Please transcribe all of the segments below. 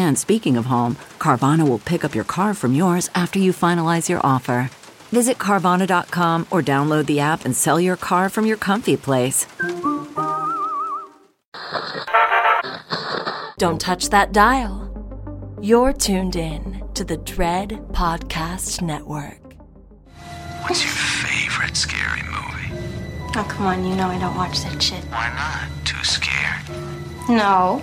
And speaking of home, Carvana will pick up your car from yours after you finalize your offer. Visit Carvana.com or download the app and sell your car from your comfy place. Don't touch that dial. You're tuned in to the Dread Podcast Network. What's your favorite scary movie? Oh, come on, you know I don't watch that shit. Why not? Too scared? No,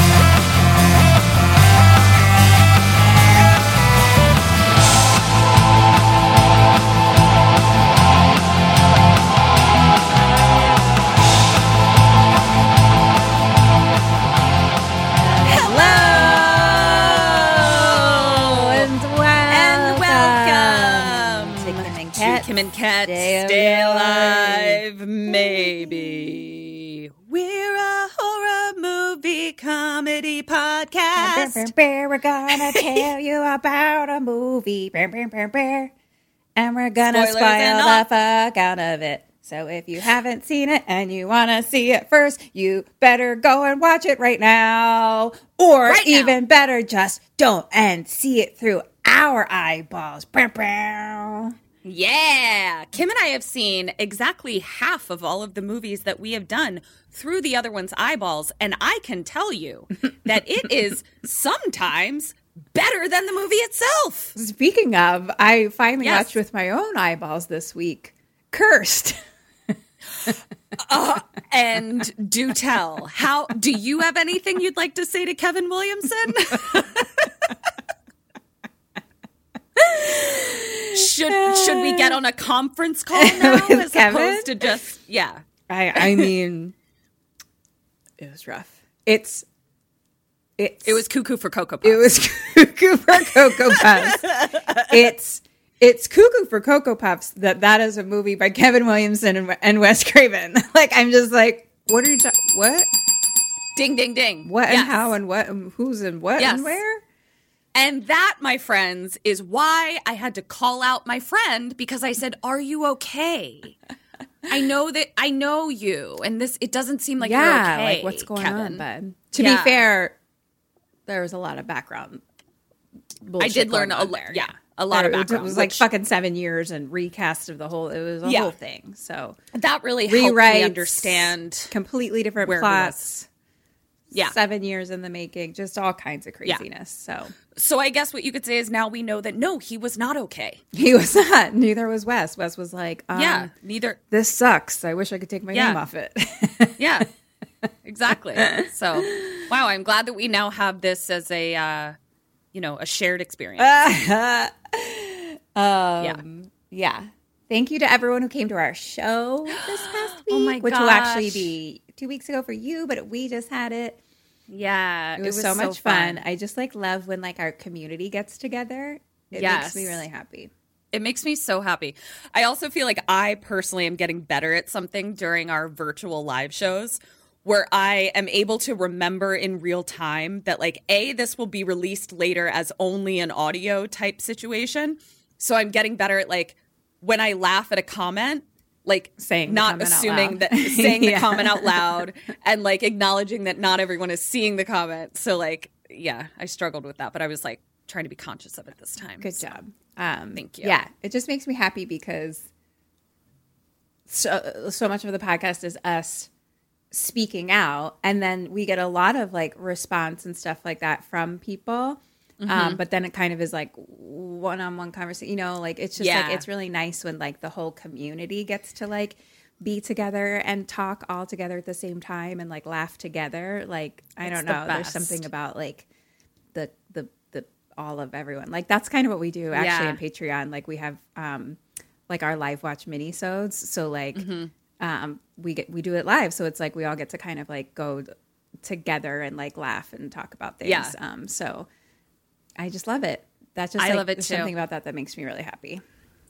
Kim and Kat Stay Stay, Alive. Alive. Maybe we're a horror movie comedy podcast. We're gonna tell you about a movie, and we're gonna Spoilers spoil the fuck out of it. So if you haven't seen it and you want to see it first, you better go and watch it right now, or Right now. even better, just don't and see it through our eyeballs. Brr, brr. Yeah, Kim and I have seen exactly half of all of the movies that we have done through the other one's eyeballs, and I can tell you that it is sometimes better than the movie itself. Speaking of, I finally Yes. watched with my own eyeballs this week. Cursed. Uh, and do tell, how do you have anything you'd like to say to Kevin Williamson? should should we get on a conference call now as Kevin? opposed to just yeah? I I mean, it was rough. It's it's It was cuckoo for cocoa puffs. it was cuckoo for cocoa puffs. it's it's cuckoo for cocoa puffs that that is a movie by Kevin Williamson and, and Wes Craven. like I'm just like, what are you? Ta- what? ding ding ding. What and how and what and who's and what Yes. and where? And that, my friends, is why I had to call out my friend because I said, "Are you okay?" I know that I know you, and this it doesn't seem like yeah, you're okay. like what's going Kevin. on, bud? To Yeah. be fair, there was a lot of background. I did learn a lot. yeah, a lot of It was- background. It was like which- fucking seven years and recast of the whole. It was a Yeah. whole thing. So that really helped me understand. completely different where he was. plots. Yeah. seven years in the making, just all kinds of Yeah. craziness. So So I guess what you could say is now we know that no, he was not okay. he was not. Neither was Wes. Wes was like, um, yeah, neither. this sucks. I wish I could take my Yeah. name off it. Yeah, exactly. So, wow, I'm glad that we now have this as a, uh, you know, a shared experience. yeah. yeah. Thank you to everyone who came to our show this past week, Oh my which will actually be two weeks ago for you, but we just had it. Yeah, It was, so much fun. I just like love when like our community gets together. It Yes. makes me really happy. It makes me so happy. I also feel like I personally am getting better at something during our virtual live shows where I am able to remember in real time that, like, A, this will be released later as only an audio type situation. So I'm getting better at, like, when I laugh at a comment, like Saying not assuming that saying the comment out loud and like acknowledging that not everyone is seeing the comment. So like, yeah, I struggled with that, but I was like trying to be conscious of it this time. Good So, job. Um, Thank you. Yeah, it just makes me happy because so so much of the podcast is us speaking out and then we get a lot of like response and stuff like that from people Mm-hmm. um, but then it kind of is like one-on-one conversation you know like it's just Yeah. like it's really nice when like the whole community gets to like be together and talk all together at the same time and like laugh together like i It's don't the know there's something about like the the the all of everyone like that's kind of what we do actually Yeah. on patreon like we have um like our live watch mini sodes so like Mm-hmm. um we get we do it live so it's like we all get to kind of like go together and like laugh and talk about things Yeah. um so i just love it that's just I like, love it too. something about that that makes me really happy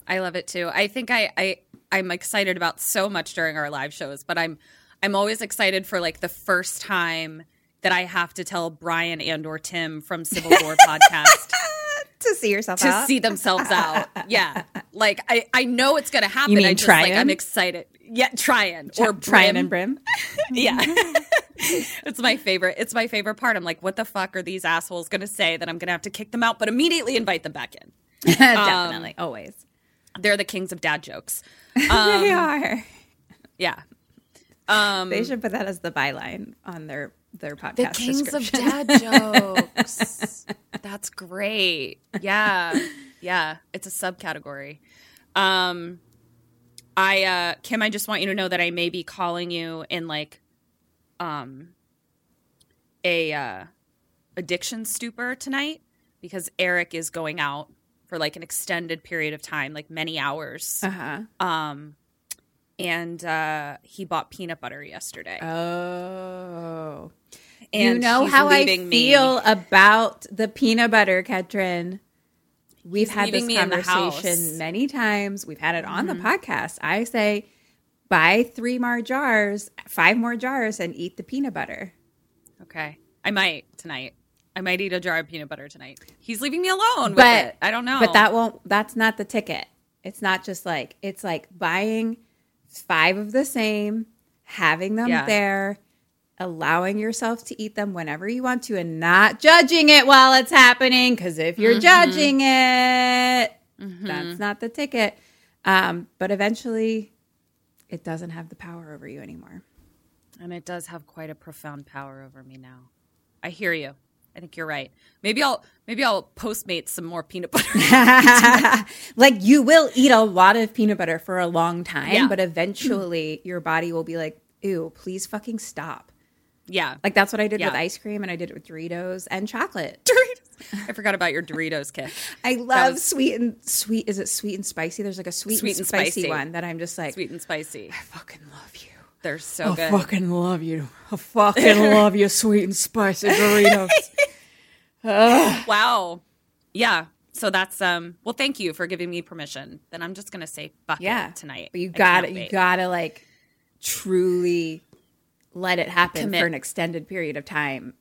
I love it too. I think I, I I'm excited about so much during our live shows, but I'm I'm always excited for like the first time that I have to tell Brian and or Tim from Civil War podcast to see yourself to out see themselves out. Yeah. Like I, I know it's gonna happen. You mean I just like trying? I'm excited. Yeah, trying. or Brian brim. and brim Yeah. it's my favorite. It's my favorite part. I'm like, what the fuck are these assholes gonna say that I'm gonna have to kick them out, but immediately invite them back in. definitely always They're the kings of dad jokes. they are Yeah. Um they should put that as the byline on their their podcast the kings of dad jokes. That's great. Yeah. Yeah. It's a subcategory. Um I uh Kim, I just want you to know that I may be calling you in like um a uh addiction stupor tonight because Eric is going out for like an extended period of time, like many hours. uh-huh Um and uh he bought peanut butter yesterday. oh and you know how I leaving me. feel about the peanut butter, Ketrin. We've He's had this leaving me in the conversation many times. We've had it on Mm-hmm. the podcast. I say, buy three more jars, five more jars, and eat the peanut butter. Okay. I might tonight. I might eat a jar of peanut butter tonight. He's leaving me alone with but it. I don't know. But that won't. That's not the ticket. It's not just like it's like buying five of the same, having them Yeah. there, allowing yourself to eat them whenever you want to, and not judging it while it's happening. Because if you're Mm-hmm. judging it, that's not the ticket. Um, but eventually, it doesn't have the power over you anymore. and it does have quite a profound power over me now. I hear you. I think you're right. Maybe I'll maybe I'll postmate some more peanut butter. like you will eat a lot of peanut butter for a long time, Yeah. but eventually your body will be like, "Ew, please fucking stop." yeah. Like that's what I did with ice cream, and I did it with Doritos and chocolate. Doritos. I forgot about your Doritos kit. I love was- sweet and sweet. Is it sweet and spicy? There's like a sweet, Sweet and and spicy, spicy. one that I'm just like, Sweet and spicy. I fucking love you. They're so good. fucking love you. I fucking love you, sweet and spicy Doritos. Wow. Yeah. So that's um well thank you for giving me permission. Then I'm just gonna say fuck yeah, it tonight. But you got to you got to like truly let it happen Commit. for an extended period of time.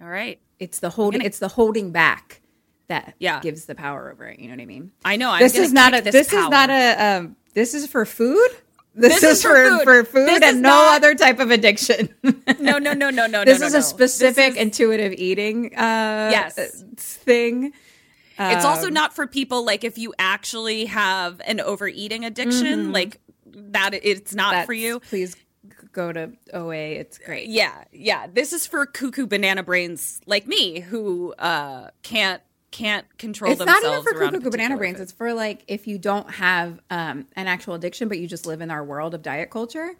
All right. It's the holding. gonna- It's the holding back that Yeah. gives the power over it. You know what I mean? I know. I'm this is not a. This, is not a. Um, this is for food. This, This is, is for for food. for food This and no not- other type of addiction. No, no, no, no, no. this no, is no, a specific This is- intuitive eating. Uh, Yes. thing. It's also Um, not for people like if you actually have an overeating addiction, like that. It's not That's- for you. Please go to OA. It's great. Yeah, yeah. This is for cuckoo banana brains like me who uh can't can't control themselves. It's not even for cuckoo banana brains. It's for like if you don't have um, an actual addiction, but you just live in our world of diet culture,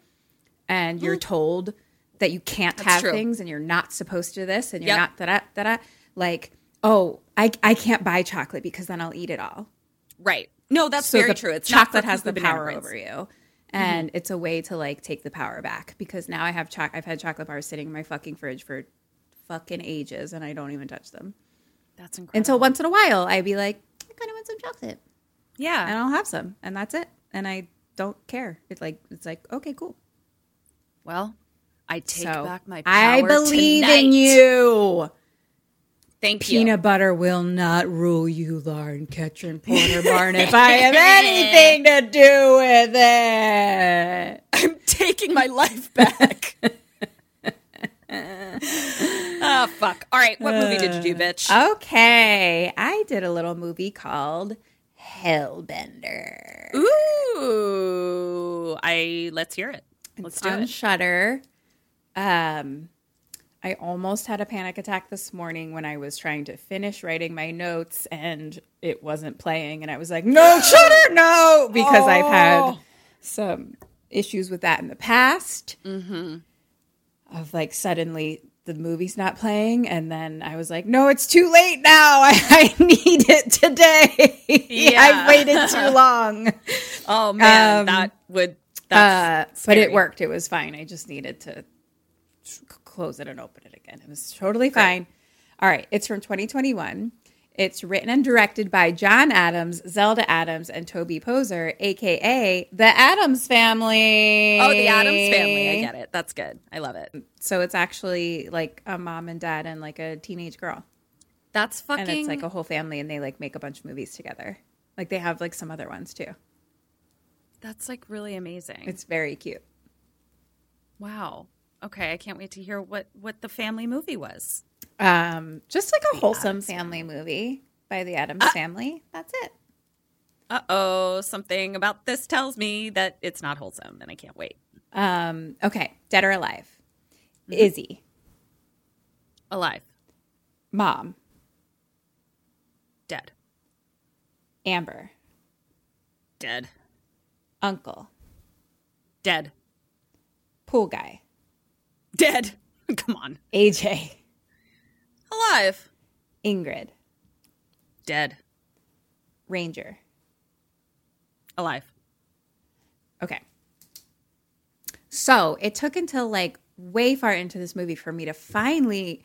and you're told that you can't have true. things, and you're not supposed to this, and you're Yep. not da da da da. Like, oh, I I can't buy chocolate because then I'll eat it all. right. No, that's So very true. It's chocolate has the power brains. Over you. Mm-hmm. And it's a way to like take the power back because now I have choc- I've had chocolate bars sitting in my fucking fridge for fucking ages and I don't even touch them. That's incredible. Until once in a while I'd be like, I kind of want some chocolate. yeah, and I'll have some, and that's it. And I don't care. It's like it's like okay, cool. Well, I take so back my power I believe tonight. in you. Thank you. Peanut butter will not rule you, Lauren Ketchum Porter Barn. if I have anything to do with it, I'm taking my life back. oh, fuck. All right, what movie did you do, bitch? okay. I did a little movie called Hellbender. Ooh. I let's hear it. Let's do on it. Shudder. Um, I almost had a panic attack this morning when I was trying to finish writing my notes and it wasn't playing, and I was like, "No, Shudder, no!" Because I've had some issues with that in the past. Mm-hmm. Of like suddenly the movie's not playing, and then I was like, "No, it's too late now. I, I need it today. Yeah. I've waited too long." Oh man, Um, that would. Uh, That's but it worked. It was fine. I just needed to close it and open it again. It was totally fine. All right. It's from 2021. It's written and directed by John Adams, Zelda Adams, and Toby Poser, aka the Adams family. Oh, the Adams family. I get it. That's good. I love it. So it's actually like a mom and dad and like a teenage girl. That's fucking. And it's like a whole family and they like make a bunch of movies together. Like they have like some other ones too. that's like really amazing. It's very cute. wow. Okay, I can't wait to hear what what the family movie was. Um, just like a wholesome family movie by the Adams family. That's it. Uh oh, something about this tells me that it's not wholesome, and I can't wait. Um, okay, dead or alive. Izzy, Alive, mom, dead, Amber, dead, uncle, dead, pool guy, dead. Come on, AJ, alive, Ingrid, dead, Ranger. alive. Okay. So it took until like way far into this movie for me to finally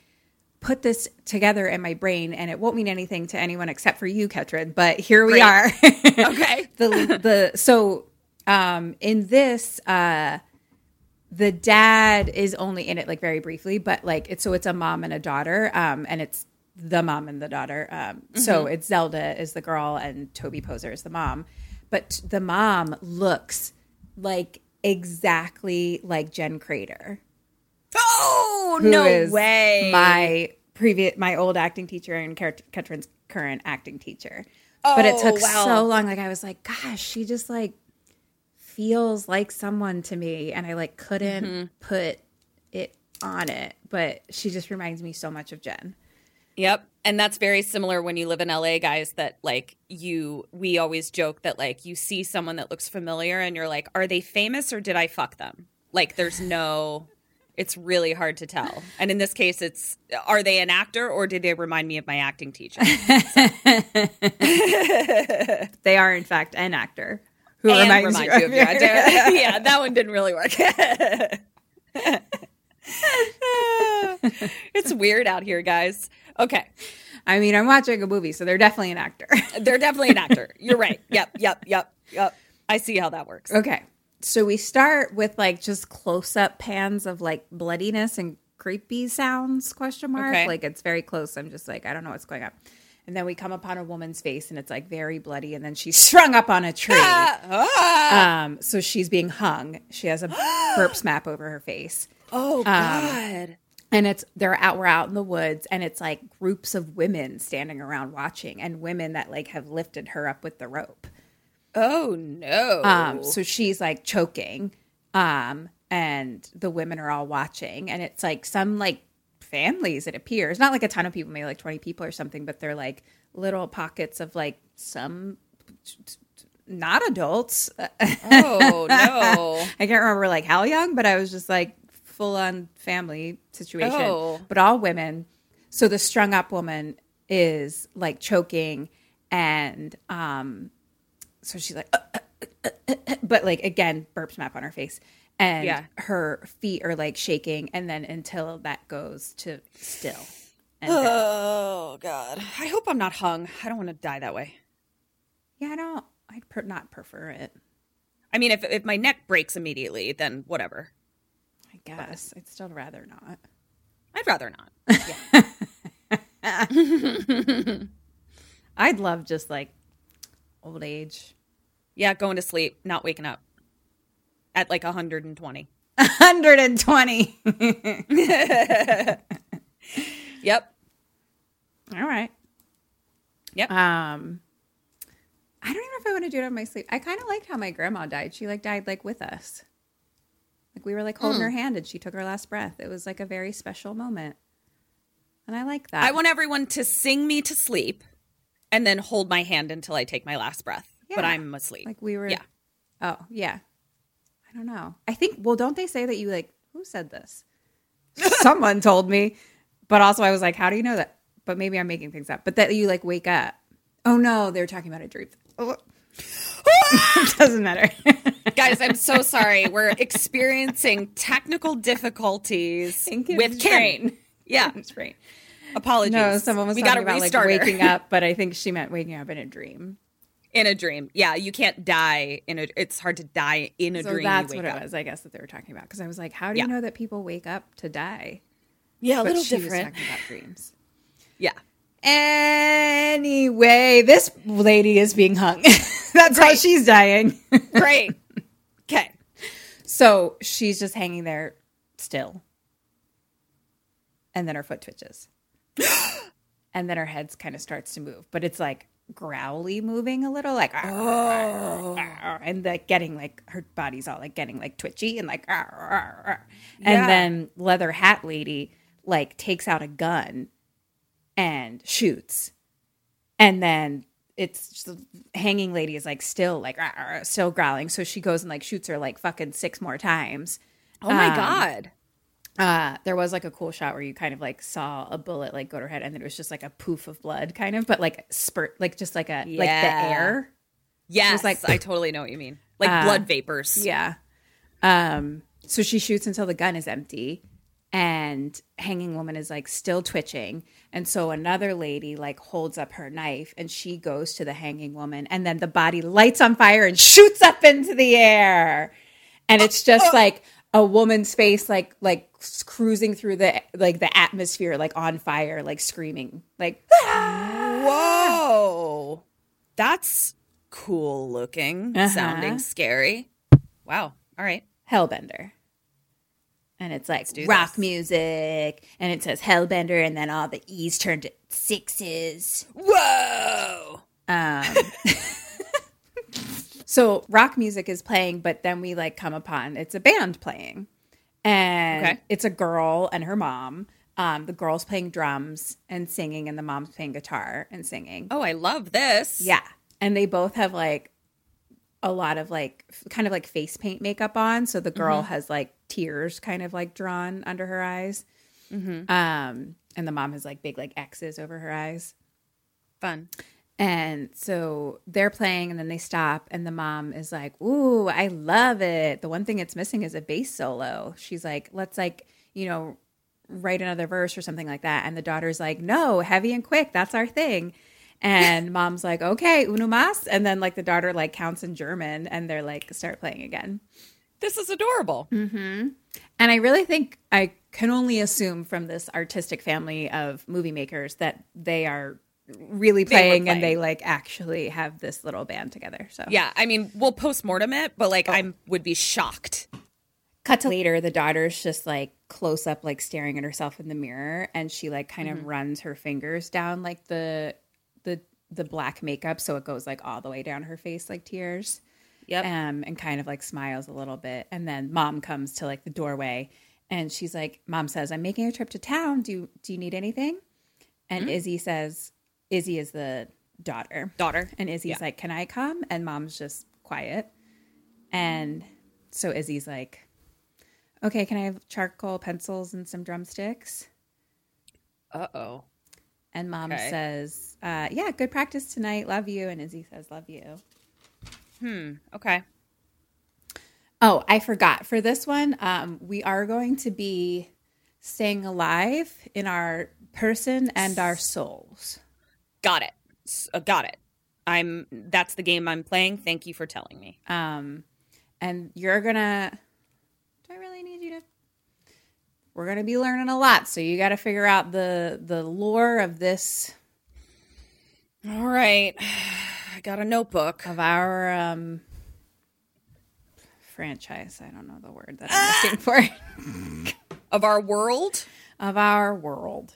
put this together in my brain, and it won't mean anything to anyone except for you, Ketrin. But here we Great. are. Okay. the the so um in this uh the dad is only in it like very briefly but like it's so it's a mom and a daughter um and it's the mom and the daughter um so it's zelda is the girl and toby poser is the mom but the mom looks like exactly like jen crater Oh no way! my previous my old acting teacher and Ket- Ketrin's current acting teacher. Oh, but it Oh, took wow. so long. Like I was like, gosh, she just like feels like someone to me, and I like couldn't Mm-hmm. put it on it. But she just reminds me so much of Jen. Yep. And that's very similar when you live in LA, guys, that like you, we always joke that like you see someone that looks familiar and you're like, are they famous or did I fuck them? Like there's no, it's really hard to tell. And in this case, it's, are they an actor or did they remind me of my acting teacher? They are in fact an actor who and reminds remind you, of your yeah, that one didn't really work. it's weird out here, guys. Okay. I mean, I'm watching a movie, so they're definitely an actor. They're definitely an actor. You're right. Yep, yep, yep, yep. I see how that works. Okay. So we start with like just close up pans of like bloodiness and creepy sounds question mark. Okay. Like it's very close. I'm just like, I don't know what's going on. And then we come upon a woman's face and it's like very bloody and then she's strung up on a tree. Ah. Um so she's being hung. She has a burp map over her face. Oh God. And it's they're out we're out in the woods and it's like groups of women standing around watching and women that like have lifted her up with the rope. oh no. Um, so she's like choking. Um, and the women are all watching, and it's like some like families, it appears. Not like a ton of people, maybe like 20 people or something, but they're like little pockets of like some not adults. oh no. I can't remember like how young, but I was just like full on family situation. Oh. But all women. So the strung up woman is like choking and um so she's like but like again burps map on her face and Yeah. her feet are like shaking and then until that goes to still. Oh God. I hope I'm not hung. I don't want to die that way. yeah, I don't I'd per- not prefer it. I mean, if if my neck breaks immediately, then whatever. I guess. I'd still rather not. I'd rather not. yeah. I'd love just like old age. Yeah, going to sleep, not waking up at like 120. 120. Yep. All right. Yep. Um I don't even know if I want to do it on my sleep. I kind of liked how my grandma died. She like died like with us. Like we were like holding her hand and she took her last breath. It was like a very special moment. And I like that. I want everyone to sing me to sleep and then hold my hand until I take my last breath. But I'm asleep. like we were Yeah. Oh, yeah. I don't know. I think well, don't they say that you like who said this? Someone told me. But also I was like, how do you know that? But maybe I'm making things up. But that you like wake up. Oh no, they were talking about a dream. Oh. Doesn't matter. Guys, I'm so sorry. We're experiencing technical difficulties Kim's with Kim. Yeah. It's great. Apologies. No, someone was we talking about like waking up, but I think she meant waking up in a dream. In a dream. Yeah, you can't die in a. It's hard to die in a So dream. that's what wake it was, I guess, that they were talking about. Because I was like, how do Yeah. you know that people wake up to die? Yeah, a But little she different. was talking about dreams. Yeah. Anyway, this lady is being hung. That's how she's dying. Great. Okay. so she's just hanging there still. And then her foot twitches. and then her head kind of starts to move, but it's like growly moving a little, like, oh. and like getting like her body's all like getting like twitchy and like, and Yeah. then leather hat lady like takes out a gun and shoots and then it's the hanging lady is like still like still growling so she goes and like shoots her like fucking six more times Oh my Um, god. Uh there was like a cool shot where you kind of like saw a bullet like go to her head and then it was just like a poof of blood kind of but like spurt like just like a like the Yeah. air Yes, like- I totally know what you mean. Like Uh, blood vapors. yeah um so she shoots until the gun is empty and hanging woman is like still twitching and so another lady like holds up her knife and she goes to the hanging woman and then the body lights on fire and shoots up into the air and it's just like a woman's face like like cruising through the like the atmosphere like on fire like screaming like Whoa. That's cool looking, Uh-huh. sounding scary. Wow. All right. Hellbender. And it's like rock this. music, and it says Hellbender, and then all the E's turned to sixes. Whoa. Um, so rock music is playing, but then we like come upon it's a band playing, and Okay. it's a girl and her mom. Um, the girl's playing drums and singing, and the mom's playing guitar and singing. Oh, I love this. Yeah. And they both have like a lot of like kind of like face paint makeup on. So the girl has like tears kind of like drawn under her eyes. Um, and the mom has like big like X's over her eyes. Fun. And so they're playing and then they stop and the mom is like, "Ooh, I love it. The one thing it's missing is a bass solo." She's like, "Let's like, you know, write another verse or something like that." And the daughter's like, "No, heavy and quick. That's our thing." And mom's like, "Okay, uno más." And then like the daughter like counts in German and they're like start playing again. This is adorable. Mm-hmm. And I really think I can only assume from this artistic family of movie makers that they are really were playing, and they like actually have this little band together. So Yeah, I mean, we'll post mortem it, but like I would be shocked. cut to later, the daughter's just like close up, like staring at herself in the mirror, and she like kind of runs her fingers down like the the the black makeup, so it goes like all the way down her face, like tears. Yep. um, and kind of like smiles a little bit. And then mom comes to like the doorway and she's like, Mom says, I'm making a trip to town. Do you, do you need anything? And Izzy says, Izzy is the daughter. Daughter. And Izzy's Yeah. like, Can I come? And mom's just quiet. And so Izzy's like, Okay, can I have charcoal pencils and some drumsticks? Uh oh. And mom Okay. says, uh, Yeah, good practice tonight. Love you. And Izzy says, Love you. Hmm. Okay. Oh, I forgot. For this one, um, we are going to be staying alive in our person and our souls. Got it. Uh, got it. I'm. That's the game I'm playing. Thank you for telling me. Um, and you're gonna. Do I really need you to? We're gonna be learning a lot, so you got to figure out the the lore of this All right. I got a notebook. of our um franchise. I don't know the word that I'm looking for. Of our world. of our world.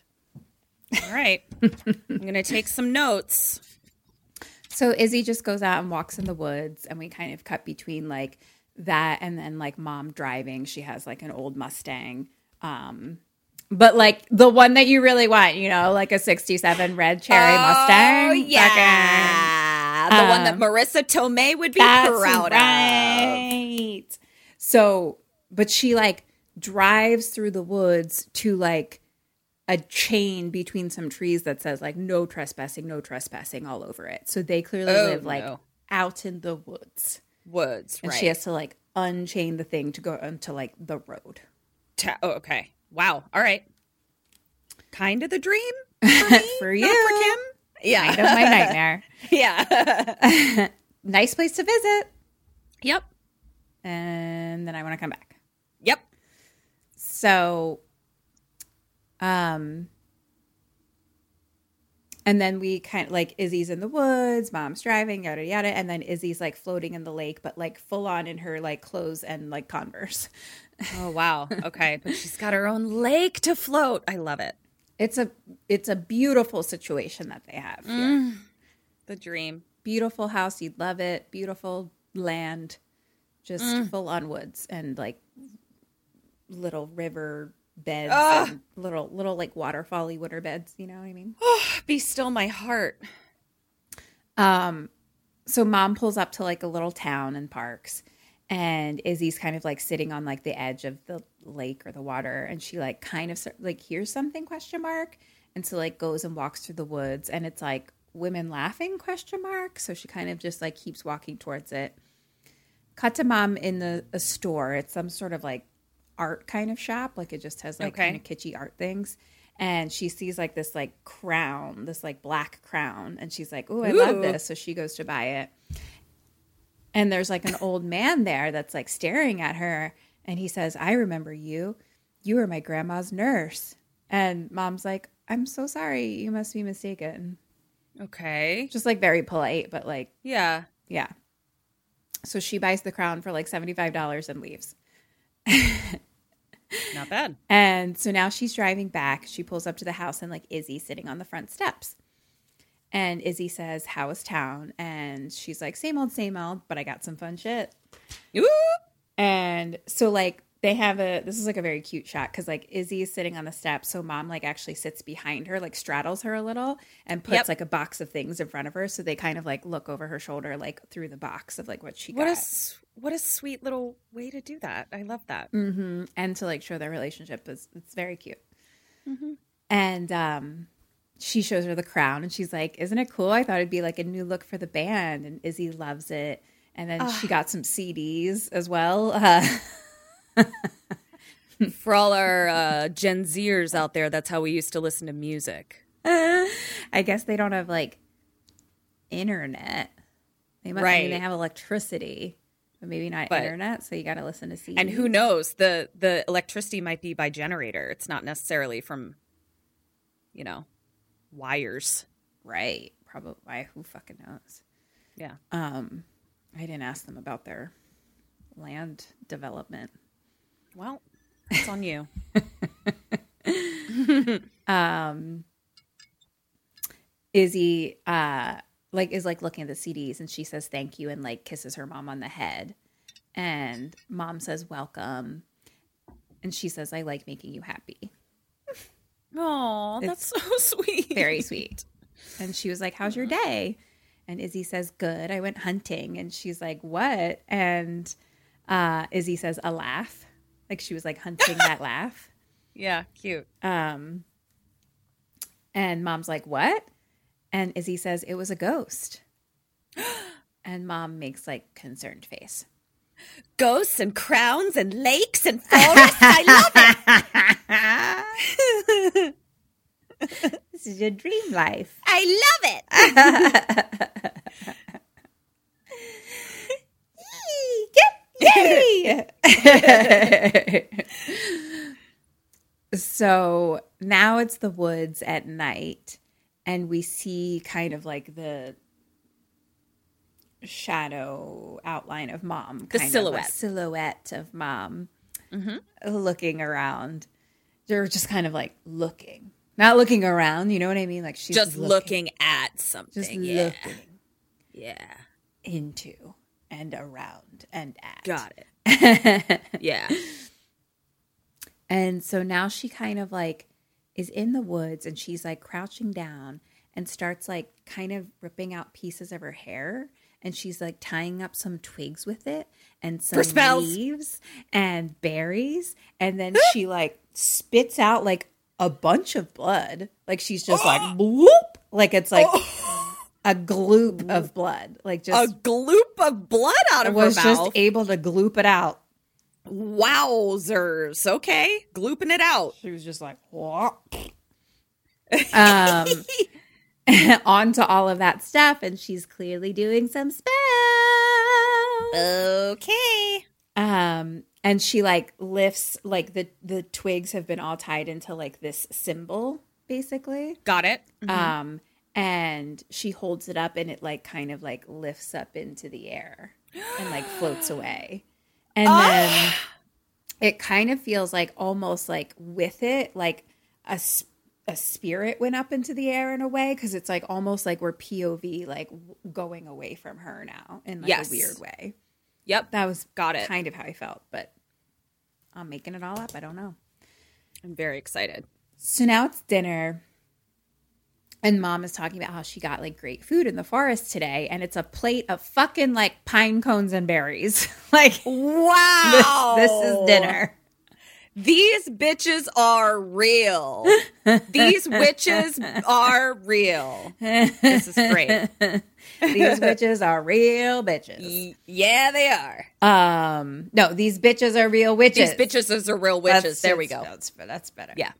All right. I'm gonna take some notes. So Izzy just goes out and walks in the woods, and we kind of cut between like that and then like mom driving. She has like an old Mustang. Um, but like the one that you really want, you know, like a 67 red cherry Mustang. Oh, yeah. the one that Marisa Tomei would be proud of. So, but she like drives through the woods to like a chain between some trees that says like no trespassing, no trespassing all over it. So they clearly Oh, live like no. out in the woods. Woods, And right. she has to like unchain the thing to go onto like the road. Ta- oh, okay. Wow. All right. Kind of the dream for me, For you. for Kim. Yeah. Kind of my nightmare. yeah. nice place to visit. yep. And then I want to come back. Yep. So, um, and then we kind of like Izzy's in the woods, mom's driving, yada yada, and then Izzy's like floating in the lake, but like full on in her like clothes and like Converse. Oh wow. Okay, but she's got her own lake to float. I love it. It's a it's a beautiful situation that they have. Here. The dream. Beautiful house, you'd love it. Beautiful land, just full on woods and like little river beds, and little little like waterfally water beds. You know what I mean? Be still my heart. Um, so mom pulls up to like a little town and parks, and Izzy's kind of like sitting on like the edge of the lake or the water, and she like kind of like hears something question mark, and so like goes and walks through the woods, and it's like women laughing question mark. So she kind of just like keeps walking towards it. Cut to mom in the a store. It's some sort of like art kind of shop. Like it just has like Okay. kind of kitschy art things. And she sees like this like crown, this like black crown, and she's like, "Oh, I love this!" So she goes to buy it. And there's like an old man there that's like staring at her, and he says, "I remember you. You were my grandma's nurse." And mom's like, "I'm so sorry. You must be mistaken." Okay. Just like very polite, but like Yeah. yeah. So she buys the crown for like $75 and leaves. Not bad. And so now she's driving back. She pulls up to the house and like Izzy sitting on the front steps. And Izzy says, How is town? And she's like, Same old, same old, but I got some fun shit. Ooh. And so like they have a this is like a very cute shot because like Izzy is sitting on the steps, so mom like actually sits behind her, like straddles her a little, and puts Yep. like a box of things in front of her. So they kind of like look over her shoulder, like through the box of like what she What got. a what a sweet little way to do that. I love that. Mm-hmm. and to like show their relationship is it's very cute. And um, she shows her the crown, and she's like, "Isn't it cool? I thought it'd be like a new look for the band." And Izzy loves it. And then she got some CDs as well. Uh, For all our uh, Gen Zers out there, that's how we used to listen to music. I guess they don't have like internet. They must, I mean, they have electricity, but maybe not But- internet. So you got to listen to CDs. And who knows? The the electricity might be by generator. It's not necessarily from, you know, wires. Right? Probably. Who fucking knows? Yeah. Um, I didn't ask them about their land development. Well, it's on you. um Izzy uh like is like looking at the CDs and she says thank you and like kisses her mom on the head. And mom says welcome. And she says I like making you happy. Oh, that's so sweet. Very sweet. And she was like, "How's your day?" And Izzy says, "Good. I went hunting." And she's like, "What?" And uh Izzy says, "A laugh." Like she was like hunting that laugh. Yeah, cute. Um, and mom's like, "What?" And Izzy says, "It was a ghost." and mom makes like concerned face. Ghosts and crowns and lakes and forests. I love it. This is your dream life. I love it. so now it's the woods at night, and we see kind of like the shadow outline of mom, The kind of silhouette. silhouette of mom mm-hmm. looking around. They're just kind of like looking, not looking around. You know what I mean? Like she's Just looking at something. just yeah. looking. Yeah. into and around and at. Got it. yeah. And so now she kind of like is in the woods and she's like crouching down and starts like kind of ripping out pieces of her hair and she's like tying up some twigs with it and some leaves and berries and then she like spits out like a bunch of blood like she's just like bloop like it's like oh. A gloop of blood like just A just gloop of blood out of was her mouth. Was just able to gloop it out Wowzers. Okay. Glooping it out. She was just like, what? um, on to all of that stuff, and she's clearly doing some spells. Okay. Um, and she like lifts like the the twigs have been all tied into like this symbol, basically. Got it. Um, and she holds it up, and it like kind of like lifts up into the air and like floats away, and ah! then it kind of feels like almost like with it, like a a spirit went up into the air in a way because it's like almost like we're POV like going away from her now in like Yes. a weird way. Yep. That was Got it. kind of how I felt, but I'm making it all up. I don't know. I'm very excited. So now it's dinner. And mom is talking about how she got like great food in the forest today. And it's a plate of fucking like pine cones and berries. like, Wow. this is dinner. These bitches are real. These witches are real. This is great. These witches are real bitches. Yeah, they are. Um, no, these bitches are real witches. These bitches are real witches. That's- there we go. That's, that's better. Yeah.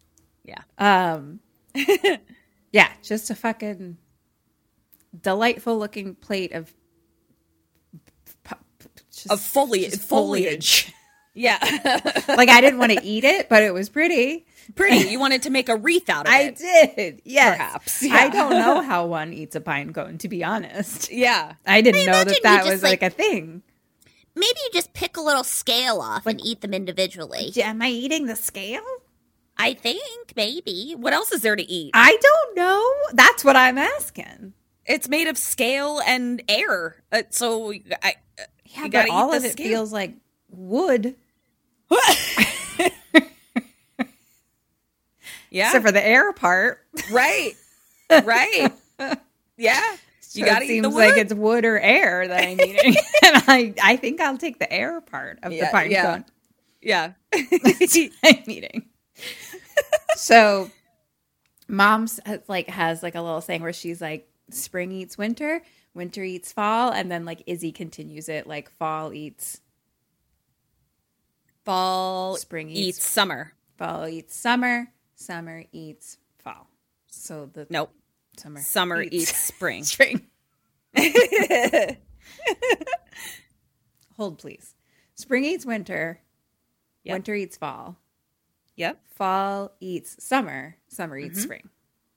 Yeah. Um, yeah, just a fucking delightful looking plate of just, Of foliage. Foliage. Yeah. like I didn't want to eat it, but it was pretty. Pretty. You wanted to make a wreath out of I it. I did. Yes. Perhaps, I don't know how one eats a pine cone, to be honest. Yeah. I didn't I know that that was like, like- a thing. Maybe you just pick a little scale off and eat them individually. Am I eating the scale? I think maybe. What else is there to eat? I don't know. That's what I'm asking. It's made of scale and air. Uh, so I, uh, Yeah, but all eat of the it scale. feels like wood, yeah. except for the air part. right. Right. Yeah. You gotta it eat seems the like it's wood or air that I'm eating, and I I think I'll take the air part of the Yeah, pine yeah. cone. yeah. I'm eating. So, mom's like has like a little thing where she's like, spring eats winter, winter eats fall, and then like Izzy continues it like fall eats Fall Spring eats, eats- summer. fall eats summer, summer eats fall. So the Nope. summer Summer eats spring. spring. Hold please. Spring eats winter, Yep. winter eats fall, Yep. fall eats summer, summer eats spring.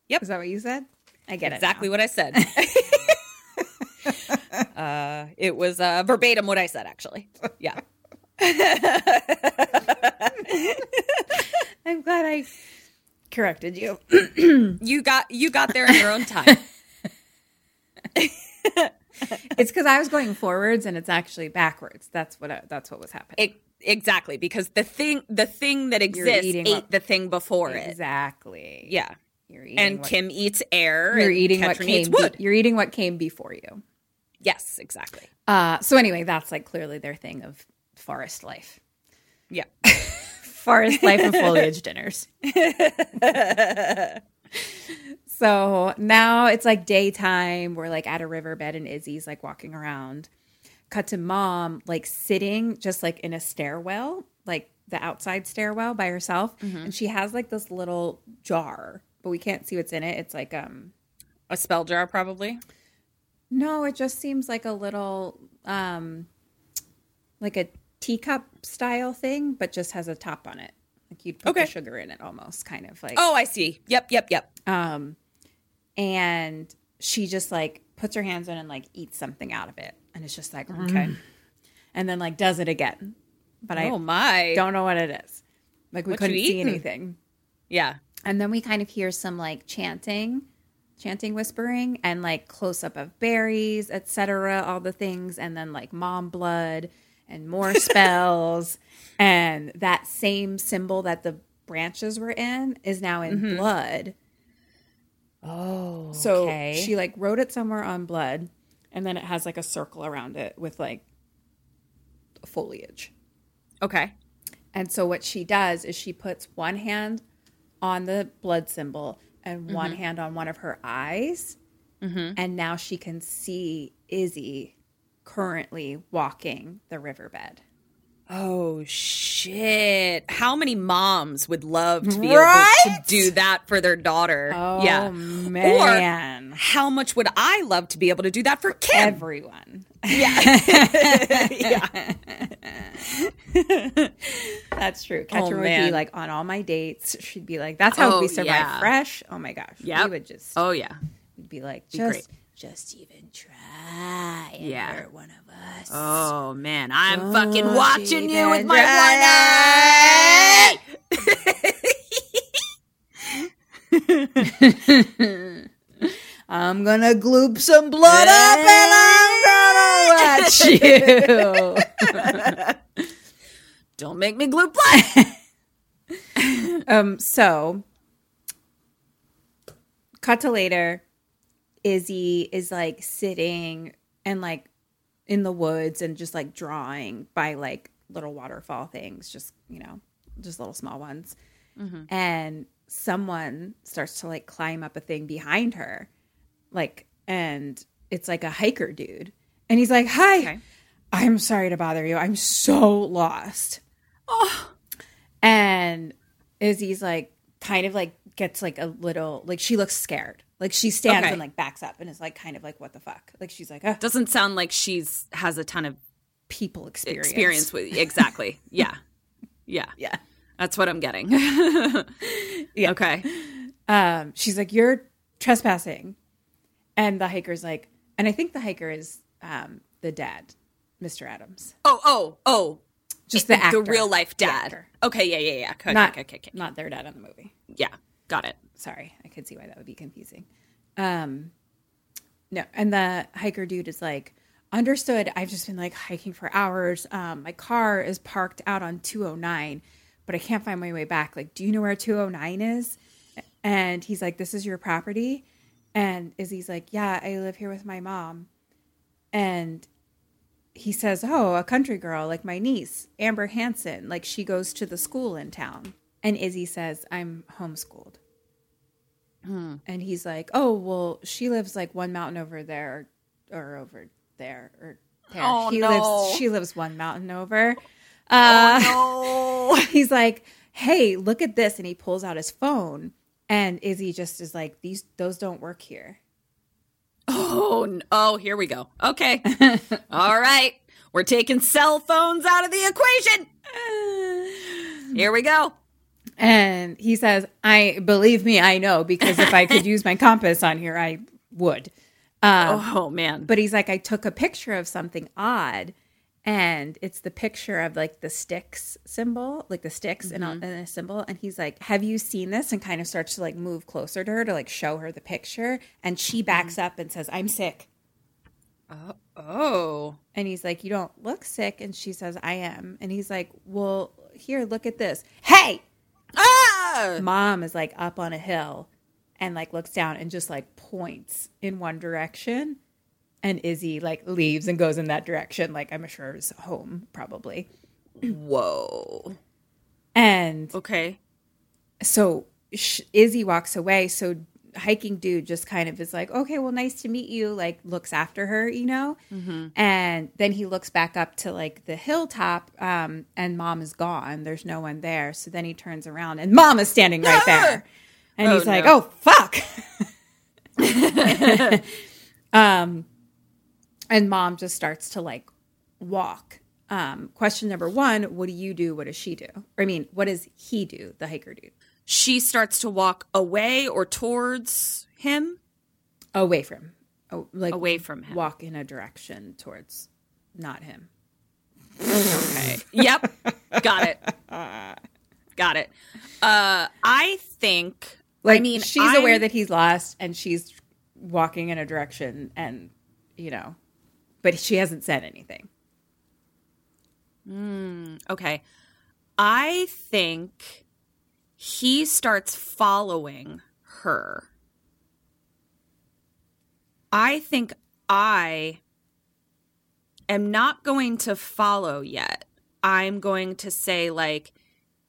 Yep. Is that what you said? I get it. Exactly what I said. uh, it was uh, verbatim what I said, actually. Yeah. I'm glad I corrected you. You got you got there in your own time. it's because I was going forwards and it's actually backwards. That's what I, that's what was happening. It, exactly because the thing the thing that exists ate what- the thing before it. exactly. Yeah. You're eating And what, Kim eats air. you're eating what came. wood. be- you're eating what came before you. yes, exactly. Uh, so anyway, that's like clearly their thing of forest life. Yeah. Forest life and foliage dinners. so now it's like daytime. We're like at a riverbed and Izzy's like walking around. Cut to mom like sitting just like in a stairwell, like the outside stairwell by herself. And she has like this little jar, but we can't see what's in it. It's like um A spell jar, probably. no, it just seems like a little um like a teacup style thing, but just has a top on it. Like you'd put Okay. the sugar in it almost, kind of like Oh, I see. Yep, yep, yep. um and she just like puts her hands in and like eats something out of it. And it's just like, mm-hmm. okay. And then like does it again. But I oh my. don't know what it is. Like we What couldn't see anything. Yeah. And then we kind of hear some like chanting, chanting whispering and like close up of berries, etc., all the things and then like mom blood and more spells and that same symbol that the branches were in is now in mm-hmm. blood. Oh, So okay. she like wrote it somewhere on blood and then it has like a circle around it with like foliage. okay. And so what she does is she puts one hand on the blood symbol and mm-hmm. one hand on one of her eyes. Mm-hmm. And now she can see Izzy currently walking the riverbed. Oh shit! How many moms would love to be Right? able to do that for their daughter? Oh, yeah, man. Or how much would I love to be able to do that for Kim? Everyone. Yeah, yeah. That's true. Oh, Catcher Oh, would be like on all my dates. She'd be like, "That's how Oh, we survive yeah. fresh." Oh my gosh, Yep. we would just oh yeah, we'd be like, Be just, great. Just even try. And Yeah. hurt one of us. Oh man, I'm Don't fucking watching you with my one eye. I'm gonna gloop some blood up and I'm gonna watch you. Don't make me glue blood. um, so cut to later. Izzy is like sitting and like in the woods and just like drawing by like little waterfall things, just you know, just little small ones. Mm-hmm. And someone starts to like climb up a thing behind her, like, and it's like a hiker dude. And he's like, Hi, Okay. I'm sorry to bother you. I'm so lost. Oh. And Izzy's like, kind of like gets like a little, like she looks scared. Like she stands Okay. and like backs up and is like, kind of like, what the fuck? Like she's like, oh, Doesn't sound like she's has a ton of people experience. experience with exactly. Yeah, yeah, Yeah. That's what I'm getting. Yeah. Okay. Um, she's like, you're trespassing. And the hiker's like, and I think the hiker is um, the dad, Mr. Adams. Oh, oh, oh. Just the actor. real life dad. actor. Okay, yeah, yeah, yeah. Okay, not, okay, okay, okay. not their dad in the movie. Yeah, got it. Sorry, I could see why that would be confusing. Um, no, and the hiker dude is like, understood. I've just been like hiking for hours. Um, my car is parked out on 209, but I can't find my way back. Like, do you know where 209 is? And he's like, this is your property. And Izzy's like, yeah, I live here with my mom. And he says, oh, a country girl, like my niece, Amber Hanson, like she goes to the school in town. And Izzy says, I'm homeschooled. And he's like, "Oh, well, she lives like one mountain over there, or over there, or there. Oh, he no. lives. She lives one mountain over." Uh, Oh, he's like, "Hey, look at this!" And he pulls out his phone, and Izzy just is like, "These, those don't work here." oh, oh, here we go. Okay. All right. We're taking cell phones out of the equation. Here we go. And he says, "I believe me, I know because if I could use my compass on here, I would." Um, Oh, man. but he's like, I took a picture of something odd, and it's the picture of like the sticks symbol, like the sticks and a, in a symbol. And he's like, Have you seen this? And kind of starts to like move closer to her to like show her the picture. And she backs up and says, I'm sick. oh. And he's like, You don't look sick. And she says, I am. And he's like, Well, here, look at this. Hey! Ah! Mom is like up on a hill and like looks down and just like points in one direction. And Izzy like leaves and goes in that direction. Like I'm sure is home probably. Whoa. And Okay. so sh- Izzy walks away. So hiking dude just kind of is like, okay, well, nice to meet you. Like looks after her, you know. And then he looks back up to like the hilltop, um, and mom is gone. There's no one there. So then he turns around and mom is standing right there. And Oh, he's like, no. oh fuck. um, and mom just starts to like walk. Um, question number one: What do you do? What does she do? Or, I mean, what does he do? The hiker do She starts to walk away or towards him. away from, oh, like Away from him. walk in a direction towards not him. Okay. Yep. Got it. Got it. Uh, I think. Like, I mean, she's I'm- aware that he's lost, and she's walking in a direction and, you know, but she hasn't said anything. Okay. I think he starts following her. I think I am not going to follow yet. I'm going to say, like,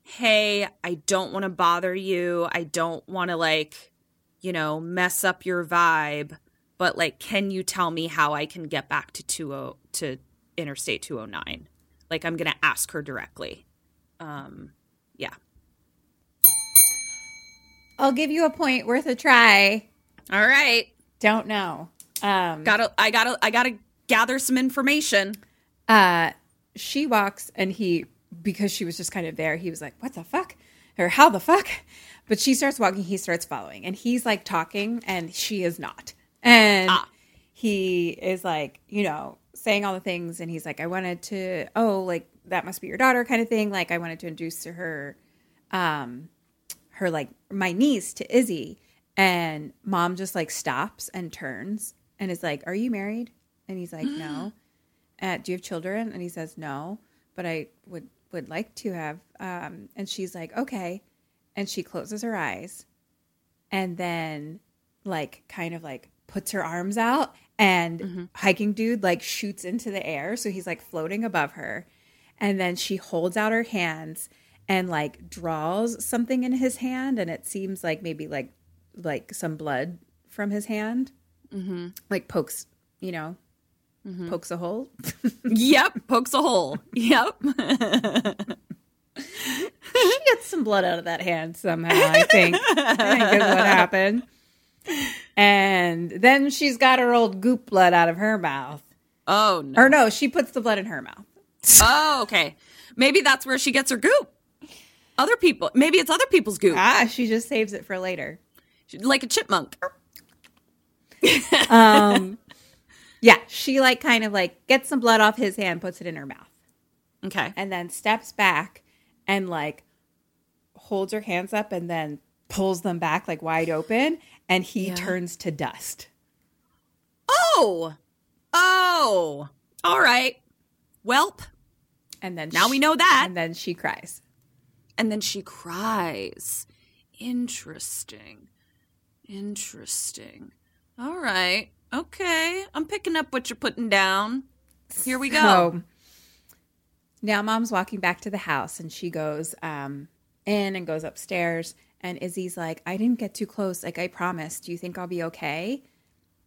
hey, I don't want to bother you. I don't want to, like, you know, mess up your vibe. But, like, can you tell me how I can get back to 20 to Interstate 209? Like, I'm going to ask her directly. Um, yeah. I'll give you a point worth a try. All right. Don't know. Um, Gotta, I gotta, I gotta gather some information. uh, she walks and he, because she was just kind of there, he was like, what the fuck? Or how the fuck? But she starts walking, he starts following, and he's like talking, and she is not. And he is like, you know, saying all the things, and he's like, I wanted to, oh, like, that must be your daughter kind of thing. Like, I wanted to introduce to her, um, her, like, my niece to Izzy. And mom just like stops and turns and is like, Are you married? And he's like, No. Uh, do you have children? And he says, No, but I would would like to have. Um, and she's like, Okay. And she closes her eyes and then like kind of like puts her arms out and hiking dude like shoots into the air. So he's like floating above her. And then she holds out her hands and like draws something in his hand and it seems like maybe like like some blood from his hand mm-hmm. like pokes you know pokes a hole Yep. Pokes a hole. Yep. she gets some blood out of that hand somehow i think i think is what happened and then she's got her old goop blood out of her mouth Oh no. or no she puts the blood in her mouth Oh, okay. Maybe that's where she gets her goop. Other people. Maybe it's other people's goop. ah she just saves it for later Like a chipmunk. um yeah she like kind of like gets some blood off his hand puts it in her mouth Okay. and then steps back and like holds her hands up and then pulls them back like wide open and he turns to dust Oh. Oh. All right. Welp. and then Now she- we know that. and then she cries And then she cries. Interesting. Interesting. All right. Okay. I'm picking up what you're putting down. Here we go. So now mom's walking back to the house and she goes um, in and goes upstairs. And Izzy's like, I didn't get too close. Like, I promised. Do you think I'll be okay?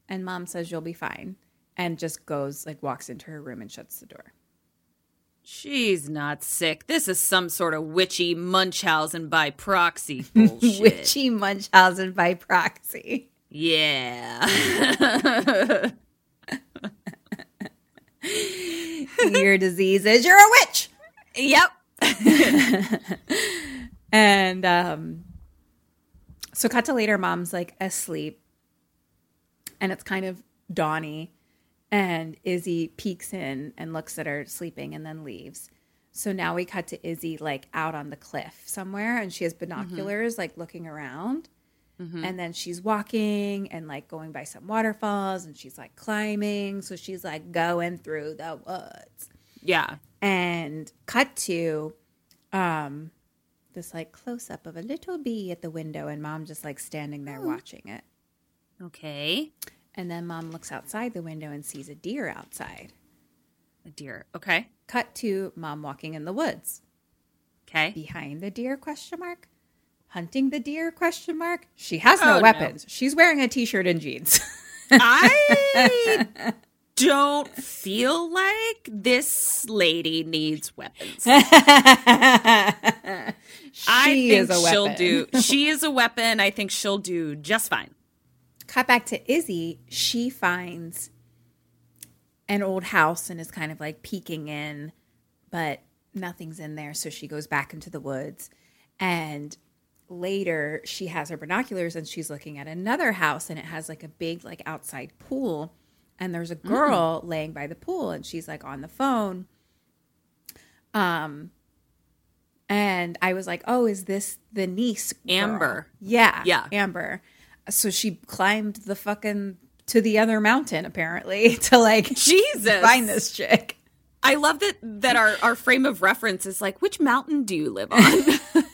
And mom says, You'll be fine. And just goes, like, walks into her room and shuts the door. She's not sick. This is some sort of witchy Munchausen by proxy bullshit. Witchy Munchausen by proxy. Yeah. Your disease is you're a witch. yep. And um, so, cut to later, mom's like asleep, and it's kind of dawny. And Izzy peeks in and looks at her sleeping and then leaves. So now we cut to Izzy like out on the cliff somewhere, and she has mm-hmm. binoculars, like looking around. Mm-hmm. And then she's walking and like going by some waterfalls, and she's like climbing. So she's like going through the woods Yeah. and cut to um this like close up of a little bee at the window and mom just like standing there mm. watching it Okay. And then mom looks outside the window and sees a deer outside A deer. Okay. cut to mom walking in the woods Okay. behind the deer question mark hunting the deer question mark she has no Oh, no. weapons she's wearing a t-shirt and jeans I don't feel like this lady needs weapons. I She think is a she'll weapon. do. She is a weapon. I think she'll do just fine. Cut back to Izzy, she finds an old house and is kind of like peeking in, but nothing's in there. So she goes back into the woods. And later, she has her binoculars and she's looking at another house and it has like a big, like outside pool. And there's a girl laying by the pool and she's like on the phone. Um, and I was like, oh, is this the niece? girl? Amber. Yeah. Yeah. Amber. So she climbed the fucking to the other mountain apparently to like Jesus. find this chick. I love that that our our frame of reference is like, which mountain do you live on?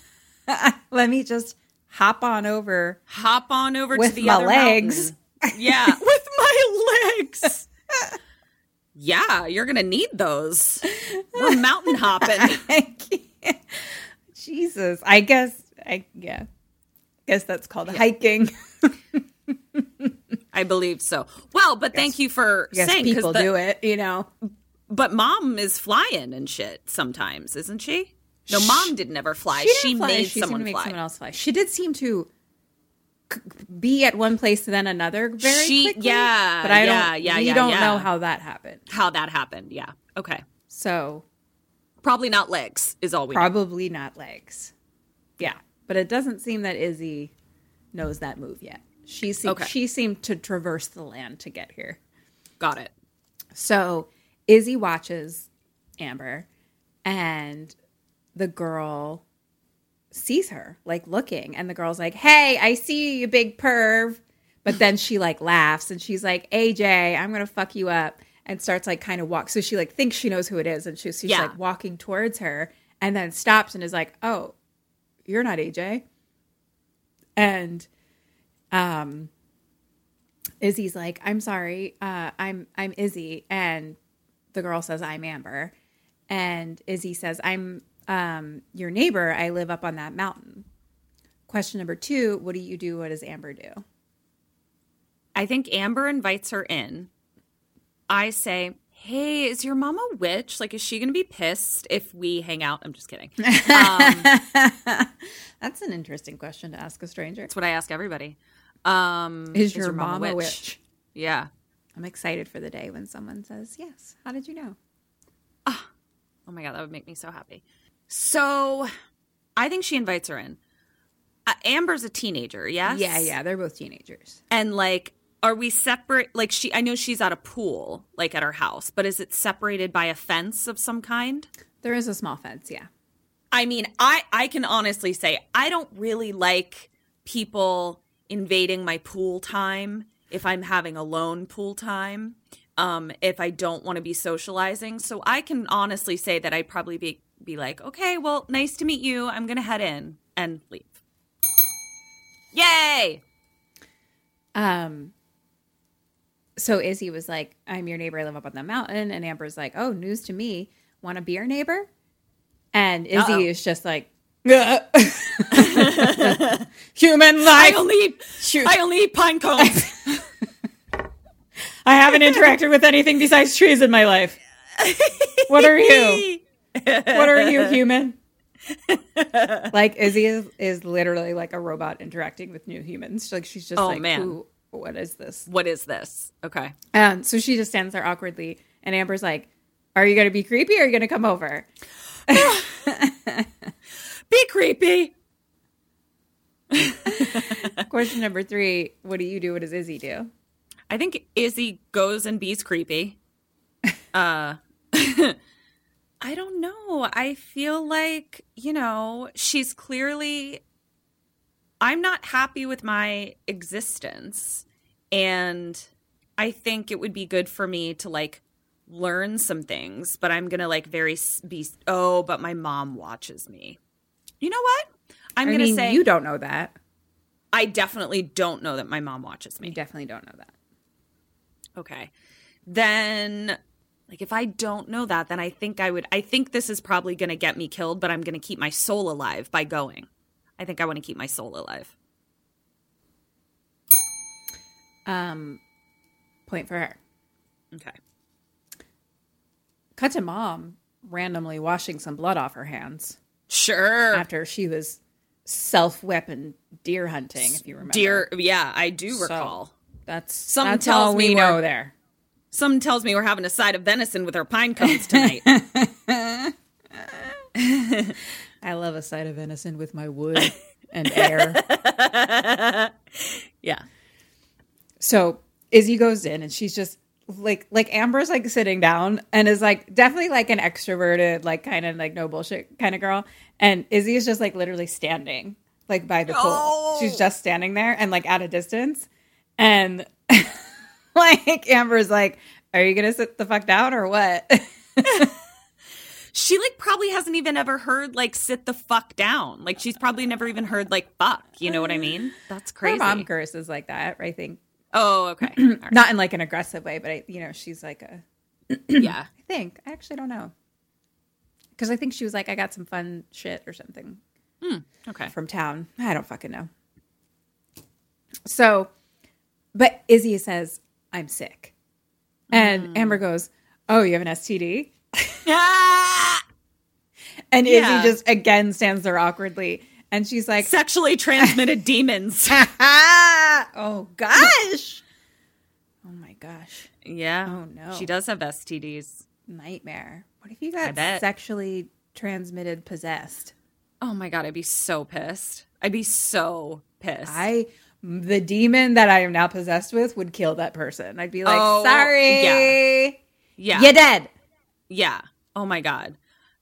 Let me just hop on over Hop on over with to the my other legs. mountain. Yeah, with my legs. yeah, you're gonna need those. We're mountain hopping. I. Jesus, I guess I yeah. Guess that's called hiking. I believe so. Well, but thank you for guess saying people the, do it, you know. But mom is flying and shit sometimes, isn't she? No, mom did never fly. She, didn't fly, made she someone fly. someone else fly. She did seem to c- be at one place then another very She- quickly. yeah, but I yeah, don't. yeah, we yeah, don't yeah. know how that happened. How that happened? Yeah. Okay. So Probably not legs. Is all we know. probably not legs. Yeah, but it doesn't seem that Izzy knows that move yet. She seemed, Okay. she seemed to traverse the land to get here. Got it. So Izzy watches Amber, and the girl sees her like looking, and the girl's like, "Hey, I see you, you big perv." But then she like laughs and she's like, "AJ, I'm gonna fuck you up," and starts like kind of walk. So she like thinks she knows who it is, and she, she's Yeah. like walking towards her, and then stops and is like, "Oh, you're not AJ," and um. Izzy's like, I'm sorry, uh, I'm I'm Izzy, and the girl says I'm Amber, and Izzy says I'm um, your neighbor. I live up on that mountain. Question number two: What do you do? What does Amber do? I think Amber invites her in. I say, "Hey, is your mom a witch? Like, is she going to be pissed if we hang out?" I'm just kidding. Um, That's an interesting question to ask a stranger. that's what I ask everybody. Um, Is, your, mom, a witch? Yeah. I'm excited for the day when someone says yes. How did you know? Oh my god, that would make me so happy. So, I think she invites her in. Uh, Amber's a teenager, yes. Yeah, yeah, they're both teenagers. And like, are we separate? Like, she, I know she's at a pool, like at her house, but is it separated by a fence of some kind? There is a small fence, yeah. I mean, I I can honestly say I don't really like people invading my pool time if I'm having alone pool time. Um, if I don't want to be socializing, so I can honestly say that I'd probably be be like, okay, well, nice to meet you. I'm gonna head in and leave. Yay! Um, so Izzy was like, I'm your neighbor. I live up on the mountain. And Amber's like, oh, news to me. Want to be your neighbor? And Izzy Uh-oh. is just like, human I life. only eat, I only eat pine cones. I haven't interacted with anything besides trees in my life. What are you? What are you, human? like Izzy is, is literally like a robot interacting with new humans. Like she's just Oh, like, man. Who, what is this? what is this? Okay. And so she just stands there awkwardly, and Amber's like, "Are you going to be creepy? or Are you going to come over?" Be creepy. Question number three: What do you do? What does Izzy do? I think Izzy goes and be's creepy. Uh I don't know. I feel like, you know, she's clearly I'm not happy with my existence and I think it would be good for me to like learn some things, but I'm going to like very be oh, but my mom watches me. You know what? I'm going to say you don't know that. I definitely don't know that my mom watches me. You definitely don't know that. Okay. Then like if I don't know that, then I think I would I think this is probably going to get me killed, but I'm going to keep my soul alive by going. I think I want to keep my soul alive. Um, point for her. Okay. Cut to mom randomly washing some blood off her hands Sure. after she was self-weapon deer hunting. If you remember, Deer, yeah, I do So- recall. That's Some that's tells me we know there. Some tells me we're having a side of venison with our pine cones tonight. I love a side of venison with my wood and air. yeah. So Izzy goes in and she's just like like Amber's like sitting down and is like definitely like an extroverted, like kind of like no bullshit kind of girl. And Izzy is just like literally standing. like by the pool. Oh. She's just standing there and like at a distance. And like Amber's like, Are you gonna sit the fuck down or what? She like probably hasn't even ever heard like sit the fuck down. Like she's probably never even heard like fuck. You know what I mean? Mm. That's Her crazy. mom curses like that, I think. oh, okay. All right. Not in like an aggressive way, but I, you know, she's like a yeah. I think. I actually don't know. Because I think she was like, I got some fun shit or something hmm, Okay. from town. I don't fucking know. So, but Izzy says, I'm sick. And hmm. Amber goes, Oh, you have an STD? And Yeah. Izzy just again stands there awkwardly. And she's like, Sexually transmitted demons. Oh gosh. Oh my gosh. Yeah. Oh, no. She does have STDs. Nightmare. What if you got sexually transmitted possessed? Oh my god, I'd be so pissed. I'd be so pissed. I the demon that I am now possessed with would kill that person. I'd be like, Oh, sorry. yeah. You're dead. Yeah. Oh my god.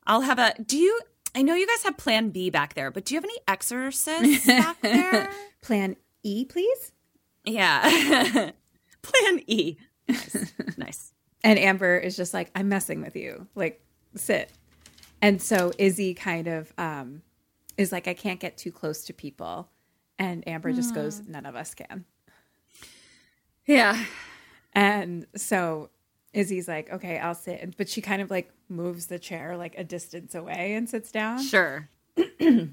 I'll have a Do you I know you guys have plan B back there, but do you have any exorcists back there? Plan E, please. Yeah. plan E. Nice. nice. And Amber is just like, I'm messing with you. Like, sit. And so Izzy kind of um, is like, I can't get too close to people. And Amber just goes, none of us can. Yeah. And so Izzy's like, okay, I'll sit. But she kind of like moves the chair like a distance away and sits down. Sure.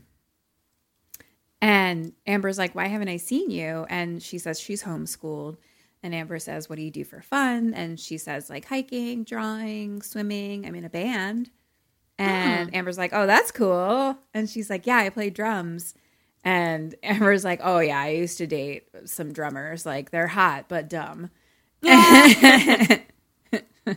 And Amber's like, Why haven't I seen you? And she says she's homeschooled. And Amber says, What do you do for fun? And she says, like hiking, drawing, swimming. I'm in a band. And hmm. Amber's like, Oh, that's cool. And she's like, Yeah, I play drums. And Amber's like, Oh, yeah, I used to date some drummers. Like, they're hot, but dumb.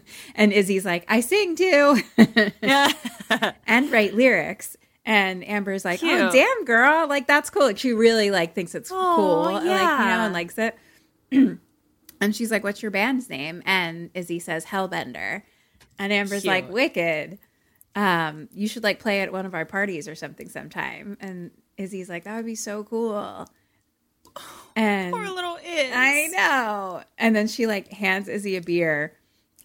and Izzy's like, I sing too. and write lyrics. And Amber's like, "Oh, damn, girl! Like that's cool. Like she really like thinks it's cool, like you know, and likes it." and she's like, "What's your band's name?" And Izzy says, "Hellbender." And Amber's like, "Wicked. Um, you should like play at one of our parties or something sometime." And Izzy's like, "That would be so cool." And Poor little Iz. I know. And then she like hands Izzy a beer,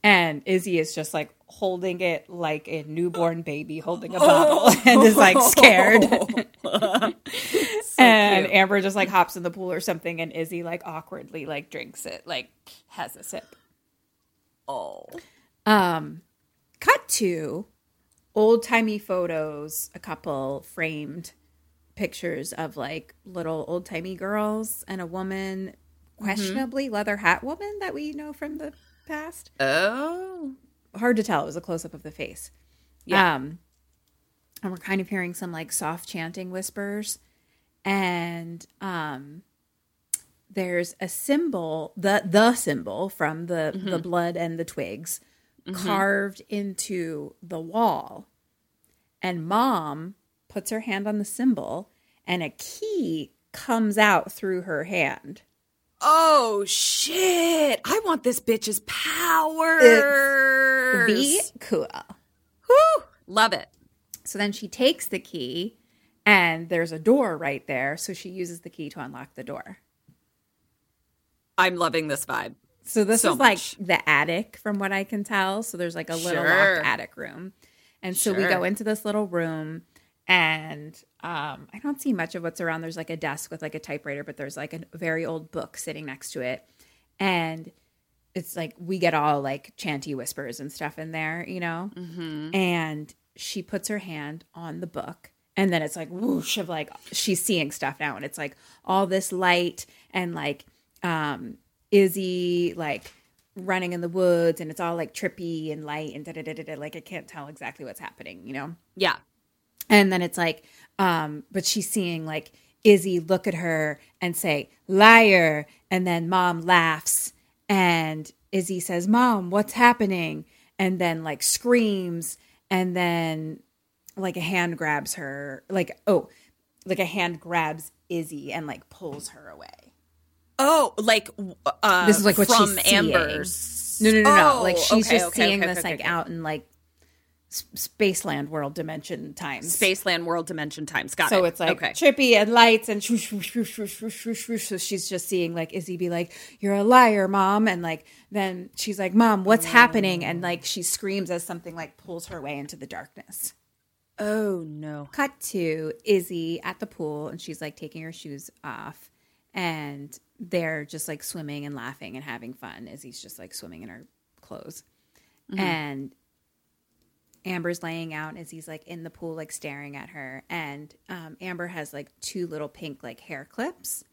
and Izzy is just like holding it like a newborn baby holding a bottle and is like scared. and cute. Amber just like hops in the pool or something, and Izzy like awkwardly like drinks it, like has a sip. Oh. Um, cut to old timey photos, a couple framed pictures of like little old timey girls and a woman, questionably leather hat woman that we know from the past. Oh. Hard to tell. It was a close up of the face. Yeah. Um, and we're kind of hearing some like soft chanting whispers, and um, there's a symbol, the the symbol from the the blood and the twigs, carved into the wall. And mom puts her hand on the symbol, and a key comes out through her hand. Oh shit. I want this bitch's power. Be cool. Whew. Love it. So then she takes the key, and there's a door right there. So she uses the key to unlock the door. I'm loving this vibe. So this So is like the attic, from what I can tell. So there's like a little Sure. locked attic room, and so we go into this little room, and um, I don't see much of what's around. There's like a desk with like a typewriter, but there's like a very old book sitting next to it, and it's like we get all like chanty whispers and stuff in there, you know. And she puts her hand on the book, and then it's like whoosh of like she's seeing stuff now, and it's like all this light and like um Izzy like running in the woods, and it's all like trippy and light and da da da da. da. Like I can't tell exactly what's happening, you know. Yeah. And then it's like, um, but she's seeing like Izzy look at her and say, liar. And then mom laughs. And Izzy says, Mom, what's happening? And then like screams. And then like a hand grabs her. Like, oh, like a hand grabs Izzy and like pulls her away. Oh, like uh This is like what from she's seeing. Amber's. No, no, no, no. Oh, like she's okay, just okay, seeing okay, this like out in like Spaceland World Dimension times. Spaceland World Dimension Times. Got so it. it's like okay. trippy and lights and so she's just seeing like Izzy be like, "You're a liar, mom," and like then she's like, "Mom, what's mm. happening?" And like she screams as something like pulls her way into the darkness. oh no. Cut to Izzy at the pool, and she's like taking her shoes off, and they're just like swimming and laughing and having fun. Izzy's just like swimming in her clothes, mm-hmm. and Amber's laying out, as he's like in the pool, like staring at her, and um, Amber has like two little pink like hair clips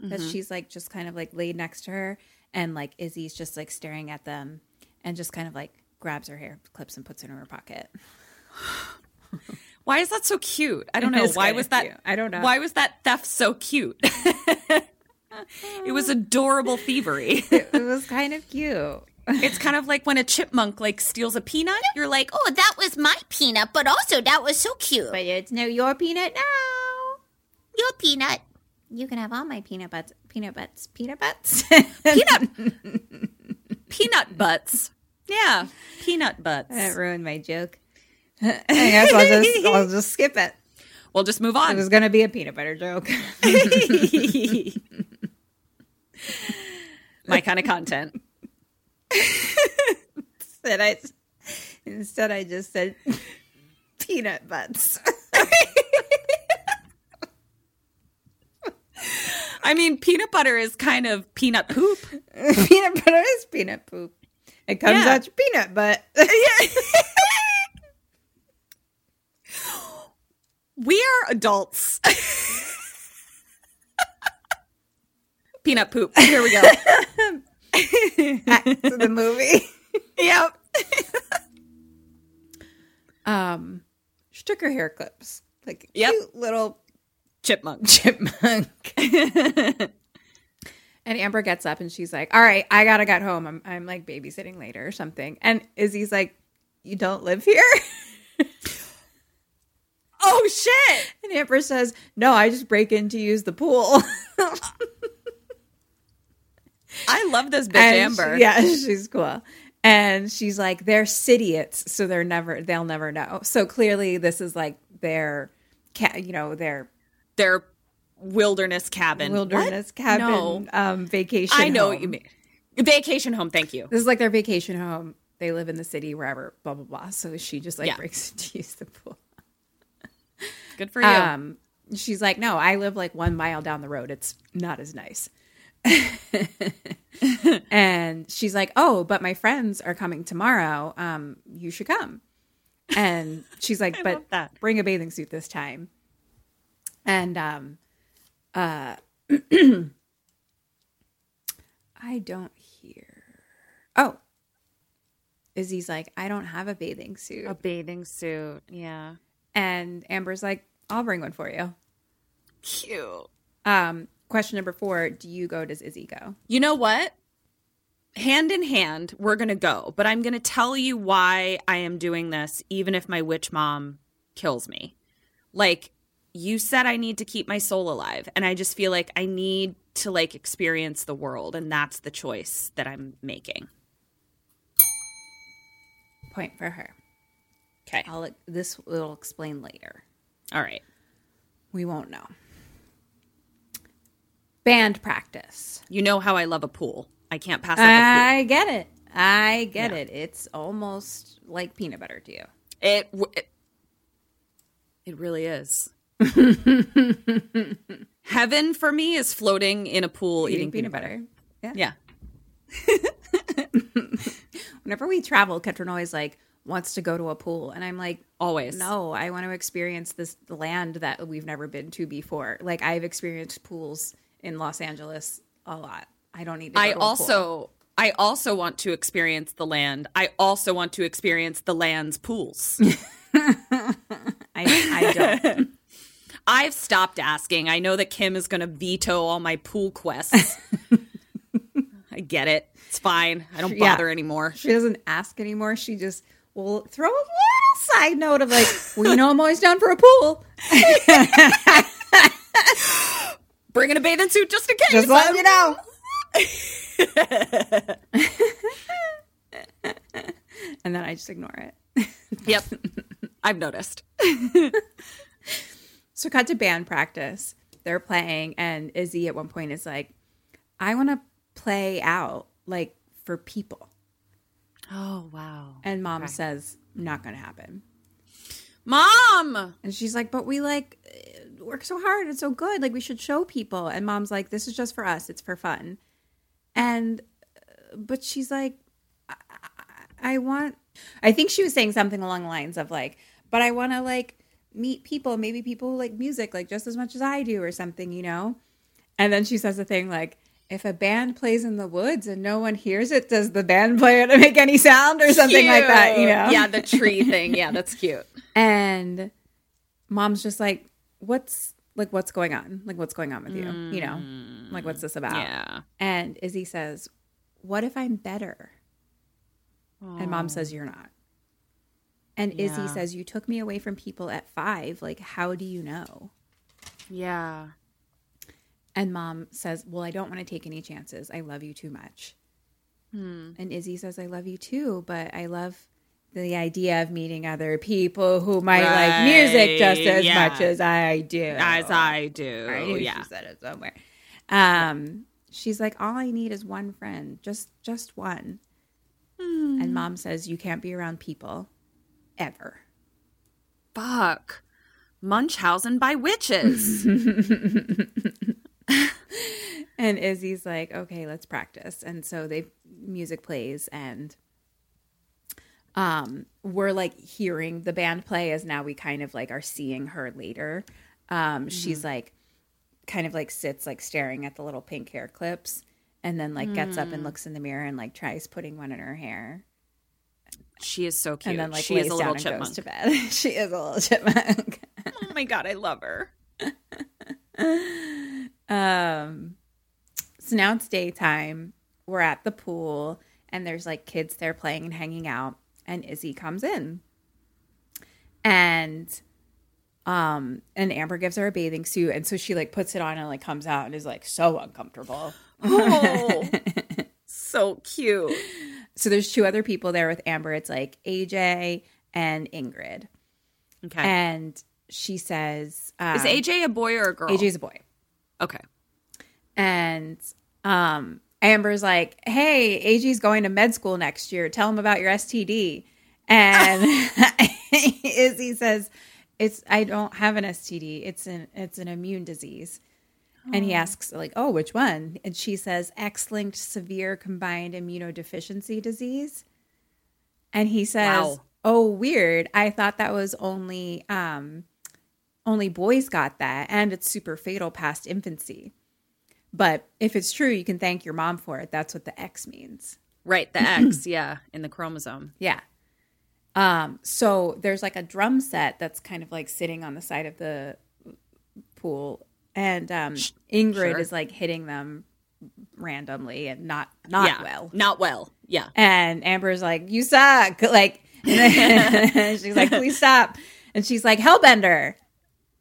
that she's like just kind of like laid next to her, and like Izzy's just like staring at them, and just kind of like grabs her hair clips and puts it in her pocket. Why is that so cute? I don't know. Why was that? cute. I don't know. Why was that theft so cute? it was adorable thievery. it was kind of cute. It's kind of like when a chipmunk like steals a peanut. You're like, Oh, that was my peanut, but also that was so cute. But it's no your peanut now. Your peanut. You can have all my peanut butts. Peanut butts. Peanut butts. peanut peanut butts. Yeah, peanut butts. that ruined my joke. I guess I'll just I'll just skip it. We'll just move on. It was gonna be a peanut butter joke. My kind of content. Instead, I instead I just said peanut butts. I mean, peanut butter is kind of peanut poop. peanut butter is peanut poop. It comes Yeah. out your peanut butt. We are adults. peanut poop. Here we go. The movie. yep. Um, she took her hair clips, like Yep. cute little Chipmunk. chipmunk. and Amber gets up and she's like, "All right, I gotta get home. I'm I'm like babysitting later or something." And Izzy's like, "You don't live here?" Oh shit. And Amber says, "No, I just break in to use the pool." I love this bitch And she- Amber. yeah, she's cool. And she's like, "They're idiots, so they're never they'll never know." So clearly, this is like their you know, their Their wilderness cabin. wilderness What? cabin No. um, vacation. I know what you mean. Vacation home, thank you. This is like their vacation home. They live in the city, wherever, blah blah blah. So she just like Yeah. breaks to use the pool. Good for you. Um, she's like, no, I live like one mile down the road. It's not as nice. and she's like, oh, but my friends are coming tomorrow. Um, you should come. And she's like, but bring a bathing suit this time. And um, uh, I don't hear. Oh, Izzy's like, I don't have a bathing suit. a bathing suit. Yeah. And Amber's like, I'll bring one for you. Cute. Um, question number four: Do you go? Does Izzy go? You know what? Hand in hand, we're going to go, but I'm going to tell you why I am doing this, even if my witch mom kills me. Like, you said I need to keep my soul alive, and I just feel like I need to like experience the world, and that's the choice that I'm making. Point for her. Okay. I'll this will explain later. All right. We won't know. Band practice. You know how I love a pool. I can't pass up I get it. I get Yeah. it. It's almost like peanut butter to you. It, it it really is. Heaven for me is floating in a pool eating, peanut, butter. Yeah. Whenever we travel, Ketron always like wants to go to a pool, and I'm like, Always. no, I want to experience this land that we've never been to before. Like I've experienced pools in Los Angeles a lot. I don't need. To I to also I also want to experience the land. I also want to experience the land's pools. I, I don't. I've stopped asking. I know that Kim is going to veto all my pool quests. I get it. It's fine. I don't Yeah. bother anymore. she doesn't ask anymore. She just will throw a little side note of like, we know I'm always down for a pool. Bringing a bathing suit just in case. Just letting you know. and then I just ignore it. Yep. I've noticed. So cut to band practice. They're playing, and Izzy at one point is like, "I want to play out like for people," Oh, wow. and Mom says, "Not going to happen." Mom! And she's like, "But we like uh, work so hard. It's so good. Like we should show people." And Mom's like, "This is just for us. It's for fun." And uh, but she's like, I, I want. I think she was saying something along the lines of like, "But I want to like meet people. Maybe people who like music like just as much as I do, or something, you know." And then she says a thing like. If a band plays in the woods and no one hears it, does the band play it to make any sound or something like that? You know? Yeah, the tree thing. Yeah, that's cute. And mom's just like, what's like what's going on? Like what's going on with you? You know? Like what's this about? Yeah. And Izzy says, What if I'm better? And mom says, You're not. And Izzy says, You took me away from people at five. Like, how do you know? Yeah. And mom says, Well, I don't want to take any chances. I love you too much. Hmm. And Izzy says, I love you too, but I love the idea of meeting other people who might like music just as yeah. much as I do. As I do. I knew yeah. she said it somewhere. Um, she's like, all I need is one friend, just just one. And mom says, you can't be around people ever. Fuck. Munchausen by witches. And Izzy's like, okay, let's practice. And so they music plays and um we're like hearing the band play as now we kind of like are seeing her later. Um she's like kind of like sits like staring at the little pink hair clips and then like gets up and looks in the mirror and like tries putting one in her hair she is so cute. and then like she lays is a down little and chipmunk. goes to bed. she is a little chipmunk. Oh my god, I love her. Um, so now it's daytime. We're at the pool, and there's like kids there playing and hanging out. And Izzy comes in, and um, and Amber gives her a bathing suit, and so she like puts it on and like comes out and is like so uncomfortable. Oh, so cute. So there's two other people there with Amber. It's like AJ and Ingrid, Okay. and she says, um, is AJ a boy or a girl? AJ's a boy. Okay. and um Amber's like, "Hey, AJ's going to med school next year. Tell him about your STD." And Izzy says, "It's I don't have an STD. It's an it's an immune disease." And he asks like, "Oh, which one?" And she says, "X-linked severe combined immunodeficiency disease." And he says, Wow. "Oh, weird. I thought that was only um only boys got that and it's super fatal past infancy." But if it's true, you can thank your mom for it. That's what the X means. Right, the X, yeah, in the chromosome. Yeah. Um, so there's like a drum set that's kind of like sitting on the side of the pool, and um, Ingrid sure. is like hitting them randomly and not not yeah. well. Not well. Yeah. And Amber's like, "You suck!" Like, she's like, "Please stop!" And she's like, "Hellbender,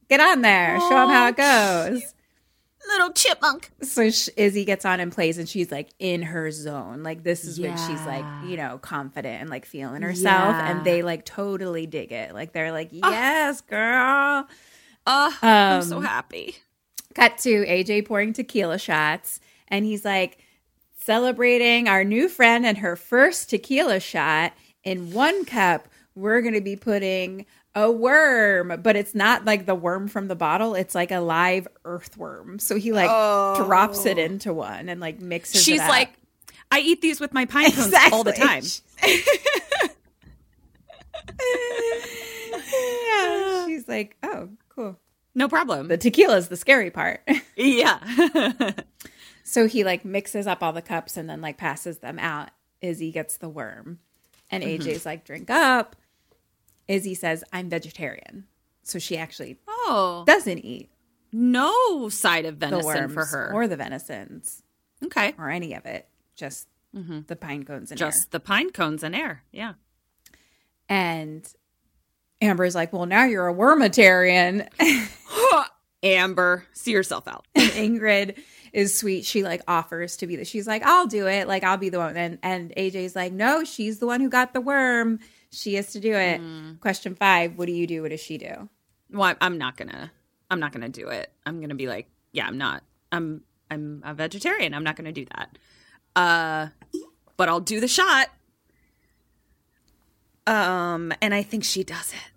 get on there, show them how it goes." Little chipmunk. so sh- Izzy gets on and plays, and she's like in her zone. Like this is when she's like, you know, confident and like feeling herself, Yeah. and they like totally dig it. Like they're like, yes, girl. Oh, I'm so um, happy. Cut to AJ pouring tequila shots, and he's like celebrating our new friend and her first tequila shot. In one cup, we're gonna be putting a worm, but it's not like the worm from the bottle. It's like a live earthworm. So he like drops it into one and like mixes. it She's like, I eat these with my pine cones all the time. yeah. She's like, oh, cool. No problem. The tequila's the scary part. yeah. so he like mixes up all the cups and then like passes them out. Izzy gets the worm. And Mm-hmm. AJ's like, drink up. Izzy says, I'm vegetarian. So she actually oh, doesn't eat no side of venison for her. or the venisons okay. or any of it. Just mm-hmm. the pine cones and Just the pine cones and air. Yeah. And Amber's like, well, now you're a wormitarian. Amber, see yourself out. and Ingrid is sweet. She like offers to be the. She's like, I'll do it. Like I'll be the one. And and AJ's like, no, she's the one who got the worm. She has to do it. Mm. Question five: What do you do? What does she do? Well, I'm not gonna. I'm not gonna do it. I'm gonna be like, yeah, I'm not. I'm. I'm a vegetarian. I'm not gonna do that. Uh, but I'll do the shot. Um, and I think she does it.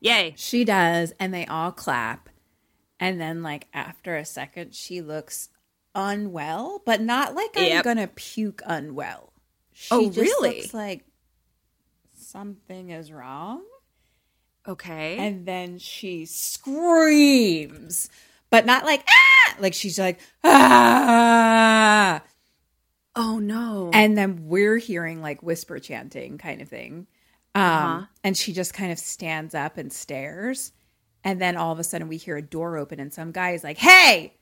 Yay! She does, and they all clap. And then, like after a second, she looks unwell, but not like I'm gonna puke unwell. She Oh, really? Looks like something is wrong. Okay. And then she screams, but not like ah, like she's like ah. oh no! And then we're hearing like whisper chanting kind of thing. Um, Uh-huh. and she just kind of stands up and stares. And then all of a sudden we hear a door open and some guy is like, "Hey!"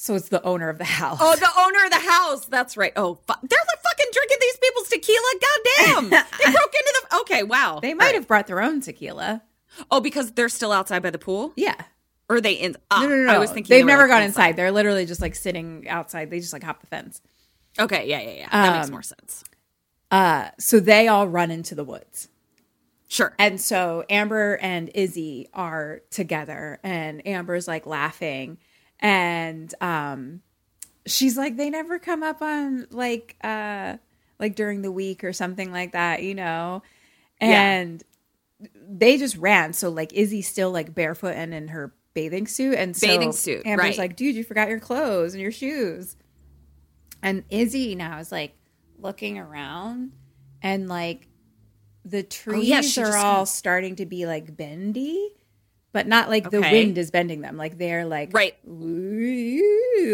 So it's the owner of the house. Oh, the owner of the house. That's right. Oh, fu- they're like fucking drinking these people's tequila. Goddamn! they broke into the. Okay, wow. they might have brought their own tequila. Oh, because they're still outside by the pool, Yeah. or are they in? Ah, No, no, no. I was thinking they've they never like, gone inside. They're literally just like sitting outside. They just like hop the fence. Okay, yeah, yeah, yeah. That makes Um, more sense. Uh, so they all run into the woods. Sure. And so Amber and Izzy are together and Amber's like laughing and um she's like they never come up on like uh like during the week or something like that, you know. And they just ran so like Izzy's still like barefoot and in her bathing suit and so Bathing suit, Amber's right. like, "Dude, you forgot your clothes and your shoes." And Izzy now is like looking around and like the trees Oh, yeah, are all kind of- starting to be like bendy, but not like the wind is bending them. Like they're like Right.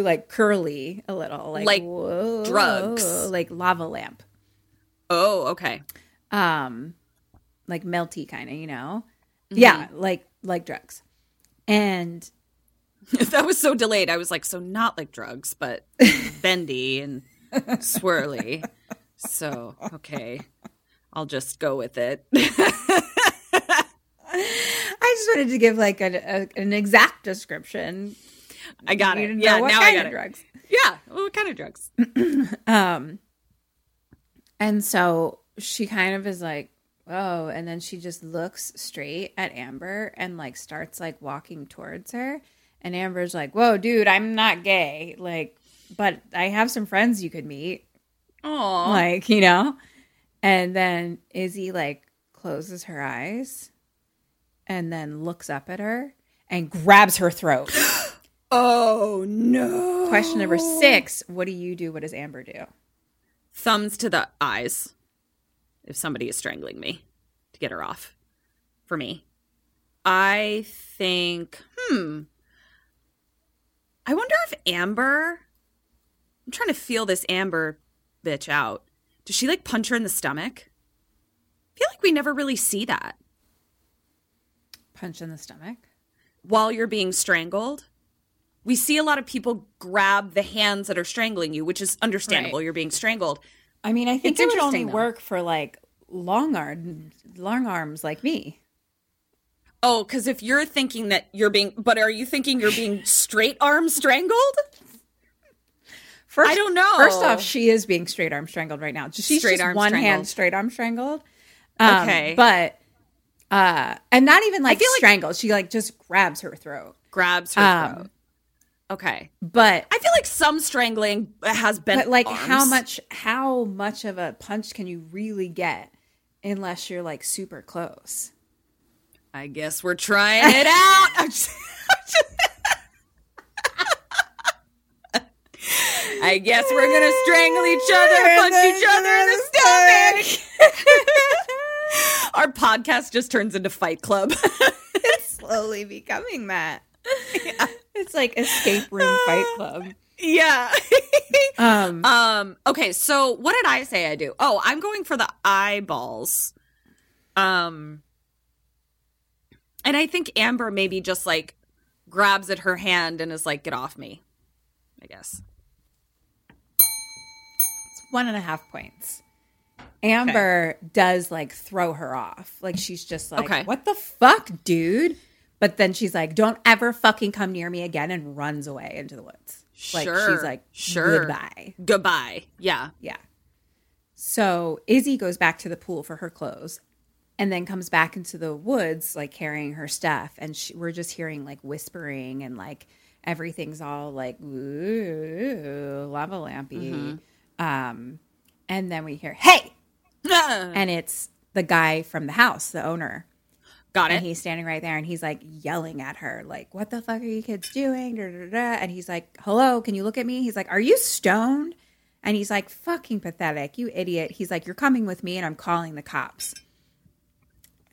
like curly a little, like, Like whoa, drugs. like lava lamp, Oh, okay. um, like melty kind of, you know, Mm-hmm. yeah, like like drugs, and that was so delayed. I was like, so not like drugs, but bendy and swirly. So okay, I'll just go with it. I just wanted to give like a, a, an exact description. I got You it. Yeah, what now kind I got of it. drugs. Yeah. Well, what kind of drugs? Um, and so she kind of is like, oh, and then she just looks straight at Amber and like starts like walking towards her. And Amber's like, whoa, dude, I'm not gay. Like, but I have some friends you could meet. Oh, Like, you know? And then Izzy like closes her eyes and then looks up at her and grabs her throat. oh no. Question number six What do you do? What does Amber do? thumbs to the eyes if somebody is strangling me to get her off for me. I think, hmm. I wonder if Amber, I'm trying to feel this Amber bitch out. Does she like punch her in the stomach? I feel like we never really see that Punch in the stomach. while you're being strangled. We see a lot of people grab the hands that are strangling you, which is understandable. Right. You're being strangled. I mean, I think It's it would only though. work for like long arm, long arms like me. Oh, because if you're thinking that you're being, but are you thinking you're being straight arm strangled? First, I don't know. First off, she is being straight arm strangled right now. She's Straight just arm one hand straight arm strangled. Um, Okay. but uh, and not even like feel like- strangled. She like just grabs her throat. Grabs her Um, throat. Okay. But I feel like some strangling has been. but like how much how much of a punch can you really get unless you're like super close? I guess we're trying it out. I'm just- I guess we're gonna strangle each other, punch each other in the stomach. Our podcast just turns into Fight Club. It's slowly becoming that. It's like escape room fight club. yeah. Um, Um, okay, so what did I say I do? Oh, I'm going for the eyeballs. Um and I think Amber maybe just like grabs at her hand and is like, get off me. I guess. it's one and a half points. Amber does like throw her off. Like she's just like, Okay. what the fuck, dude? But then she's like, don't ever fucking come near me again and runs away into the woods. Like Sure, she's like, sure. goodbye. Goodbye. Yeah. Yeah. So Izzy goes back to the pool for her clothes and then comes back into the woods, like carrying her stuff. And she, we're just hearing like whispering and like everything's all like, ooh, lava lampy. Um, and then we hear, hey! and it's the guy from the house, the owner. Got And it. he's standing right there and he's like yelling at her, like, what the fuck are you kids doing? Da, da, da. And he's like, hello, can you look at me? He's like, are you stoned? And he's like, fucking pathetic, you idiot. He's like, you're coming with me and I'm calling the cops.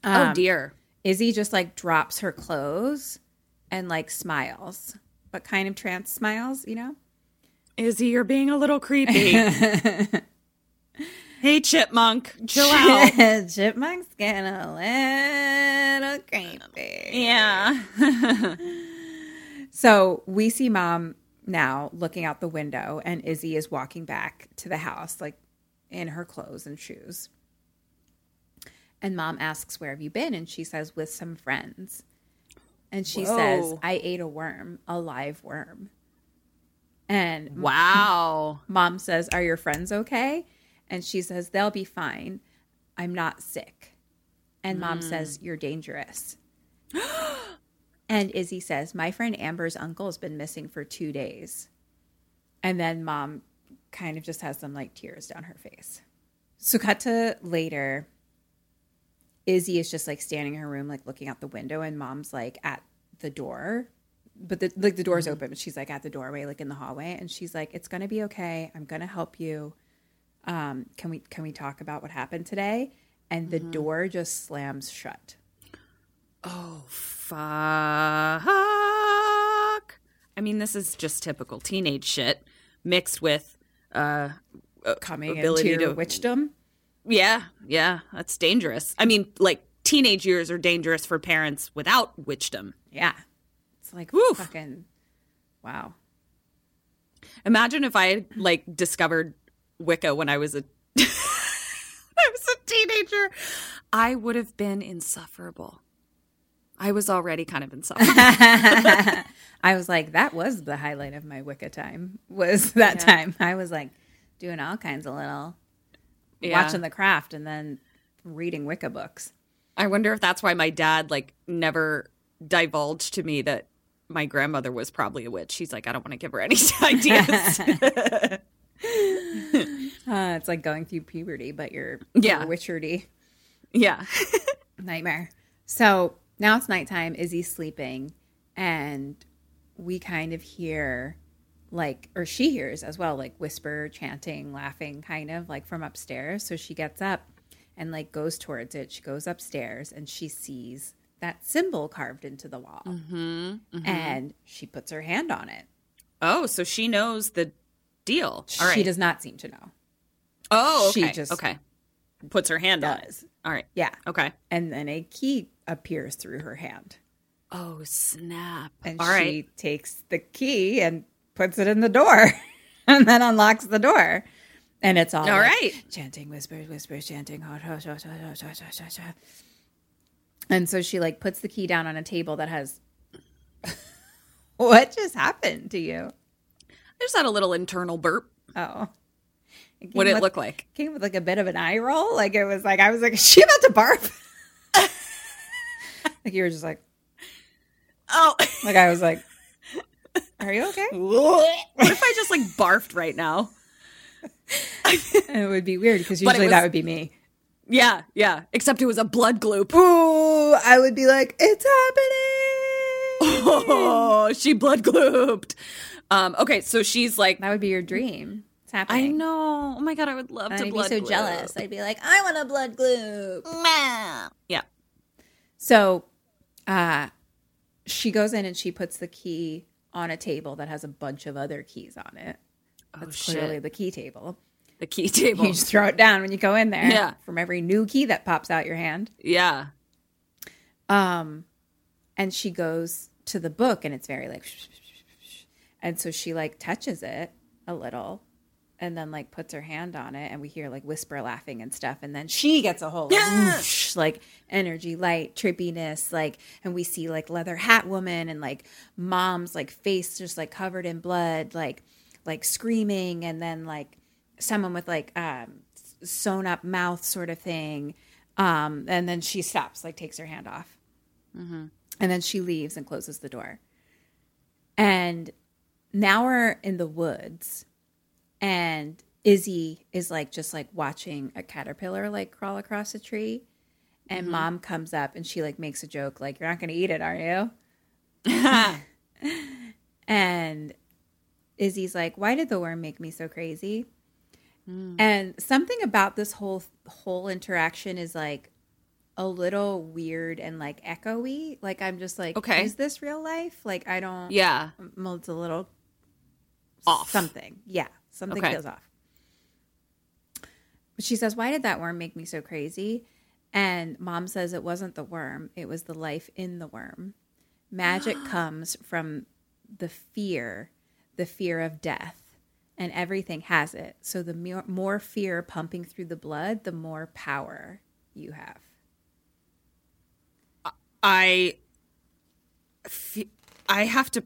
oh Um, dear. Izzy just like drops her clothes and like smiles, but kind of trance smiles, you know? Izzy, you're being a little creepy. hey, chipmunk, chill out. Chipmunk's getting a little creepy. yeah. So we see mom now looking out the window, and Izzy is walking back to the house, like in her clothes and shoes. And mom asks, Where have you been? And she says, With some friends. And she says, I ate a worm, a live worm. And wow. mom says, Are your friends okay? And she says, They'll be fine. I'm not sick. And mom mm. says, You're dangerous. and Izzy says, My friend Amber's uncle has been missing for two days. And then mom kind of just has some like tears down her face. So, cut to later. Izzy is just like standing in her room, like looking out the window, and mom's like at the door. But the like the door's mm-hmm. open, but she's like at the doorway, like in the hallway, and she's like, It's gonna be okay. I'm gonna help you. Um, can we can we talk about what happened today? And the door just slams shut. Oh, fuck. I mean, this is just typical teenage shit mixed with uh, Coming ability into to witchdom. Yeah, yeah, that's dangerous. I mean, like teenage years are dangerous for parents without witchdom. Yeah. It's like Woof. fucking wow. Imagine if I had like discovered Wicca when I was a I was a teenager. I would have been insufferable. I was already kind of insufferable. I was like, that was the highlight of my Wicca time. Was that time? I was like doing all kinds of little Yeah. watching the craft and then reading Wicca books. I wonder if that's why my dad like never divulged to me that my grandmother was probably a witch. She's like, I don't want to give her any ideas. Uh, it's like going through puberty, but you're Yeah. you're yeah. nightmare. So now it's nighttime. Izzy's sleeping, and we kind of hear like, or she hears as well, like whisper, chanting, laughing, kind of like from upstairs. So she gets up and like goes towards it. She goes upstairs and she sees that symbol carved into the wall, and she puts her hand on it. Oh, so she knows the deal. All right. She does not seem to know. Oh, She just okay. Puts her hand on it. All right. yeah, Okay. and then a key appears through her hand. Oh, snap. And All she right. takes the key and puts it in the door and then unlocks the door. And it's all, All like, right. chanting, whispers, whispers, chanting. And so she like puts the key down on a table that has. what just happened to you? Just had a little internal burp. Oh. It What did it look like? Came with like a bit of an eye roll. Like it was like, I was like, is she about to barf? like you were just like, Oh. like I was like, are you okay? what if I just like barfed right now? It would be weird because usually that would be me. Yeah, yeah. Except it was a blood gloop. Ooh, I would be like, it's happening. Oh, she blood glooped. Um, okay, so she's like, that would be your dream. It's happening. I know. Oh my god, I would love And to I'd be so gloop. jealous. I'd be like, I want a blood glue. Yeah. So, uh, she goes in and she puts the key on a table that has a bunch of other keys on it. That's Oh, clearly shit. the key table. The key table. You just throw it down when you go in there. Yeah. From every new key that pops out your hand. yeah. Um, and she goes to the book and it's very like, and so she like touches it a little and then like puts her hand on it and we hear like whisper laughing and stuff. And then she gets a whole like, whoosh, like energy, light, trippiness, like, and we see like leather hat woman and like mom's like face just like covered in blood, like, like screaming. And then like someone with like, um, sewn up mouth sort of thing. Um, and then she stops, like takes her hand off. And then she leaves and closes the door. And now we're in the woods and Izzy is like just like watching a caterpillar like crawl across a tree. And mm-hmm. mom comes up and she like makes a joke like, You're not gonna eat it, are you? and Izzy's like, Why did the worm make me so crazy? Mm. And something about this whole whole interaction is like a little weird and like echoey. Like I'm just like, Okay. is this real life? Like I don't Yeah. well, it's a little Off. Something. Yeah. Something Okay. feels off. But she says, Why did that worm make me so crazy? And mom says it wasn't the worm, it was the life in the worm. Magic comes from the fear, the fear of death. And everything has it. So the more, more fear pumping through the blood, the more power you have. I I have to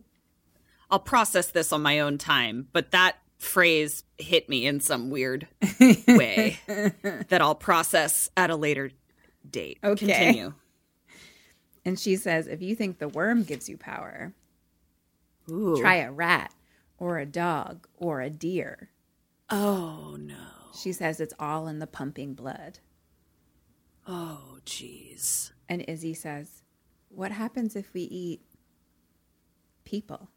I'll process this on my own time, but that phrase hit me in some weird way that I'll process at a later date. Okay. Continue. And she says, if you think the worm gives you power, Ooh. try a rat or a dog or a deer. Oh no. She says it's all in the pumping blood. Oh jeez. And Izzy says, What happens if we eat people?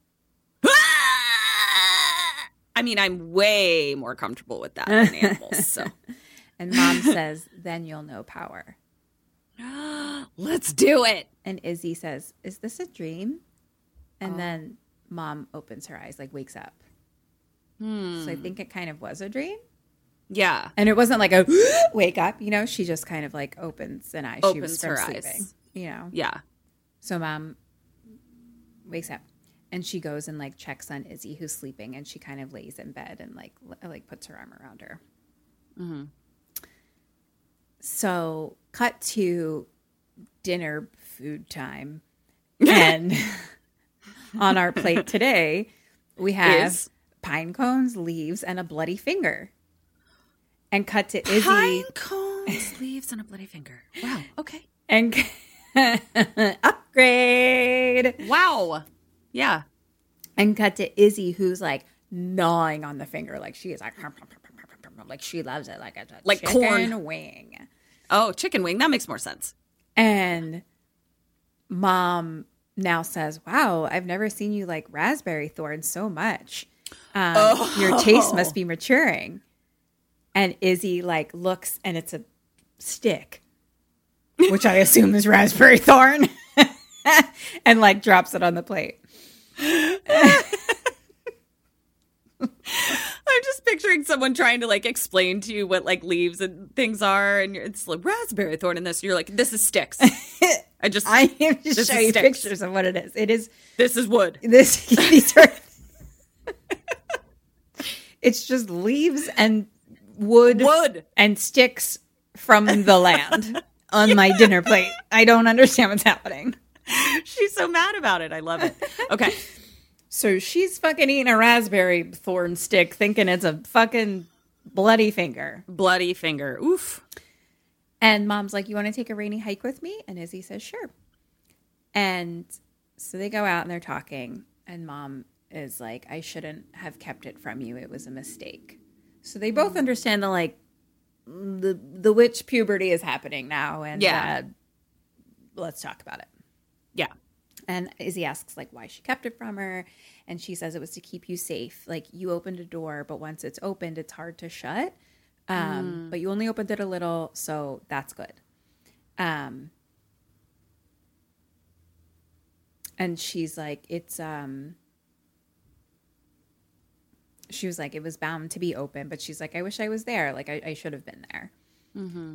I mean, I'm way more comfortable with that than animals. So And mom says, Then you'll know power. let's do it. And Izzy says, Is this a dream? And oh. then mom opens her eyes, like wakes up. So I hmm. think it kind of was a dream. Yeah. And it wasn't like a wake up, you know, she just kind of like opens an eye. she was Opens her eyes. you know. Yeah. So mom wakes up and she goes and like checks on Izzy who's sleeping and she kind of lays in bed and like l- like puts her arm around her. Mm-hmm. So cut to dinner food time and on our plate today we have Is? pine cones, leaves, and a bloody finger. And cut to Izzy Pine cones, leaves, and a bloody finger. Wow. Okay. and upgrade. Wow. Yeah. and cut to Izzy, who's like gnawing on the finger, like she is like, like she loves it, like a Like chicken corn. wing. Oh, chicken wing. That makes more sense. And mom now says, "Wow, I've never seen you like raspberry thorn so much. Um, Your taste must be maturing." And Izzy like looks, and it's a stick, which I assume is raspberry thorn, and like drops it on the plate. I'm just picturing someone trying to like explain to you what like leaves and things are, and you're, it's like raspberry thorn in this. You're like, this is sticks. I just, I am just is show you sticks. pictures of what it is. It is this is wood. this these are it's just leaves and wood Wood. and sticks from the land on my dinner plate. I don't understand what's happening. She's so mad about it. I love it. Okay. So she's fucking eating a raspberry thorn stick thinking it's a fucking bloody finger. Bloody finger. Oof. And mom's like, You want to take a rainy hike with me? And Izzy says, Sure. And so they go out and they're talking. And mom is like, I shouldn't have kept it from you. It was a mistake. So they both understand the like, the, the witch puberty is happening now. And Yeah. uh, let's talk about it. Yeah. And Izzy asks like why she kept it from her, and she says it was to keep you safe. Like you opened a door, but once it's opened, it's hard to shut. Um, But you only opened it a little, so that's good. Um, and she's like, it's um. She was like, it was bound to be open, but she's like, I wish I was there. Like I, I should have been there.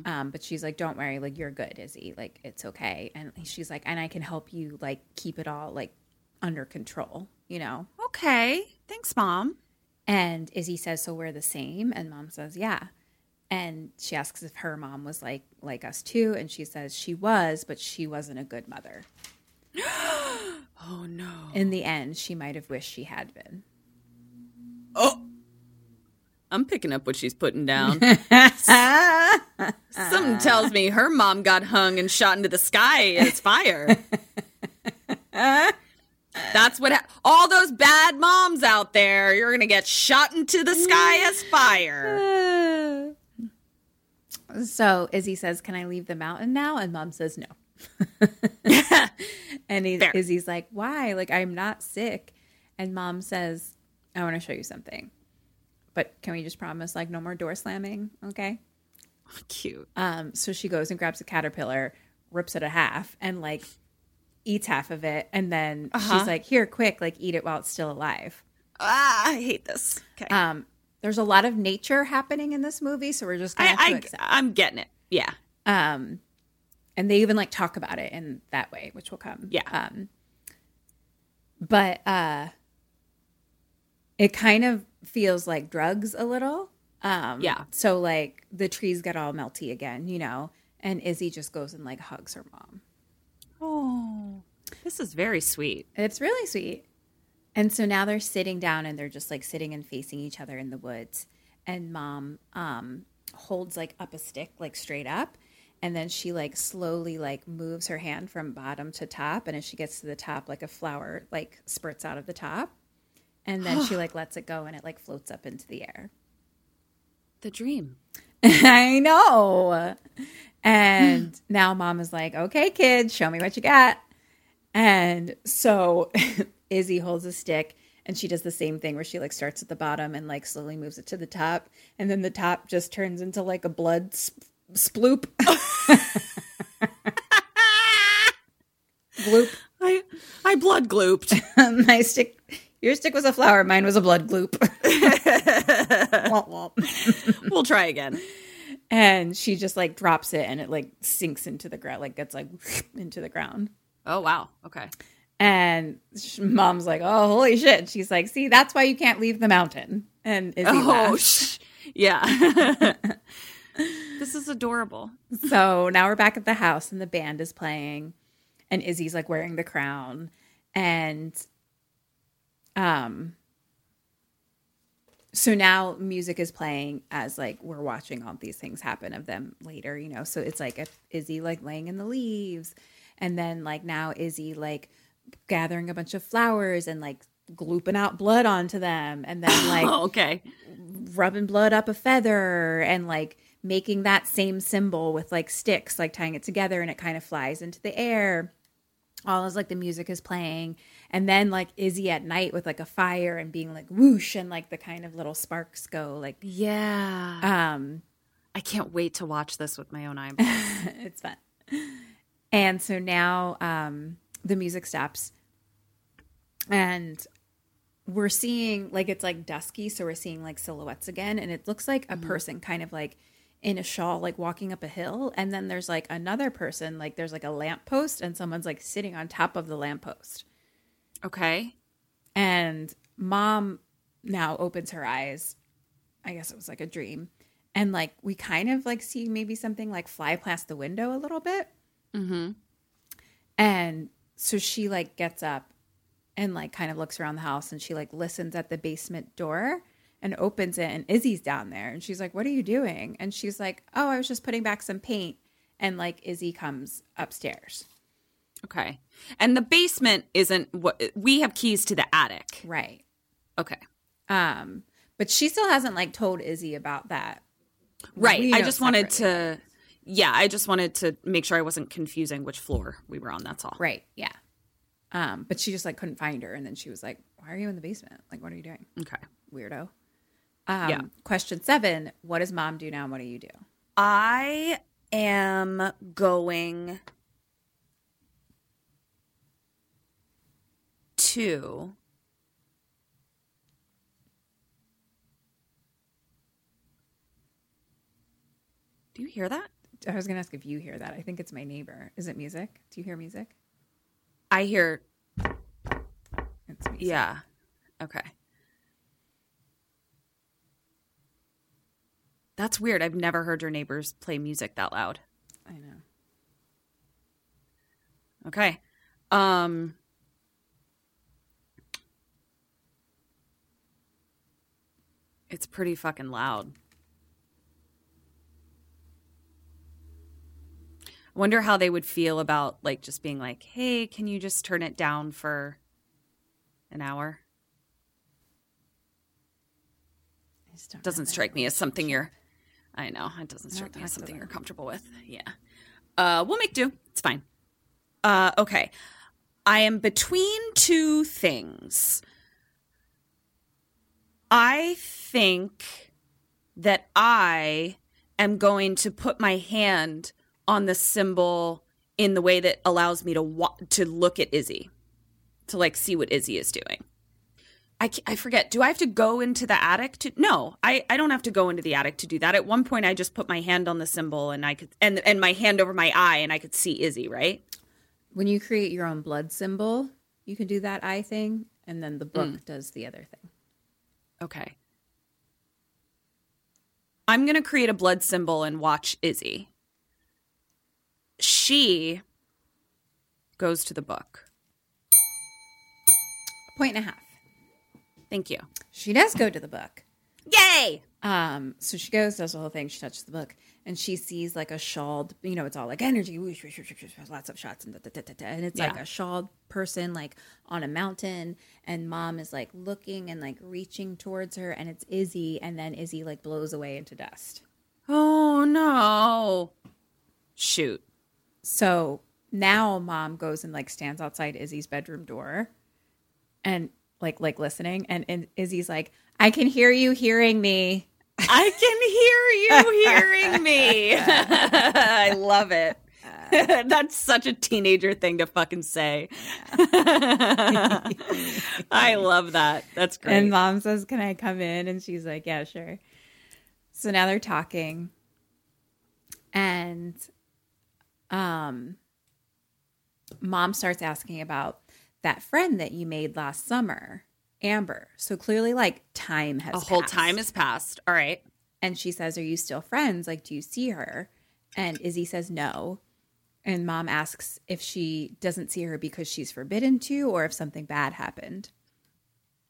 Um, but she's like, don't worry, like you're good, Izzy. Like it's okay. And she's like, and I can help you like keep it all like under control, you know? Okay. Thanks, mom. And Izzy says, so we're the same. And mom says, yeah. And she asks if her mom was like like us too. And she says she was, but she wasn't a good mother. Oh no. In the end, she might have wished she had been. Oh. I'm picking up what she's putting down. Something tells me her mom got hung and shot into the sky as fire. That's what ha- all those bad moms out there. You're gonna get shot into the sky as fire. So Izzy says, "Can I leave the mountain now?" And Mom says, "No." and he, Izzy's like, "Why? Like I'm not sick." And Mom says, "I want to show you something, but can we just promise like no more door slamming? Okay." Cute. Um, so she goes and grabs a caterpillar, rips it a half, and like eats half of it, and then she's like, "Here, quick, like eat it while it's still alive." Ah, I hate this. Okay. Um, there's a lot of nature happening in this movie, so we're just gonna have to I, I I'm getting it. Yeah. Um, and they even like talk about it in that way, which will come. Yeah. Um, but uh, it kind of feels like drugs a little. Um, Yeah. So like the trees get all melty again, you know, and Izzy just goes and like hugs her mom. Oh, this is very sweet. It's really sweet. And so now they're sitting down and they're just like sitting and facing each other in the woods. And mom um, holds like up a stick, like straight up. And then she like slowly like moves her hand from bottom to top. And as she gets to the top, like a flower like spurts out of the top. And then she like lets it go and it like floats up into the air. The dream. I know. And now mom is like, okay, kid, show me what you got. And so Izzy holds a stick and she does the same thing where she like starts at the bottom and like slowly moves it to the top. And then the top just turns into like a blood sp- sploop. Gloop. I I blood glooped. My stick, your stick was a flower. Mine was a blood gloop. Womp womp. we'll try again. and she just like drops it and it like sinks into the ground like gets like into the ground Oh wow. Okay. and sh- mom's like oh holy shit she's like see that's why you can't leave the mountain and Izzy Oh sh- yeah. this is adorable. so now we're back at the house and the band is playing and izzy's like wearing the crown and um so now music is playing as like we're watching all these things happen of them later you know so it's like if izzy like laying in the leaves and then like now izzy like gathering a bunch of flowers and like glooping out blood onto them and then like Oh, okay. rubbing blood up a feather and like making that same symbol with like sticks, like tying it together and it kind of flies into the air. All as like the music is playing. And then like Izzy at night with like a fire and being like whoosh and like the kind of little sparks go like Yeah. um I can't wait to watch this with my own eyeballs. it's fun. And so now um, the music stops, and we're seeing like it's like dusky, so we're seeing like silhouettes again, and it looks like a person kind of like in a shawl, like walking up a hill, and then there's like another person, like there's like a lamppost, and someone's like sitting on top of the lamppost, okay. and mom now opens her eyes. I guess it was like a dream. And like we kind of like see maybe something like fly past the window a little bit. Mm-hmm. And so she like gets up and like kind of looks around the house and she like listens at the basement door and opens it and Izzy's down there and she's like, "What are you doing?" And she's like, "Oh, I was just putting back some paint." And like Izzy comes upstairs. Okay. And the basement isn't what we have keys to the attic. Right. Okay. Um but she still hasn't like told Izzy about that. Right. I know just wanted to yeah, I just wanted to make sure I wasn't confusing which floor we were on, that's all. Right. Yeah. Um but she just like couldn't find her and then she was like, "Why are you in the basement? Like what are you doing?" Okay. Weirdo. Um Yeah. question 7, what does mom do now? and What do you do? I am going to Do you hear that? I was going to ask if you hear that. I think it's my neighbor. Is it music? Do you hear music? I hear It's music. yeah. Okay. That's weird. I've never heard your neighbors play music that loud. I know. Okay. Um It's pretty fucking loud. I wonder how they would feel about like just being like, "Hey, can you just turn it down for an hour?" Doesn't strike me as something you're I know, it doesn't strike me as something you're comfortable with. Yeah. Uh we'll make do. It's fine. Uh okay. I am between two things. I think that I am going to put my hand on the symbol in the way that allows me to wa- to look at Izzy, to like see what Izzy is doing. I, I forget. Do I have to go into the attic to? No, I, I don't have to go into the attic to do that. At one point, I just put my hand on the symbol and I could and and my hand over my eye and I could see Izzy. Right? When you create your own blood symbol, you can do that eye thing, and then the book mm. does the other thing. Okay. I'm going to create a blood symbol and watch Izzy. She goes to the book. Point and a half. Thank you. She does go to the book. Yay! Um, so she goes, does the whole thing. She touches the book, and she sees like a shawled. You know, it's all like energy, whoosh, whoosh, whoosh, lots of shots, and da, da, da, and it's like a shawled person like on a mountain, and mom is like looking and like reaching towards her, and it's Izzy, and then Izzy like blows away into dust. Oh no. Shoot. So now mom goes and like stands outside Izzy's bedroom door, and like like listening, and, and Izzy's like, "I can hear you hearing me." I can hear you hearing me. I love it. That's such a teenager thing to fucking say. I love that. That's great. And mom says, Can I come in? And she's like, Yeah, sure. So now they're talking. And um mom starts asking about that friend that you made last summer, Amber. So clearly like time has a whole passed. time has passed. All right. And she says, Are you still friends? Like, do you see her? And Izzy says no. And mom asks if she doesn't see her because she's forbidden to or if something bad happened.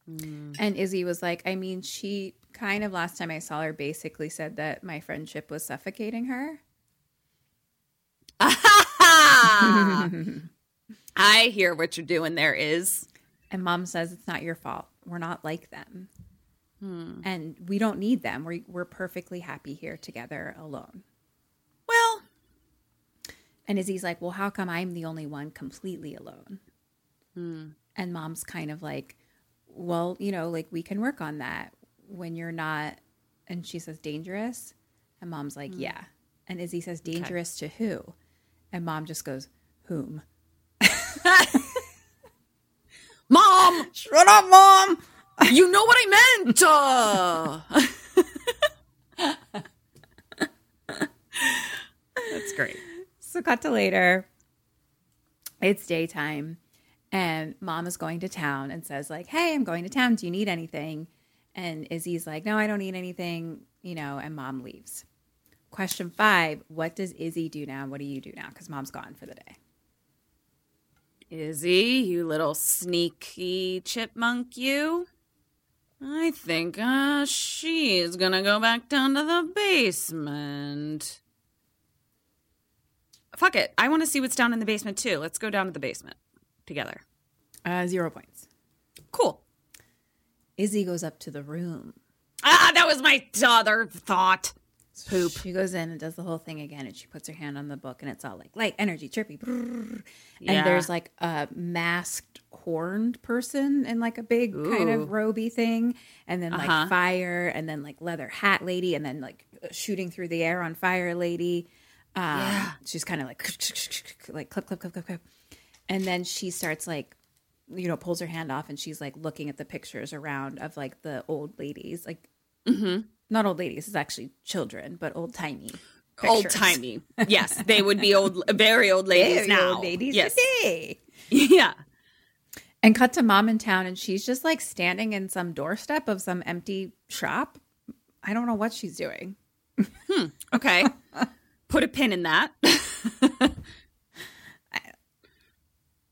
Mm. And Izzy was like, I mean, she kind of last time I saw her basically said that my friendship was suffocating her. I hear what you're doing there is. And mom says, It's not your fault. We're not like them. Hmm. And we don't need them. We're, we're perfectly happy here together alone. Well, And Izzy's like, well, how come I'm the only one completely alone? Hmm. And mom's kind of like, well, you know, like we can work on that when you're not. And she says, dangerous. And mom's like, hmm. yeah. And Izzy says, dangerous to who? And mom just goes, whom? mom, Shut up, mom. you know what I meant. Uh. That's great. So cut to later. It's daytime, and mom is going to town and says like, "Hey, I'm going to town. Do you need anything?" And Izzy's like, "No, I don't need anything." You know, and mom leaves. Question five: What does Izzy do now? What do you do now? Because mom's gone for the day. Izzy, you little sneaky chipmunk, you. I think uh, she's gonna go back down to the basement. Fuck it. I want to see what's down in the basement too. Let's go down to the basement together. Uh, zero points. Cool. Izzy goes up to the room. Ah, that was my other thought. Poop. She goes in and does the whole thing again, and she puts her hand on the book, and it's all like light, energy, trippy. brrr. Yeah. And there's like a masked, horned person in like a big kind of roby thing, and then like Uh-huh. fire, and then like leather hat lady, and then like shooting through the air on fire lady. Um, Yeah. She's kind of like like clip, clip, clip, clip, clip, and then she starts like you know pulls her hand off, and she's like looking at the pictures around of like the old ladies, like not old ladies, it's actually children, but old timey. Old timey. Yes, they would be old, very old ladies now. old ladies yes. today. Yeah. And cut to mom in town, and she's just like standing in some doorstep of some empty shop. I don't know what she's doing. Hmm, okay. Put a pin in that.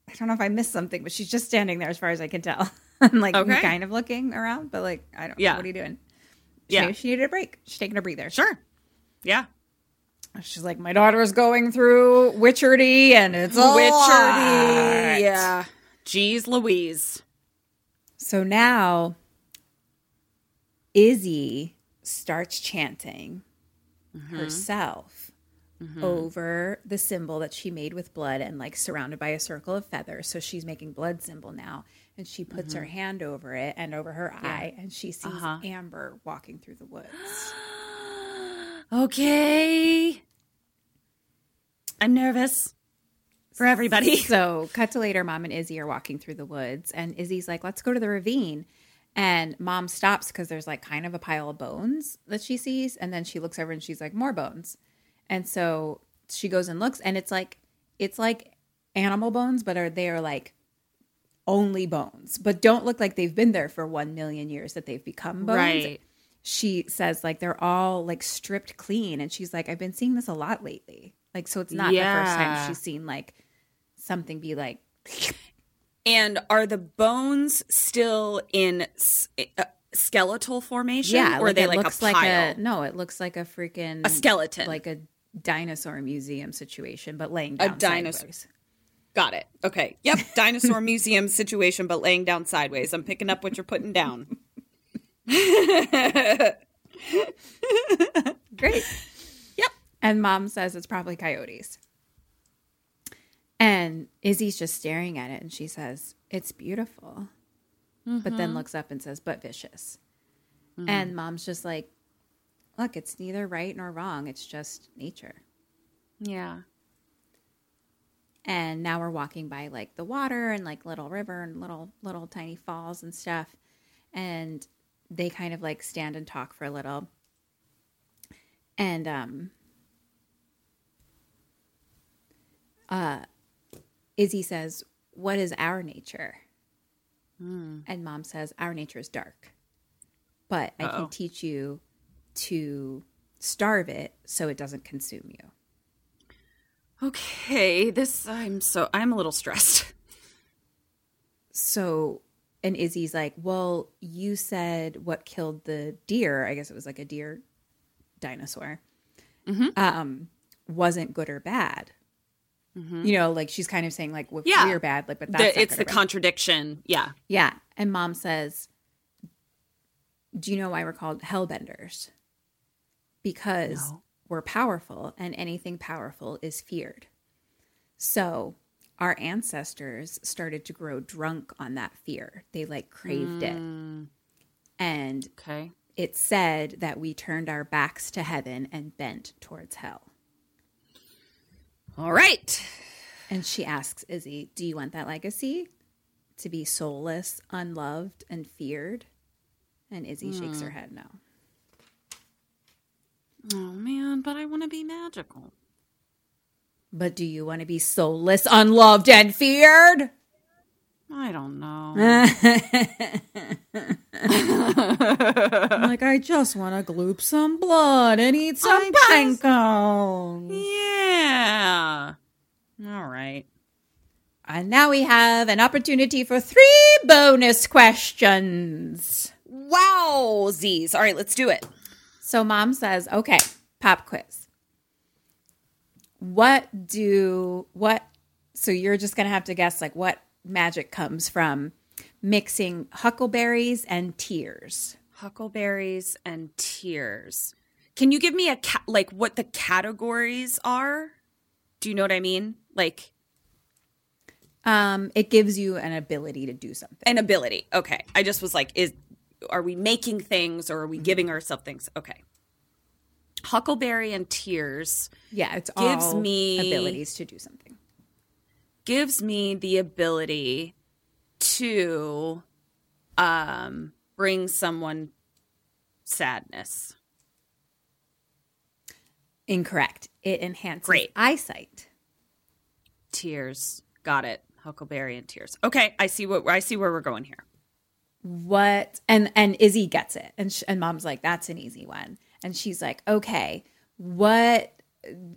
I don't know if I missed something, but she's just standing there as far as I can tell. I'm like Okay. kind of looking around, but like I don't Yeah. know. What are you doing? She, Yeah. she needed a break. She's taking a breather. Sure. Yeah. She's like, my daughter's going through Witcherdy, and it's a lot." Yeah. Jeez Louise. So now Izzy starts chanting mm-hmm. herself mm-hmm. over the symbol that she made with blood and like surrounded by a circle of feathers. So she's making blood symbol now. And she puts her mm-hmm. hand over it and over her eye and she sees uh-huh. Amber walking through the woods. Okay. I'm nervous for everybody. So, cut to later, mom and Izzy are walking through the woods, and Izzy's like, let's go to the ravine. And mom stops because there's like kind of a pile of bones that she sees. And then she looks over and she's like, more bones. And so she goes and looks, and it's like, it's like animal bones, but are they are like only bones, but don't look like they've been there for one million years that they've become bones. Right. She says like they're all like stripped clean, and she's like, I've been seeing this a lot lately. Like, so it's not the first time she's seen like something be like And are the bones still in s- uh, skeletal formation? yeah, Or are they like a pile? like a no, it looks like a freaking A skeleton. like a dinosaur museum situation, but laying down A dinosaur. sideways. Got it. Okay. Yep. Dinosaur museum situation, but laying down sideways. I'm picking up what you're putting down. Great. Yep. And mom says it's probably coyotes. And Izzy's just staring at it and she says, It's beautiful. But Mm-hmm. then looks up and says, But vicious. And mom's just like, Look, it's neither right nor wrong. It's just nature. Yeah. And now we're walking by like the water and like little river and little little tiny falls and stuff. And they kind of like stand and talk for a little. And um uh izzy says what is our nature? And mom says our nature is dark. But i can teach you to starve it so it doesn't consume you Okay. This, I'm so, I'm a little stressed. so and Izzy's like, "Well, you said what killed the deer? I guess it was like a deer dinosaur. Um, wasn't good or bad. You know, like she's kind of saying like, well, Yeah. we're bad, like, but that's The, it's the bad. contradiction. Yeah. yeah." And mom says, "Do you know why we're called hellbenders? Because we're powerful, and anything powerful is feared. So." Our ancestors started to grow drunk on that fear. They like craved it. Hmm. And Okay. it said that we turned our backs to heaven and bent towards hell. All right. And she asks Izzy, Do you want that legacy to be soulless, unloved, and feared? And Izzy shakes hmm. her head no. Oh, man, but I want to be magical. But do you want to be soulless, unloved, and feared? I don't know. I'm like, I just want to gloop some blood and eat some pine cones. yeah. All right. And now we have an opportunity for three bonus questions. Wow, Z's. All right, let's do it. So mom says, okay, pop quiz. What do, what, so you're just going to have to guess like what magic comes from mixing huckleberries and tears. Huckleberries and tears. Can you give me a ca- like what the categories are? Do you know what I mean? Like Um, it gives you an ability to do something. an ability. Okay. I just was like, is are we making things or are we giving ourselves things? Okay. Huckleberry and tears Yeah, it's Gives all me- abilities to do something. gives me the ability to um bring someone sadness. Incorrect. It enhances Great. eyesight. Tears. Got it. Huckleberry and tears. Okay, I see what I see where we're going here. What and and Izzy gets it and sh- and mom's like that's an easy one and she's like okay what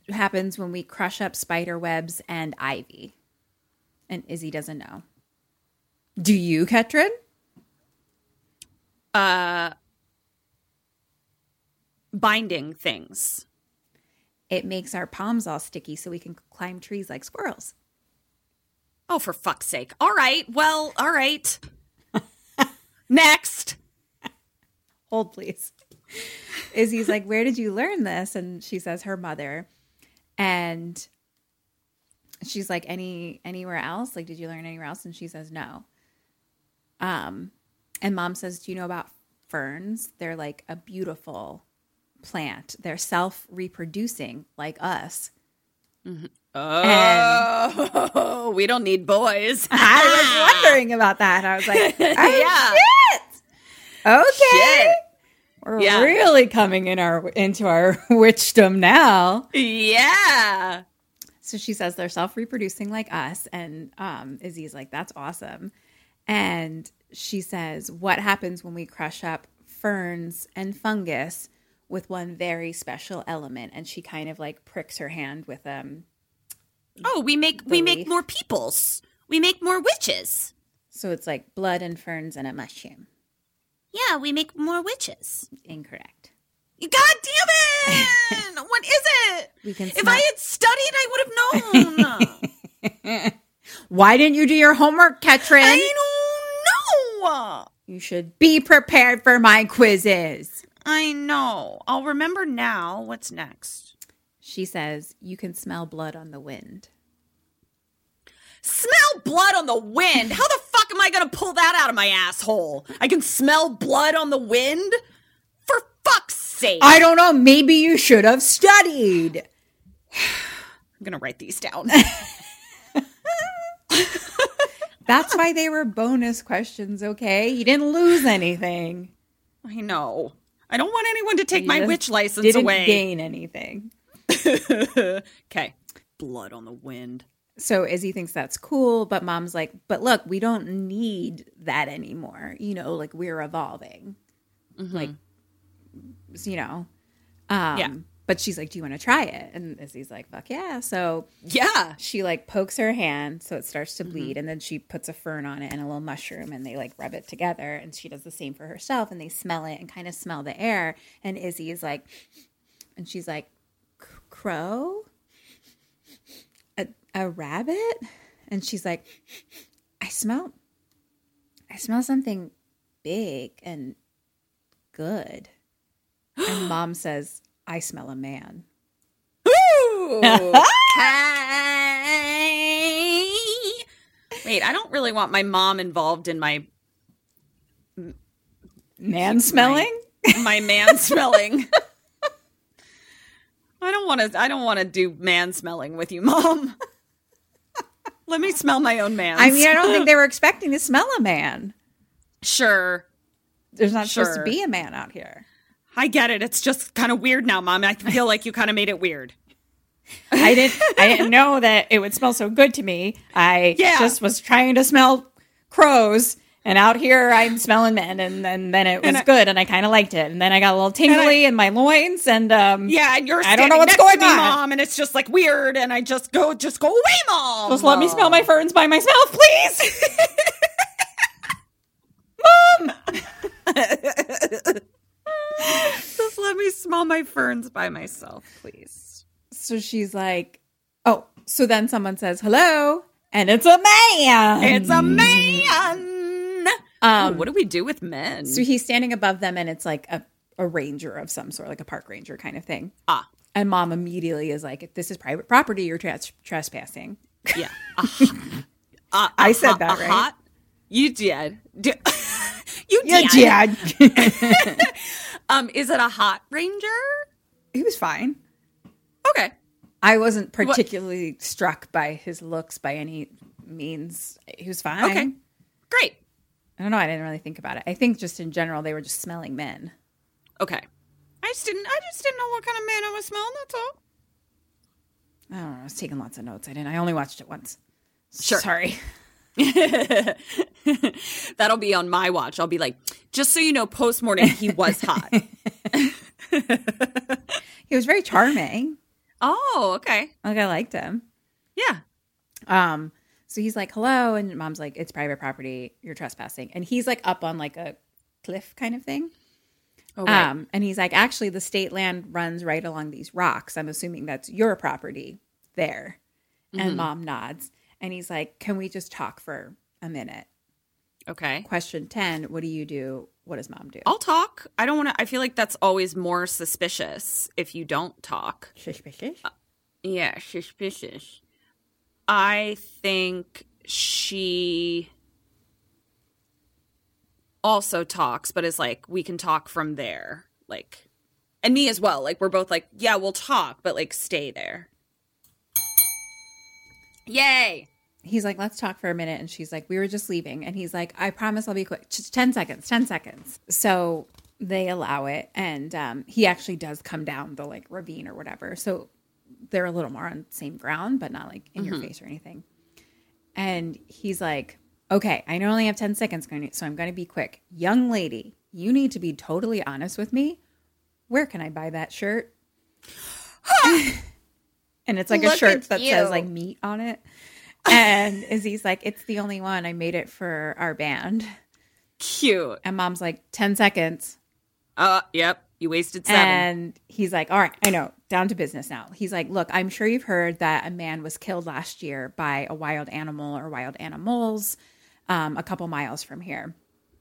happens when we crush up spider webs and ivy and Izzy doesn't know do you Ketrin Uh binding things? It makes our palms all sticky so we can climb trees like squirrels. Oh, for fuck's sake. All right. Well, all right. Next. Hold, please. Izzy's like, Where did you learn this? And she says, Her mother. And she's like, Any anywhere else? Like, did you learn anywhere else? And she says, No. Um, and mom says, Do you know about ferns? They're like a beautiful plant. They're self reproducing like us. Oh, we don't need boys. I was wondering about that. I was like, oh, Yeah. shit. Okay. Shit. We're Yeah. really coming in our into our witchdom now. Yeah. So she says they're self reproducing like us. And um, Izzy's like, that's awesome. And she says, what happens when we crush up ferns and fungus with one very special element? And she kind of like pricks her hand with um. Oh, we make we make more peoples. We make more witches. So it's like blood and ferns and a mushroom. Yeah, we make more witches. Incorrect. God damn it! what is it? We can if smell- I had studied, I would have known. Why didn't you do your homework, Ketrin? I don't know. You should be prepared for my quizzes. I know. I'll remember now. What's next? She says, You can smell blood on the wind. Smell blood on the wind. How the fuck am I going to pull that out of my asshole? I can smell blood on the wind? For fuck's sake. I don't know. Maybe you should have studied. I'm going to write these down. That's why they were bonus questions, okay? You didn't lose anything. I know. I don't want anyone to take You my witch license away. didn't gain anything. okay. Blood on the wind. So Izzy thinks that's cool, but mom's like, but look, we don't need that anymore. You know, like we're evolving. Like, you know. Um, Yeah. But she's like, do you want to try it? And Izzy's like, fuck yeah. So Yeah. she like pokes her hand so it starts to bleed and then she puts a fern on it and a little mushroom and they like rub it together and she does the same for herself and they smell it and kind of smell the air and Izzy is like and she's like "C- crow? A, a rabbit? And she's like I smell I smell something big and good. And mom says I smell a man. Wait, I don't really want my mom involved in my man smelling? my man smelling. I don't want to. I don't want to do man smelling with you, mom. Let me smell my own man. I mean, I don't think they were expecting to smell a man. sure. There's not supposed to be a man out here. I get it. It's just kind of weird now, mom. I feel like you kind of made it weird. I didn't. I didn't know that it would smell so good to me. I Yeah. just was trying to smell crows, and out here I'm smelling men, and then then it was And I- good, and I kind of liked it, and then I got a little tingly in my loins, and um, Yeah, and you're. I don't know what's going on. mom, and it's just like weird. And I just go, just go away, mom. just let me smell my ferns by myself, please. Mom. just let me smell my ferns by myself, please. so she's like, "Oh." So then someone says, "Hello," and it's a man. It's a man. Um, Oh, what do we do with men? So he's standing above them, and it's like a, a ranger of some sort, like a park ranger kind of thing. ah, And mom immediately is like, "This is private property. You're tres- trespassing." yeah. Uh, I said hot- that, right? You did. You Yeah, did. Dad. Um, is it a hot ranger? he was fine. Okay. I wasn't particularly struck by his looks by any means. He was fine. Okay. Great. I don't know. I didn't really think about it. I think just in general, they were just smelling men. Okay. I just didn't. I just didn't know what kind of man I was smelling. That's all. I don't know. I was taking lots of notes. I didn't. I only watched it once. Sure. Sorry. That'll be on my watch. I'll be like, just so you know, post mortem, he was hot. He was very charming. oh, okay. Like I liked him. Yeah. Um, so he's like, hello. And mom's like, it's private property. You're trespassing. And he's like up on like a cliff kind of thing. Oh, right. Um, and he's like, actually, the state land runs right along these rocks. I'm assuming that's your property there. And Mhm. mom nods. And he's like, can we just talk for a minute? Okay. Question 10 What do you do? What does mom do? I'll talk. I don't want to. I feel like that's always more suspicious if you don't talk. Suspicious? Yeah, suspicious. I think she also talks, but is like, we can talk from there. Like, and me as well. Like, we're both like, yeah, we'll talk, but like, stay there. Yay. He's like, let's talk for a minute. And she's like, we were just leaving. And he's like, I promise I'll be quick. Just 10 seconds, 10 seconds. So they allow it. And um, he actually does come down the like ravine or whatever. So they're a little more on the same ground, but not like in your Mhm. face or anything. And he's like, okay, I only have 10 seconds, going so I'm going to be quick. Young lady, you need to be totally honest with me. Where can I buy that shirt? and it's like a shirt that you. says like meat on it. And Izzy's like, it's the only one. I made it for our band. Cute. And mom's like, 10 seconds. Uh, yep. You wasted seven. And he's like, all right, I know, down to business now. He's like, look, I'm sure you've heard that a man was killed last year by a wild animal or wild animals um, a couple miles from here.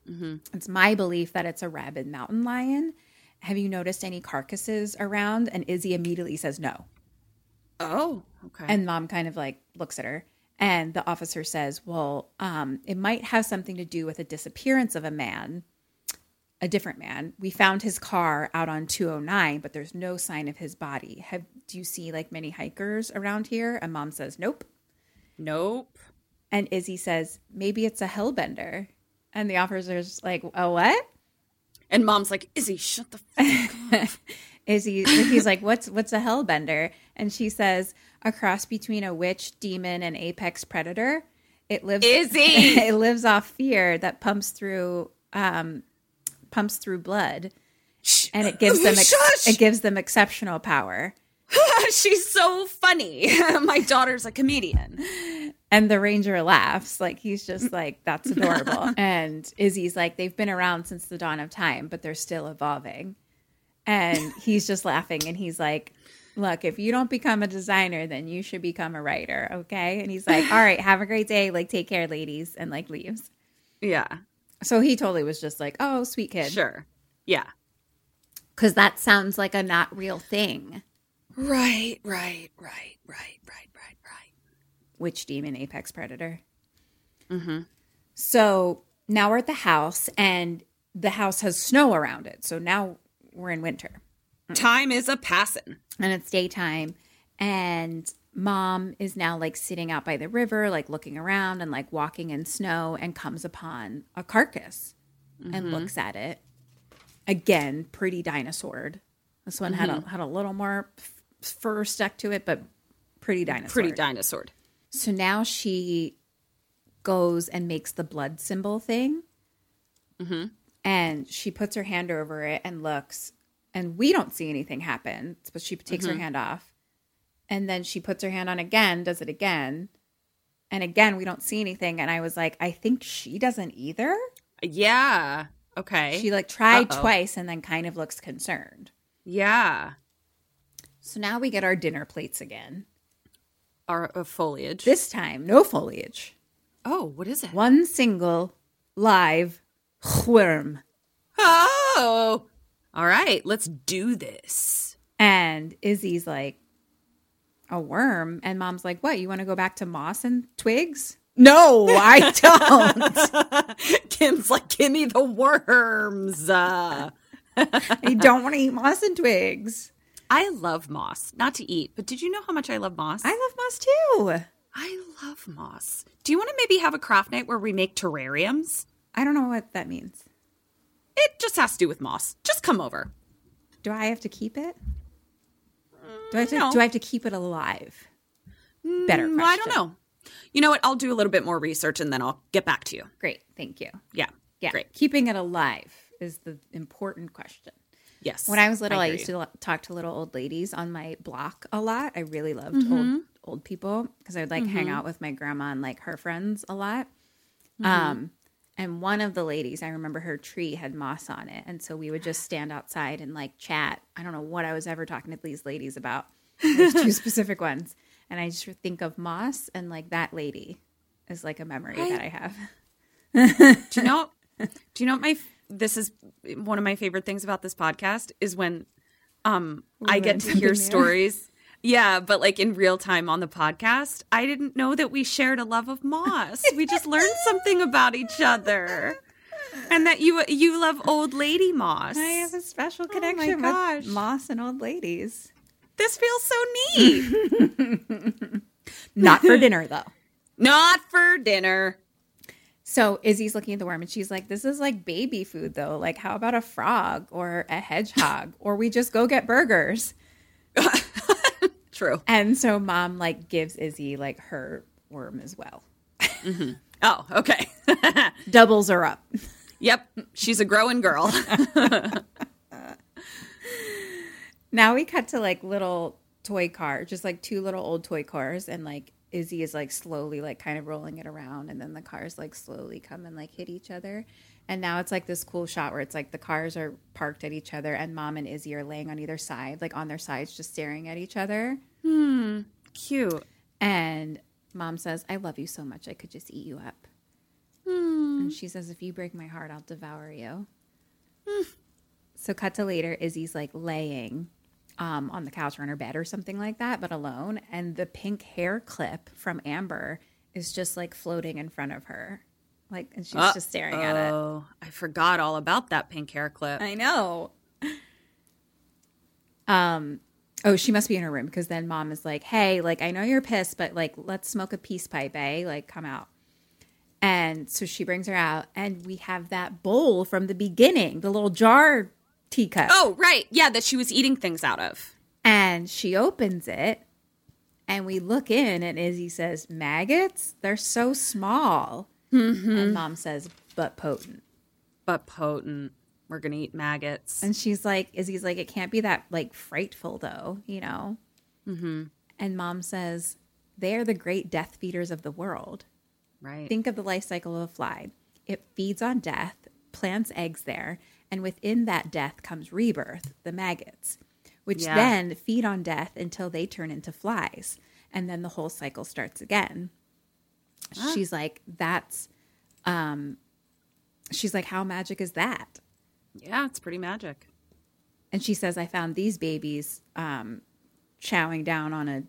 Mhm. It's my belief that it's a rabid mountain lion. Have you noticed any carcasses around? And Izzy immediately says no. Oh, okay. And mom kind of like looks at her. And the officer says, Well, um, it might have something to do with the disappearance of a man, a different man. We found his car out on 209, but there's no sign of his body. Have do you see like many hikers around here? And mom says, Nope. Nope. And Izzy says, Maybe it's a hellbender. And the officer's like, Oh, what? And mom's like, Izzy, shut the fuck up. Izzy, he's like, what's what's a hellbender? And she says, a cross between a witch, demon, and apex predator. It lives Izzy! it lives off fear that pumps through um, pumps through blood, and it gives them ex- it gives them exceptional power. She's so funny. My daughter's a comedian. And the ranger laughs like he's just like that's adorable. and Izzy's like they've been around since the dawn of time, but they're still evolving. And he's just laughing and he's like, "Look, if you don't become a designer, then you should become a writer, okay?" And he's like, "All right, have a great day. Like take care, ladies." And like leaves. Yeah. So he totally was just like, "Oh, sweet kid." Sure. Yeah. Cuz that sounds like a not real thing. Right, right, right, right, right, right, right. Witch demon apex predator. Mm-hmm. So now we're at the house, and the house has snow around it. So now we're in winter, Time is a passing. and it's daytime. And mom is now like sitting out by the river, like looking around and like walking in snow, and comes upon a carcass and Mhm. looks at it. Again, pretty dinosaured. This one had a Mhm. had a little more f- fur stuck to it, but pretty dinosaur. Pretty dinosaur. So now she goes and makes the blood symbol thing. Mm-hmm. And she puts her hand over it and looks, and we don't see anything happen. But she takes her Mhm. hand off. And then she puts her hand on again, does it again. And again, we don't see anything. And I was like, I think she doesn't either. Yeah. Okay. She like tried Uh-oh. twice and then kind of looks concerned. Yeah. So now we get our dinner plates again. Our uh, foliage. This time, no foliage. Oh, what is it? One single live worm. Oh. All right. Let's do this. And Izzy's like, a worm. And mom's like, what? You want to go back to moss and twigs? No, I don't. Kim's like, give me the worms. Uh, I don't want to eat moss and twigs. I love moss. Not to eat, but did you know how much I love moss? I love moss too. I love moss. Do you want to maybe have a craft night where we make terrariums? I don't know what that means. It just has to do with moss. Just come over. Do I have to keep it? Do I have to, no. do I have to keep it alive? Better Mm, I don't know. You know what? I'll do a little bit more research and then I'll get back to you. Great. Thank you. Yeah. Yeah. Great. Keeping it alive is the important question. Yes. When I was little, I, hear used to talk to little old ladies on my block a lot. I really loved Mhm. old old people because I would like hang Mhm. out with my grandma and like her friends a lot. Mhm. Um, And one of the ladies, I remember her tree had moss on it. And so we would just stand outside and like chat. I don't know what I was ever talking to these ladies about. There's two specific ones. And I just think of moss and like that lady is like a memory that I have. Do you know? Do you know what my? This is one of my favorite things about this podcast is when, um, I get to hear stories. Yeah, but like in real time on the podcast, I didn't know that we shared a love of moss. We just learned something about each other, and that you you love old lady moss. I have a special oh my connection gosh. with moss and old ladies. This feels so neat. Not for dinner though. Not for dinner. So Izzy's looking at the worm and she's like, This is like baby food though. Like, how about a frog or a hedgehog? or we just go get burgers. True. And so mom like gives Izzy like her worm as well. Mm-hmm. Oh, okay. Doubles are up. yep, she's a growing girl. Now we cut to like little toy car, just like two little old toy cars, and like Izzy is like slowly like kind of rolling it around, and then the cars like slowly come and like hit each other. And now it's like this cool shot where it's like the cars are parked at each other, and mom and Izzy are laying on either side, like on their sides, just staring at each other. Hmm. Cute. And mom says, I love you so much, I could just eat you up. Hmm. And she says, If you break my heart, I'll devour you. Hmm. so, cut to later, Izzy's like laying um, on the couch or in her bed or something like that, but alone. And the pink hair clip from Amber is just like floating in front of her. Like, and she's just staring at it. Oh, I forgot all about that pink hair clip. I know. Um, oh, she must be in her room because then mom is like, "Hey, like I know you're pissed, but like let's smoke a peace pipe, eh? Like come out." And so she brings her out, and we have that bowl from the beginning, the little jar teacup. Oh, right. Yeah, that she was eating things out of. And she opens it, and we look in, and Izzy says, "Maggots? They're so small." And mom says, "But potent." But potent. We're going to eat maggots. And she's like, Izzy's like, it can't be that like frightful though, you know? Mm-hmm. And mom says, they are the great death feeders of the world. right. Think of the life cycle of a fly. It feeds on death, plants eggs there, and within that death comes rebirth, the maggots, which Yeah. then feed on death until they turn into flies. And then the whole cycle starts again. She's like, that's, um, she's like, how magic is that? yeah, it's pretty magic. And she says, I found these babies um, chowing down on a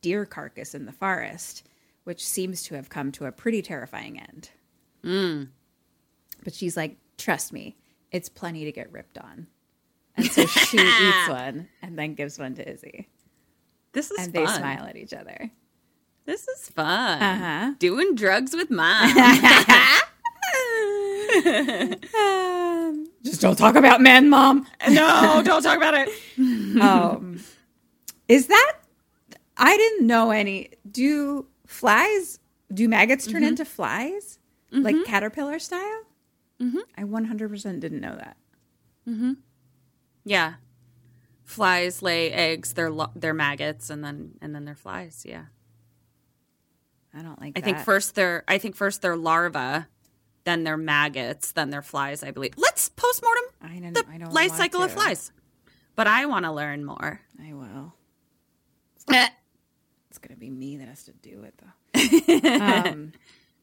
deer carcass in the forest, which seems to have come to a pretty terrifying end. Mm. But she's like, trust me, it's plenty to get ripped on. And so she eats one and then gives one to Izzy. This is And fun. they smile at each other. This is fun. Uh-huh. Doing drugs with mom. Just don't talk about men, mom. no, don't talk about it. um, is that I didn't know any. Do flies? Do maggots turn into flies, like caterpillar style? Mm-hmm. I one hundred percent didn't know that. Yeah. Flies lay eggs, they're lo- they're maggots and then and then they're flies, yeah. I don't like. I think first they're I think first they're larvae, then they're maggots, then they're flies, I believe. Let's postmortem I don't. the I don't life cycle of flies. But I want to learn more. I will. It's gonna be me that has to do it though. um,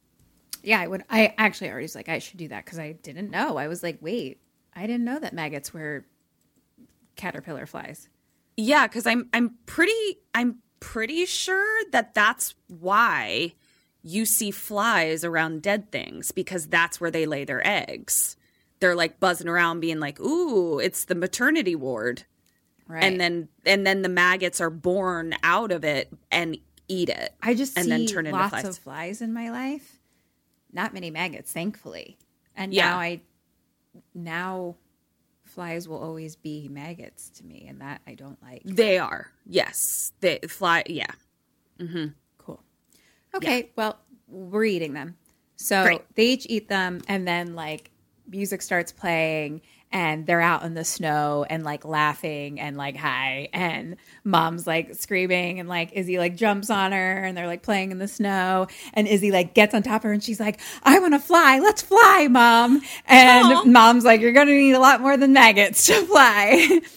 yeah, I would. I actually already was like, I should do that because I didn't know. I was like, wait, I didn't know that maggots were caterpillar flies. Yeah, because I'm I'm pretty I'm pretty sure that that's why you see flies around dead things because that's where they lay their eggs. They're like buzzing around, being like, "Ooh, it's the maternity ward," Right. and then and then the maggots are born out of it and eat it. I just and see then turn into lots flies. of flies in my life. Not many maggots, thankfully. And Yeah. now I now flies will always be maggots to me, and that I don't like. They are yes, they fly. Yeah, Mm-hmm. Cool. Okay, well, we're eating them. So Great. they each eat them, and then like music starts playing and they're out in the snow and like laughing and like hi and mom's like screaming and like Izzy like jumps on her and they're like playing in the snow and Izzy like gets on top of her and she's like I want to fly let's fly mom. And Aw. mom's like you're going to need a lot more than maggots to fly.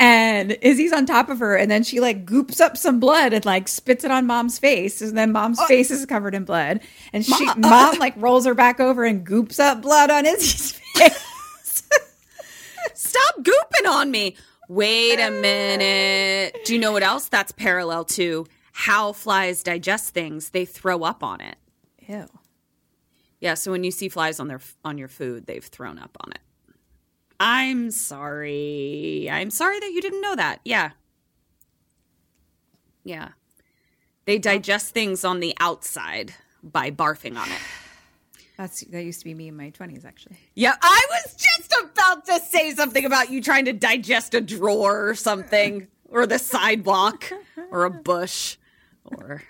And Izzy's on top of her, and then she like goops up some blood and like spits it on mom's face, and then mom's oh. face is covered in blood, and she mom like rolls her back over and goops up blood on Izzy's face. Stop gooping on me. Wait a minute. Do you know what else that's parallel to how flies digest things? They throw up on it. Ew. Yeah, so when you see flies on their on your food, they've thrown up on it. I'm sorry. I'm sorry that you didn't know that. Yeah. Yeah. They digest things on the outside by barfing on it. That's that used to be me in my twenties, actually. Yeah, I was just about to say something about you trying to digest a drawer or something, or the sidewalk, or a bush, or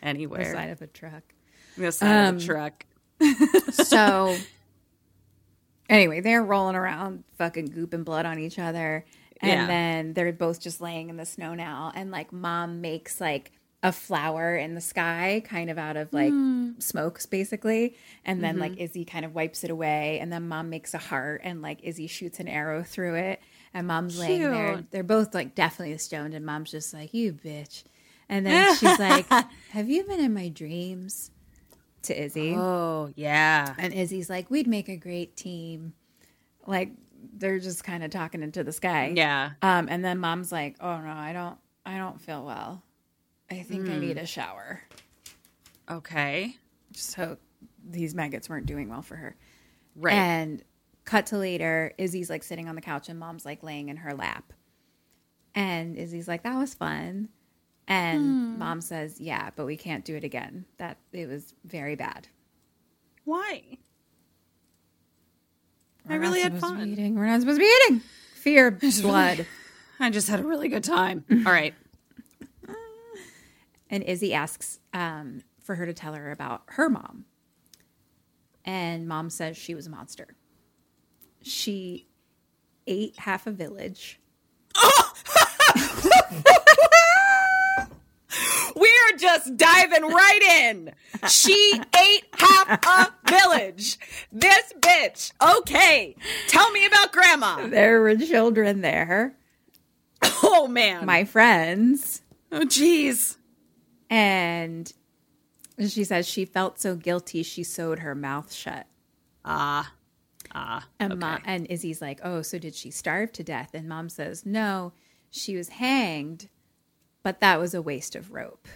The anywhere. side of a truck. The side Um, of a truck. So anyway, they're rolling around, fucking gooping blood on each other. And Yeah. then they're both just laying in the snow now. And like mom makes like a flower in the sky, kind of out of like smokes, basically. And then like Izzy kind of wipes it away. And then mom makes a heart and like Izzy shoots an arrow through it. And mom's laying there. They're both like definitely stoned. And mom's just like, you bitch. And then she's like, Have you been in my dreams? To Izzy. Oh, yeah. And Izzy's like, we'd make a great team. Like they're just kind of talking into the sky. Yeah. Um, and then mom's like, oh no, I don't, I don't feel well. I think I Hmm. need a shower. Okay. So these maggots weren't doing well for her. Right. And cut to later, Izzy's like sitting on the couch and mom's like laying in her lap. And Izzy's like, that was fun. And Hmm. mom says, yeah, but we can't do it again. That it was very bad. Why? I We're really had supposed to be fun. Eating. We're not supposed to be eating. Fear, blood. I just had a really good time. All right. And Izzy asks um, for her to tell her about her mom. And mom says she was a monster. She ate half a village. We're just diving right in. She ate half a village. This bitch. Okay. Tell me about grandma. There were children there, Oh, man. my friends. oh, jeez. And she says she felt so guilty she sewed her mouth shut. Ah. Ah. And, Ma- and Izzy's like, oh, so did she starve to death? And mom says, no, she was hanged, but that was a waste of rope.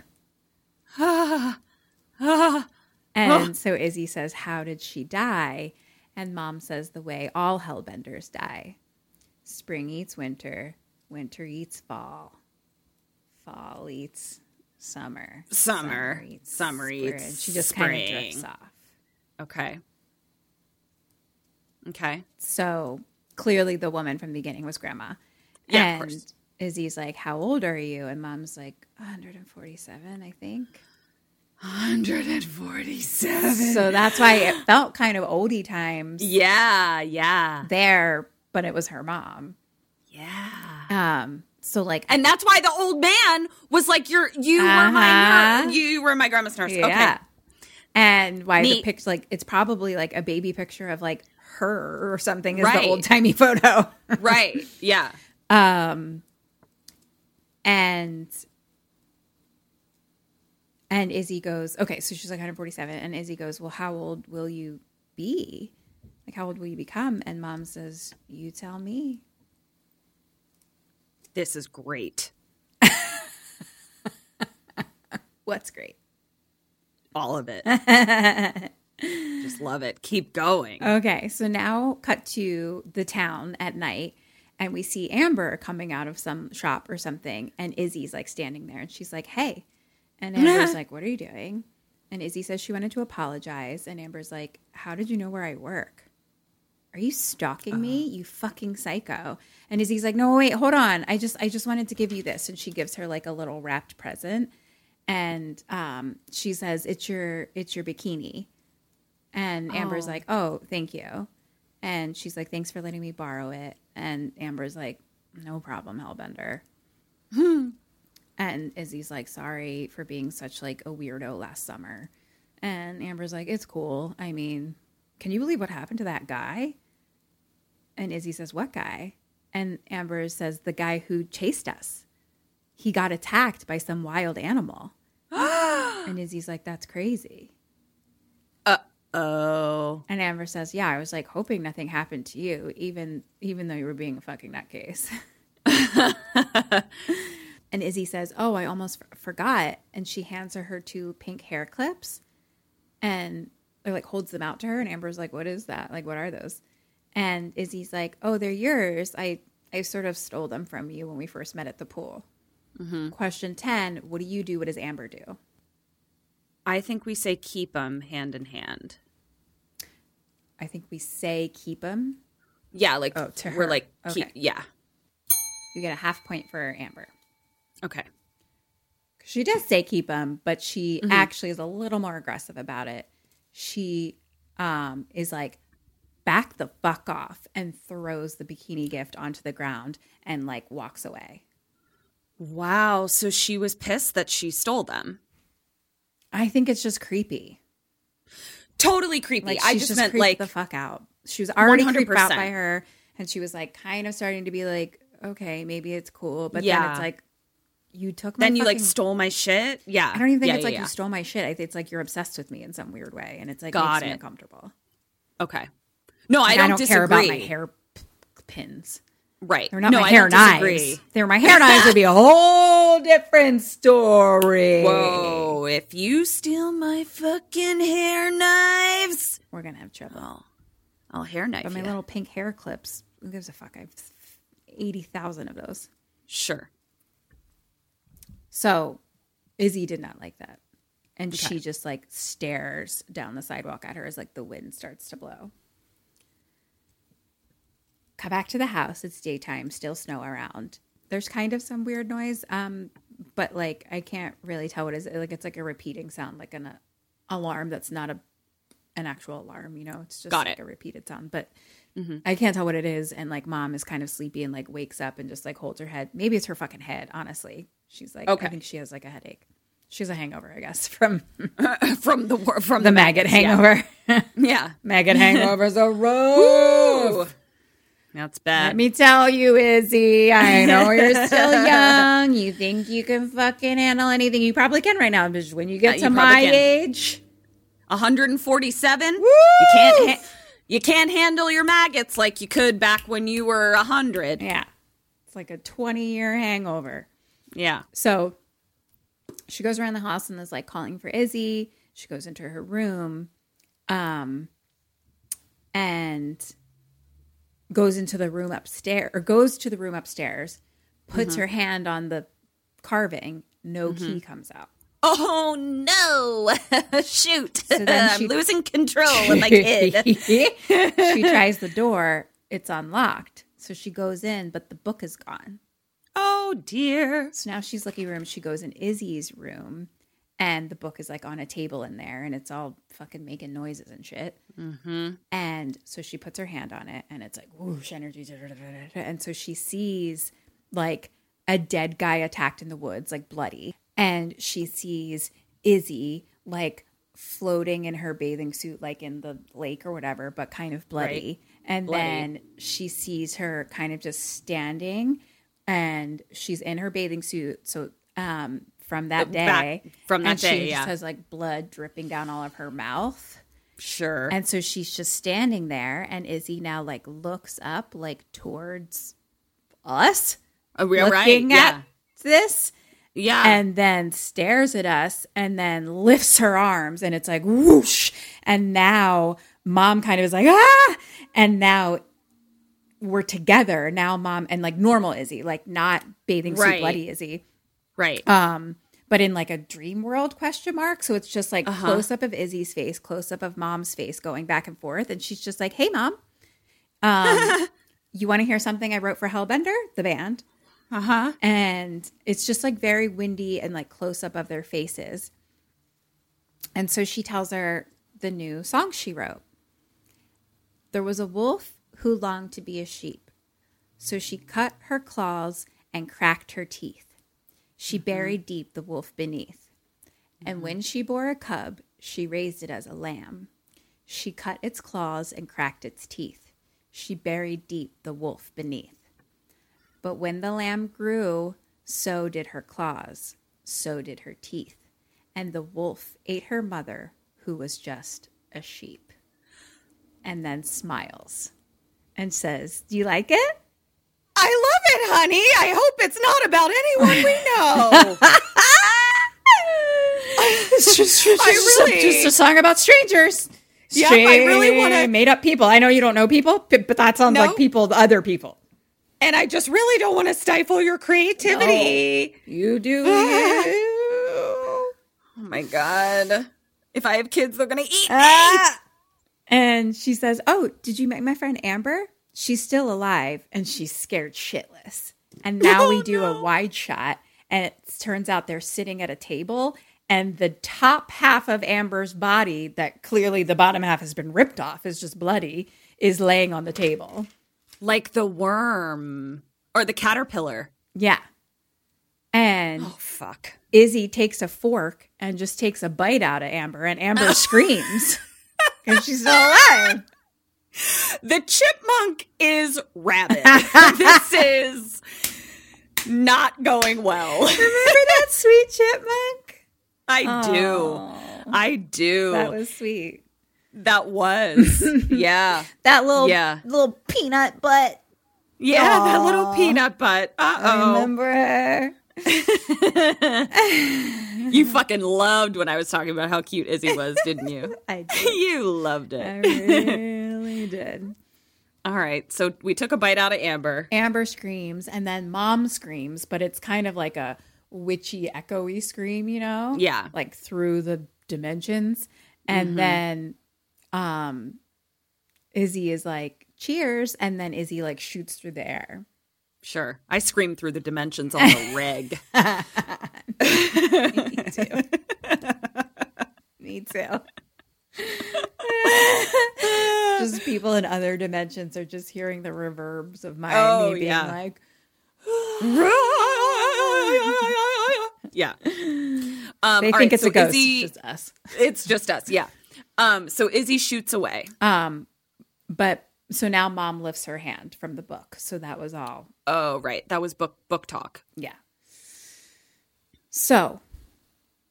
Ah. Ah. And so Izzy says, how did she die? And mom says, the way all hellbenders die spring eats winter, winter eats fall, fall eats summer, Summer. Summer eats. She just kind of drifts off. Okay. Okay. So clearly, the woman from the beginning was grandma. Yeah, of and course. Izzy's like, "How old are you?" And mom's like, "147, I think." 147. So that's why it felt kind of oldie times Yeah. Yeah. there, but it was her mom. Yeah. Um. So like, And that's why the old man was like, "You're you were my Uh-huh. nurse. You were my grandma's nurse." yeah. Okay. And why the picture? Like, it's probably like a baby picture of like her or something. Is Right. the old timey photo. Right. Yeah. Um, and and Izzy goes, okay, so she's like 147, and Izzy goes, well, how old will you be? Like, how old will you become? And mom says, you tell me. This is great. What's great? All of it. Just love it. Keep going. Okay, so now cut to the town at night, and we see Amber coming out of some shop or something, and Izzy's like standing there, and she's like, "Hey," and Amber's like, "What are you doing?" And Izzy says she wanted to apologize, and Amber's like, "How did you know where I work? Are you stalking me, you fucking psycho?" And Izzy's like, "No, wait, hold on. I just, I just wanted to give you this," and she gives her like a little wrapped present, and um, she says, "It's your, it's your bikini." And Amber's like, "Oh, thank you." And she's like, thanks for letting me borrow it. And Amber's like, no problem, Hellbender. and Izzy's like, sorry for being such like a weirdo last summer. And Amber's like, it's cool. I mean, can you believe what happened to that guy? And Izzy says, what guy? And Amber says, the guy who chased us. He got attacked by some wild animal. and Izzy's like, that's crazy. Oh. And Amber says, "Yeah, I was like hoping nothing happened to you, even even though you were being a fucking nutcase." and Izzy says, "Oh, I almost f- forgot." And she hands her her two pink hair clips, and or like holds them out to her. And Amber's like, "What is that? Like, what are those?" And Izzy's like, "Oh, they're yours. I I sort of stole them from you when we first met at the pool." Question ten: What do you do? What does Amber do? I think we say keep them hand in hand. I think we say keep them. Yeah, like Oh, to we're like keep, yeah. You get a half point for Amber. Okay. She does say keep them, but she actually is a little more aggressive about it. She um, is like, back the fuck off and throws the bikini gift onto the ground and like walks away. Wow, so she was pissed that she stole them. I think it's just creepy. Totally creepy. Like I just, just meant like the fuck out. She was already creeped out 100%. by her, and she was like kind of starting to be like, okay, maybe it's cool, but then it's like, you took my then you like stole my shit. Yeah. I don't even think Yeah, it's yeah, like yeah. you stole my shit. I think it's like you're obsessed with me in some weird way, and it's like Got makes me uncomfortable. Okay. No, Like, I don't, disagree. care about my hair pins. Right. They're not no, my I hair don't knives. disagree. They're my hair knives, it'd be a whole different story. Whoa, if you steal my fucking hair knives, We're gonna have trouble. I'll hair knife But my you. little pink hair clips, who gives a fuck? I have eighty thousand of those. Sure. So Izzy did not like that. And she just like stares down the sidewalk at her as like the wind starts to blow. Come back to the house. It's daytime, still snow around. There's kind of some weird noise, um, but like I can't really tell what it is. Like it's like a repeating sound, like an uh, alarm that's not a an actual alarm. You know, it's just Got like it. a repeated sound. But I can't tell what it is. And like mom is kind of sleepy and like wakes up and just like holds her head. Maybe it's her fucking head. Honestly, she's like, Okay. I think she has like a headache. She has a hangover, I guess, from From the from the maggot maggots, hangover. Yeah. maggot hangovers are rough. That's bad. Let me tell you, Izzy. I know you're still young. You think you can fucking handle anything. You probably can right now, but when you get Uh, to probably my can. age, 147. You can't ha- you can't handle your maggots like you could back when you were 100. yeah, it's like a 20 year hangover. Yeah. So she goes around the house and is like calling for Izzy. She goes into her room, um, and goes into the room upstairs or goes to the room upstairs, puts mm-hmm. her hand on the carving. No mm-hmm. key comes out. Oh no. Shoot. then I'm she- losing control of my kid. she tries the door. It's unlocked. So she goes in, but the book is gone. oh dear. So now she's looking room. She goes in Izzy's room, and the book is like on a table in there, and it's all fucking making noises and shit. Mm-hmm. And so she puts her hand on it, and it's like whoosh energy. da, da, da. And so she sees like a dead guy attacked in the woods, like bloody, and she sees Izzy like floating in her bathing suit, like in the lake or whatever, but kind of bloody. And Bloody. then she sees her kind of just standing and she's in her bathing suit. So um, from that Uh, day, back- from that and day, she yeah. just has like blood dripping down all of her mouth. Sure. And so she's just standing there, and Izzy now like looks up like towards us, Oh, we're looking right. at Yeah. this, Yeah. and then stares at us, and then lifts her arms, and it's like whoosh. And now mom kind of is like ah, and now we're together now, mom and like normal Izzy, like not bathing suit Right. bloody Izzy right. um but in like a dream world question mark so it's just like Uh-huh. close up of izzy's face close up of mom's face going back and forth and she's just like hey mom um you want to hear something i wrote for hellbender the band uh-huh. and it's just like very windy and like close up of their faces and so she tells her the new song she wrote There was a wolf who longed to be a sheep. So she cut her claws and cracked her teeth. She mm-hmm. buried deep the wolf beneath. And mm-hmm. when she bore a cub, she raised it as a lamb. She cut its claws and cracked its teeth. She buried deep the wolf beneath. But when the lamb grew, so did her claws, so did her teeth. And the wolf ate her mother, who was just a sheep. And then smiles and says, Do you like it? I love it, honey. I hope it's not about anyone we know. It's just, just, I just, really- just a song about strangers. Yep, I really wanna- made up people. I know you don't know people, but, that sounds No. like people, other people. and I just really don't want to stifle your creativity. You do. Oh my god. If I have kids, they're gonna eat me. Ah. And she says, "Oh, did you meet my friend Amber? She's still alive, and she's scared shitless." And now we do a wide shot, and it turns out they're sitting at a table, and the top half of Amber's body, that clearly the bottom half has been ripped off, is just bloody, is laying on the table. Like the worm or the caterpillar. Yeah. And Oh fuck. Izzy takes a fork and just takes a bite out of Amber, and Amber screams because she's still alive. The chipmunk is rabid. this is not going well. Remember that sweet chipmunk? I do. I do. That was sweet. That was. yeah. That little Yeah. little peanut butt. Yeah, that little peanut butt. Uh oh. Remember her? You fucking loved when I was talking about how cute Izzy was, didn't you? I did. you loved I it. Really did. All right. So we took a bite out of Amber. Amber screams and then mom screams, but it's kind of like a witchy, echoey scream, you know? Yeah. Like through the dimensions. And Mhm. then um Izzy is like, cheers. And then Izzy like shoots through the air. Sure. I scream through the dimensions on the reg. Me too. Me too. just people in other dimensions are just hearing the reverbs of my Oh, being yeah. like, yeah. Um, they think right, it's so a ghost. Izzy- it's just us. it's just us. Yeah. Um, so Izzy shoots away. Um, but so now mom lifts her hand from the book. So that was all. Oh, right. That was book book talk. Yeah. So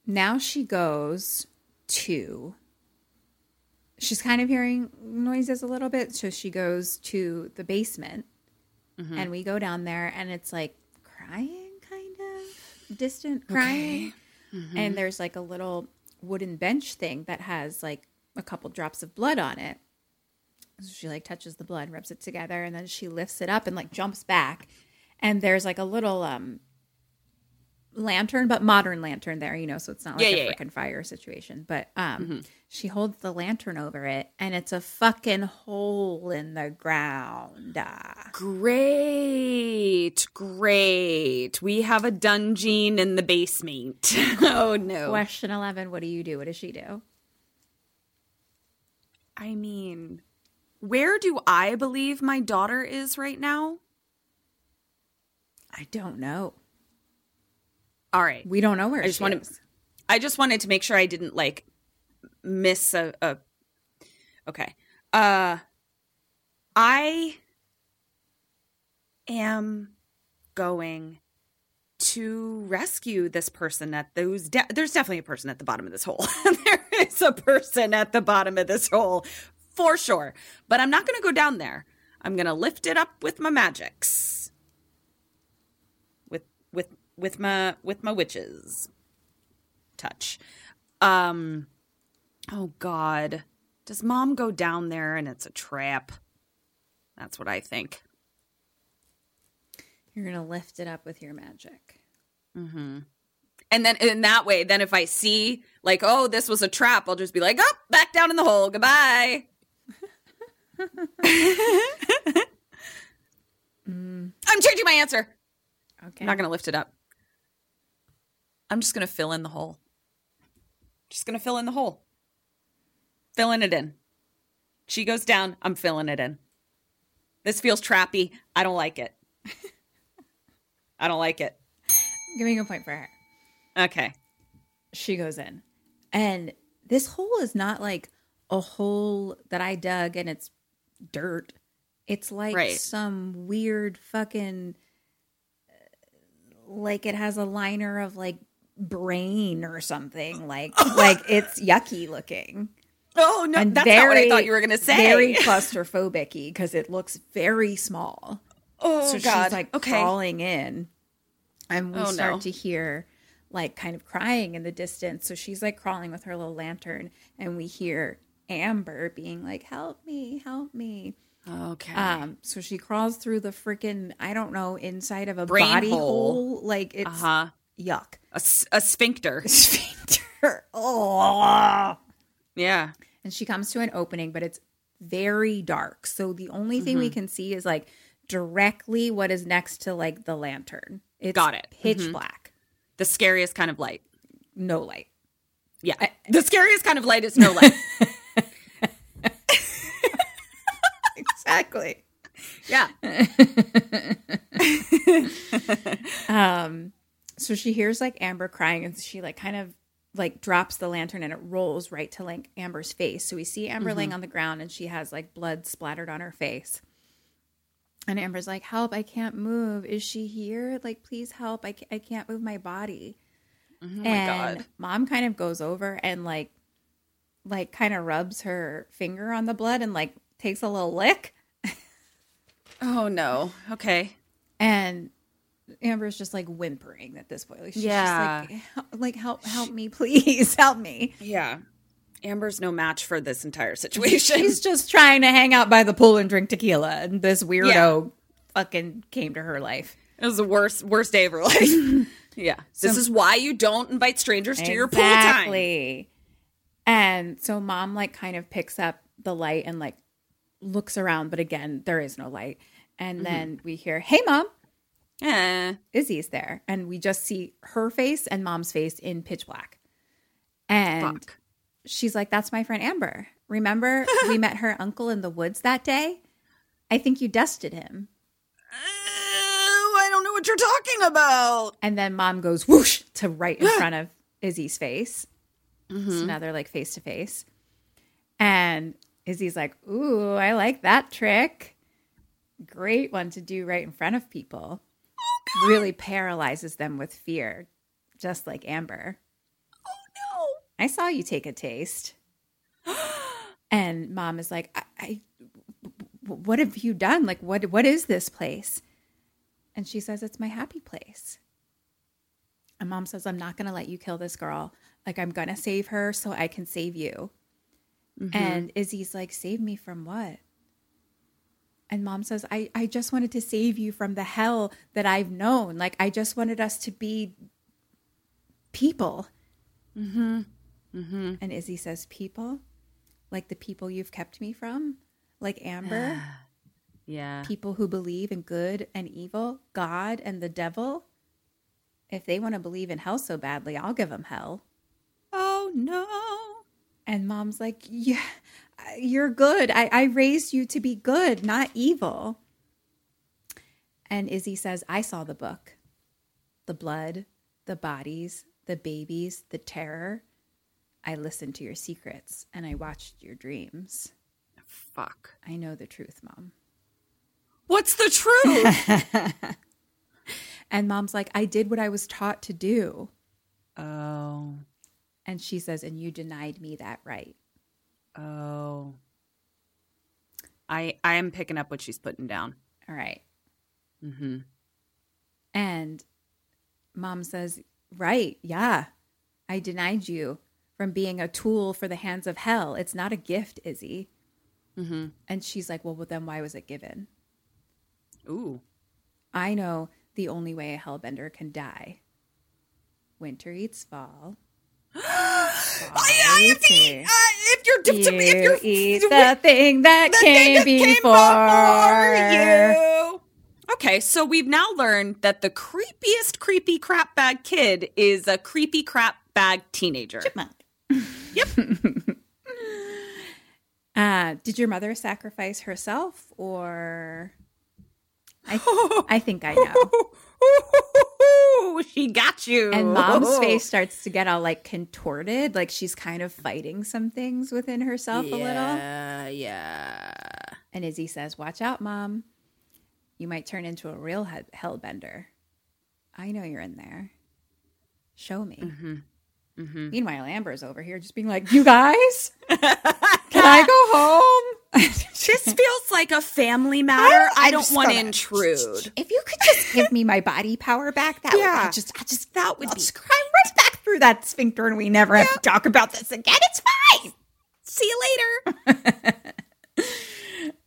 now she goes to. She's kind of hearing noises a little bit. So she goes to the basement Mm-hmm. and we go down there and it's like crying, kind of distant crying. Mm-hmm. And there's like a little wooden bench thing that has like a couple drops of blood on it. So she like touches the blood, rubs it together, and then she lifts it up and like jumps back. And there's like a little um lantern, but modern lantern there, you know, so it's not like Yeah, a yeah, yeah. freaking fire situation. But um Mhm. she holds the lantern over it and it's a fucking hole in the ground. Great, great. We have a dungeon in the basement. oh no. Question eleven, what do you do? What does she do? I mean, where do I believe my daughter is right now? I don't know. All right. We don't know where I just wanted is. I just wanted to make sure I didn't like miss a, a Okay. Uh I am going to rescue this person at those de- there's definitely a person at the bottom of this hole. there is a person at the bottom of this hole for sure. But I'm not going to go down there. I'm going to lift it up with my magics. With with with my with my witches touch. Um oh god. Does mom go down there and it's a trap? That's what I think. You're gonna lift it up with your magic. Mm-hmm. And then in that way, then if I see like, oh, this was a trap, I'll just be like, oh, back down in the hole. Goodbye. I'm changing my answer. Okay. I'm not gonna lift it up. I'm just gonna fill in the hole. Just gonna fill in the hole. Filling it in. She goes down. I'm filling it in. This feels trappy. I don't like it. I don't like it. Giving a point for her. Okay. She goes in. And this hole is not like a hole that I dug and it's dirt. It's like Right. some weird fucking uh, like it has a liner of like brain or something. Like like it's yucky looking. Oh no, and that's not what I thought you were gonna say. Very claustrophobic because it looks very small. oh so god. she's like okay. crawling in, and we Oh, start no. to hear like kind of crying in the distance. So she's like crawling with her little lantern, and we hear Amber being like, "Help me, help me." Okay. Um, so she crawls through the freaking I don't know inside of a Brain body hole. hole. Like it's uh huh. Yuck. A sphincter. Sphincter. Oh. Yeah. and she comes to an opening, but it's very dark. So the only thing Mm-hmm. we can see is like directly what is next to like the lantern. It's Got it. Pitch Mhm. black, The scariest kind of light. no light. Yeah. the scariest kind of light is no light. Exactly. yeah. Um, so she hears like Amber crying, and she like kind of like drops the lantern, and it rolls right to like Amber's face. So we see Amber laying mm-hmm. on the ground, and she has like blood splattered on her face. And Amber's like, "Help! I can't move. Is she here? Like, please help! I I can't move my body." Mm-hmm. Oh my and god. mom kind of goes over and like like kind of rubs her finger on the blood and like takes a little lick Oh no. Okay. and amber's just like whimpering at this point like she's Yeah. just like like help help me please help me Yeah. Amber's no match for this entire situation. she's just trying to hang out by the pool and drink tequila and this weirdo Yeah. fucking came to her life It was the worst worst day of her life. yeah. This is why you don't invite strangers to your pool time. Exactly. And so mom like kind of picks up the light and like looks around, but again, there is no light. Mm-hmm. And then we hear, "Hey, mom, Eh. Izzy's there," and we just see her face and mom's face in pitch black. And Fuck. she's like, "That's my friend Amber. Remember we met her uncle in the woods that day? I think you dusted him." Oh, I don't know what you're talking about. And then mom goes whoosh to right in front of Izzy's face. Mm-hmm. So now they're like face to face. And Izzy's like, Ooh, I like that trick. Great one to do right in front of people. Really paralyzes them with fear, just like Amber. Oh no! I saw you take a taste. and mom is like, I, I what have you done? Like what what is this place? And she says, It's my happy place. And mom says, I'm not gonna let you kill this girl. Like I'm gonna save her so I can save you. Mm-hmm. And Izzy's like, Save me from what? And mom says, I, I just wanted to save you from the hell that I've known. Like I just wanted us to be people. Mm-hmm. Mm-hmm. And Izzy says, People? Like the people you've kept me from? Like Amber? Yeah. people who believe in good and evil, God and the devil? If they want to believe in hell so badly, I'll give them hell. Oh no. And mom's like, Yeah, you're good. I, I raised you to be good, not evil. And Izzy says, I saw the book the blood, the bodies, the babies, the terror. I listened to your secrets and I watched your dreams. Fuck. I know the truth, mom. What's the truth? And mom's like, I did what I was taught to do. oh. And she says, and you denied me that right. Oh. I I am picking up what she's putting down. All right. Mm-hmm. And mom says, right. Yeah. I denied you from being a tool for the hands of hell. It's not a gift, Izzy. Mm-hmm. And she's like, well, well, then why was it given? Ooh. I know the only way a hellbender can die. Winter eats fall. Fall eats winter. if you're You if you're eat the thing that the thing came, that came before. you. Okay, so we've now learned that the creepiest creepy crap bag kid is a creepy crap bag teenager. Chipmunk. Yep. Uh, did your mother sacrifice herself or I, I think I know. Ooh, she got you. And mom's face starts to get all like contorted, like she's kind of fighting some things within herself a little. Yeah, yeah. And Izzy says, Watch out, mom. You might turn into a real he- hellbender. I know you're in there. Show me. Mm-hmm. Meanwhile, Amber's over here just being like, You guys, can I go home? This feels like a family matter. I, I'm don't want to intrude. If you could just give me my body power back, that would Yeah. I just, I just, That would I'll be just climb right back through that sphincter, and we never have to talk about this again. It's fine. See you later.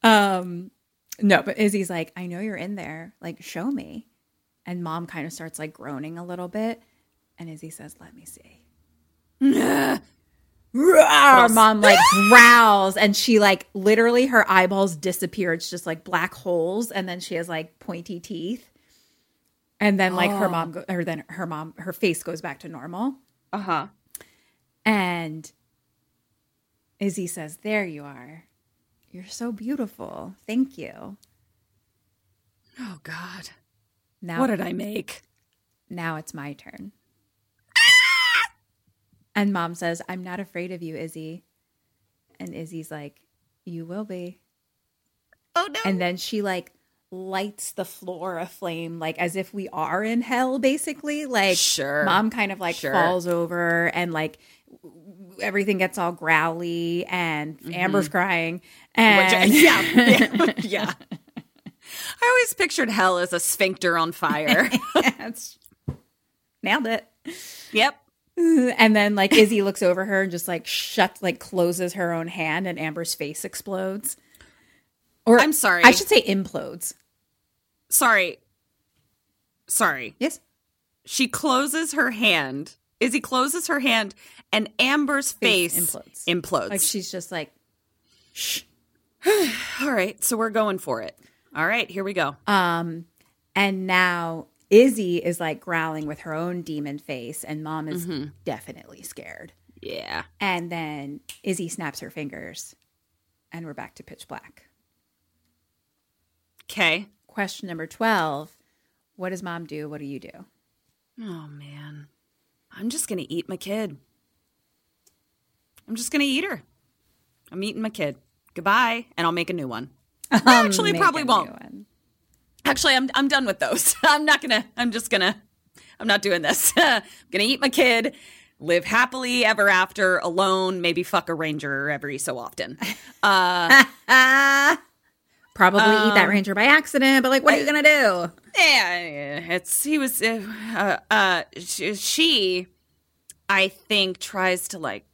Um, no, but Izzy's like, I know you're in there. Like, show me. And mom kind of starts like groaning a little bit. And Izzy says, Let me see. Our mom like growls and she like literally her eyeballs disappear. It's just like black holes. And then she has like pointy teeth. And then like her mom, go- or then her mom, her face goes back to normal. Uh huh. And Izzy says, There you are. You're so beautiful. Thank you. Oh God. Now What did I make? now it's my turn. And mom says, I'm not afraid of you, Izzy. And Izzy's like, You will be. Oh no. And then she like lights the floor aflame, like as if we are in hell, basically. Like, Sure. mom kind of like Sure. falls over and like everything gets all growly and mm-hmm. Amber's crying. Which- And yeah, yeah, yeah. I always pictured hell as a sphincter on fire. Nailed it. yep. And then like Izzy looks over her and just like shuts like closes her own hand and Amber's face explodes. Or I'm sorry. I should say implodes. Sorry. Sorry. Yes. She closes her hand. Izzy closes her hand, and Amber's face, Face implodes. implodes. Like she's just like shh. All right, so we're going for it. All right, here we go. um and now Izzy is like growling with her own demon face and mom is mm-hmm. definitely scared. yeah. And then Izzy snaps her fingers and we're back to pitch black. Okay. Question number 12. What does mom do? What do you do? Oh man, I'm just gonna eat my kid. I'm just gonna eat her. I'm eating my kid. Goodbye, and I'll make a new one. I Actually, probably won't. Actually, I'm I'm done with those. I'm not gonna. I'm just gonna. I'm not doing this. I'm gonna eat my kid, live happily ever after, alone. Maybe fuck a ranger every so often. Uh, Probably eat Um, that ranger by accident, but like, what are you gonna do? yeah, it's he was. Uh, uh, uh she, she, I think, tries to like.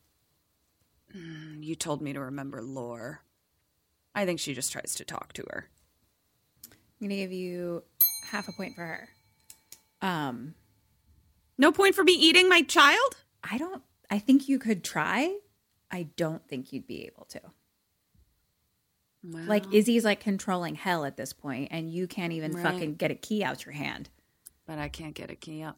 Mm, You told me to remember lore. I think she just tries to talk to her. I'm gonna give you half a point for her. Um, No point for me eating my child. I don't. I think you could try. I don't think you'd be able to. Like Izzy's like controlling hell at this point, and you can't even Right. fucking get a key out your hand. but I can't get a key out.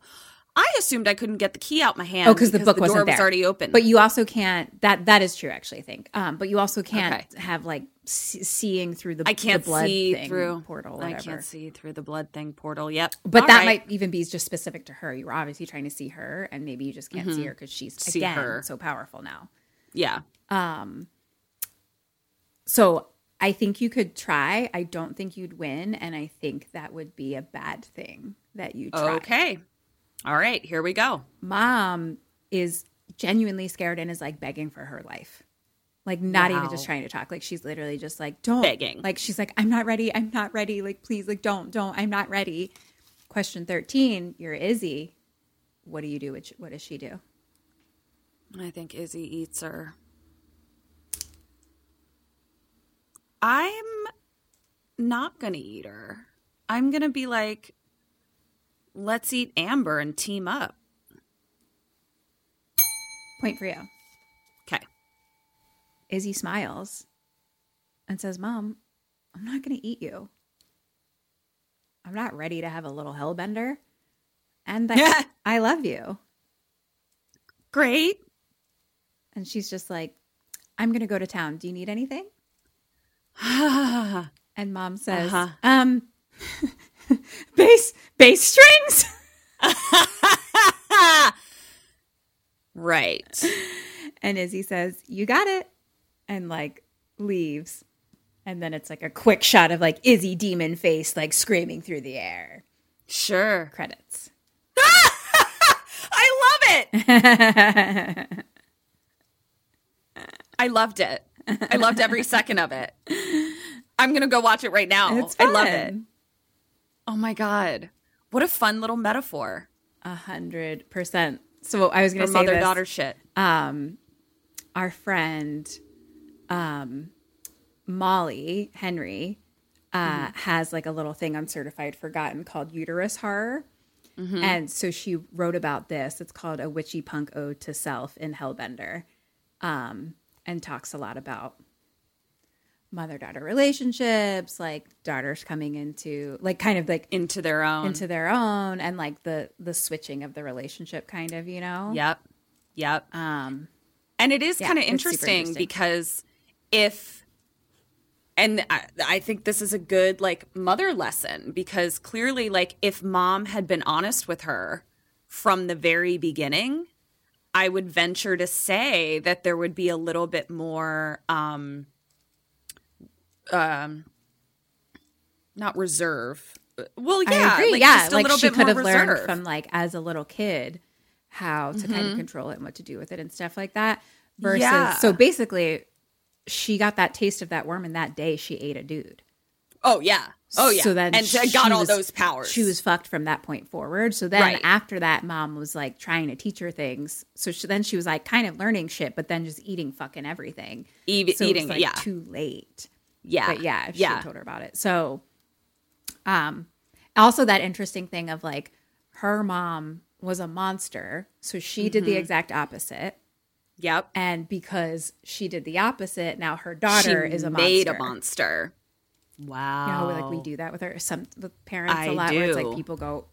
I assumed I couldn't get the key out my hand. Oh, because the book the wasn't door there. was already open. But you also can't. That that is true, actually. I think. Um, but you also can't Okay. have like see, seeing through the I can't the blood see thing, through portal. I can't see through the blood thing portal. Yep. But All that right. might even be just specific to her. You were obviously trying to see her, and maybe you just can't see her because she's Mm-hmm. See again her. so powerful now. Yeah. Um, so I think you could try. I don't think you'd win, and I think that would be a bad thing that you try. Okay. All right. Here we go. Mom is genuinely scared and is like begging for her life. Like not even just trying to talk. Like she's literally just like, don't Begging. Like she's like, I'm not ready. I'm not ready. Like please, like don't, don't. I'm not ready. Question thirteen. You're Izzy. What do you do? Which what does she do? I think Izzy eats her. I'm not going to eat her. I'm going to be like, let's eat Amber and team up. Point for you. Okay. Izzy smiles and says, Mom, I'm not going to eat you. I'm not ready to have a little hellbender. And that I love you. Great. And she's just like, I'm going to go to town. Do you need anything? and mom says, Uh-huh. um, bass, bass strings. right. And Izzy says, you got it. And like leaves. And then it's like a quick shot of like Izzy demon face, like screaming through the air. Sure. Credits. I love it. I loved it. I loved every second of it. I'm gonna go watch it right now. It's I love it. Oh my god. What a fun little metaphor A hundred percent. So I was going to say mother daughter shit. um, our friend um, Molly Henery uh, has like a little thing on Certified Forgotten called Uterus Horror. And so she wrote about this. It's called A Witchy Punk Ode to Self in Hellbender um, and talks a lot about mother daughter relationships, like daughters coming into, like, kind of like Into their own. into their own and like the the switching of the relationship kind of you know Yep. Yep. um And it is Yeah, kind of interesting, interesting. because if, and I, I think this is a good like mother lesson because clearly, like, if mom had been honest with her from the very beginning, I would venture to say that there would be a little bit more, um, um, not reserve. Well, yeah, like, yeah, like little she bit could more have learned from like as a little kid how to kind of control it and what to do with it and stuff like that. Versus, Yeah. so basically, she got that taste of that worm, and that day she ate a dude. Oh yeah, oh yeah. So then and she got all was- those powers. She was fucked from that point forward. So then Right. after that, mom was like trying to teach her things. So she, then she was like kind of learning shit, but then just eating fucking everything. Eat- so it was, eating, like, yeah. too late. Yeah, but yeah, she yeah. told her about it. So, um, also that interesting thing of like her mom was a monster, so she did the Mm-hmm. exact opposite, Yep. and because she did the opposite, now her daughter she is a monster. made a monster. Wow. You know, like we do that with our some with parents I a lot, where it's like people go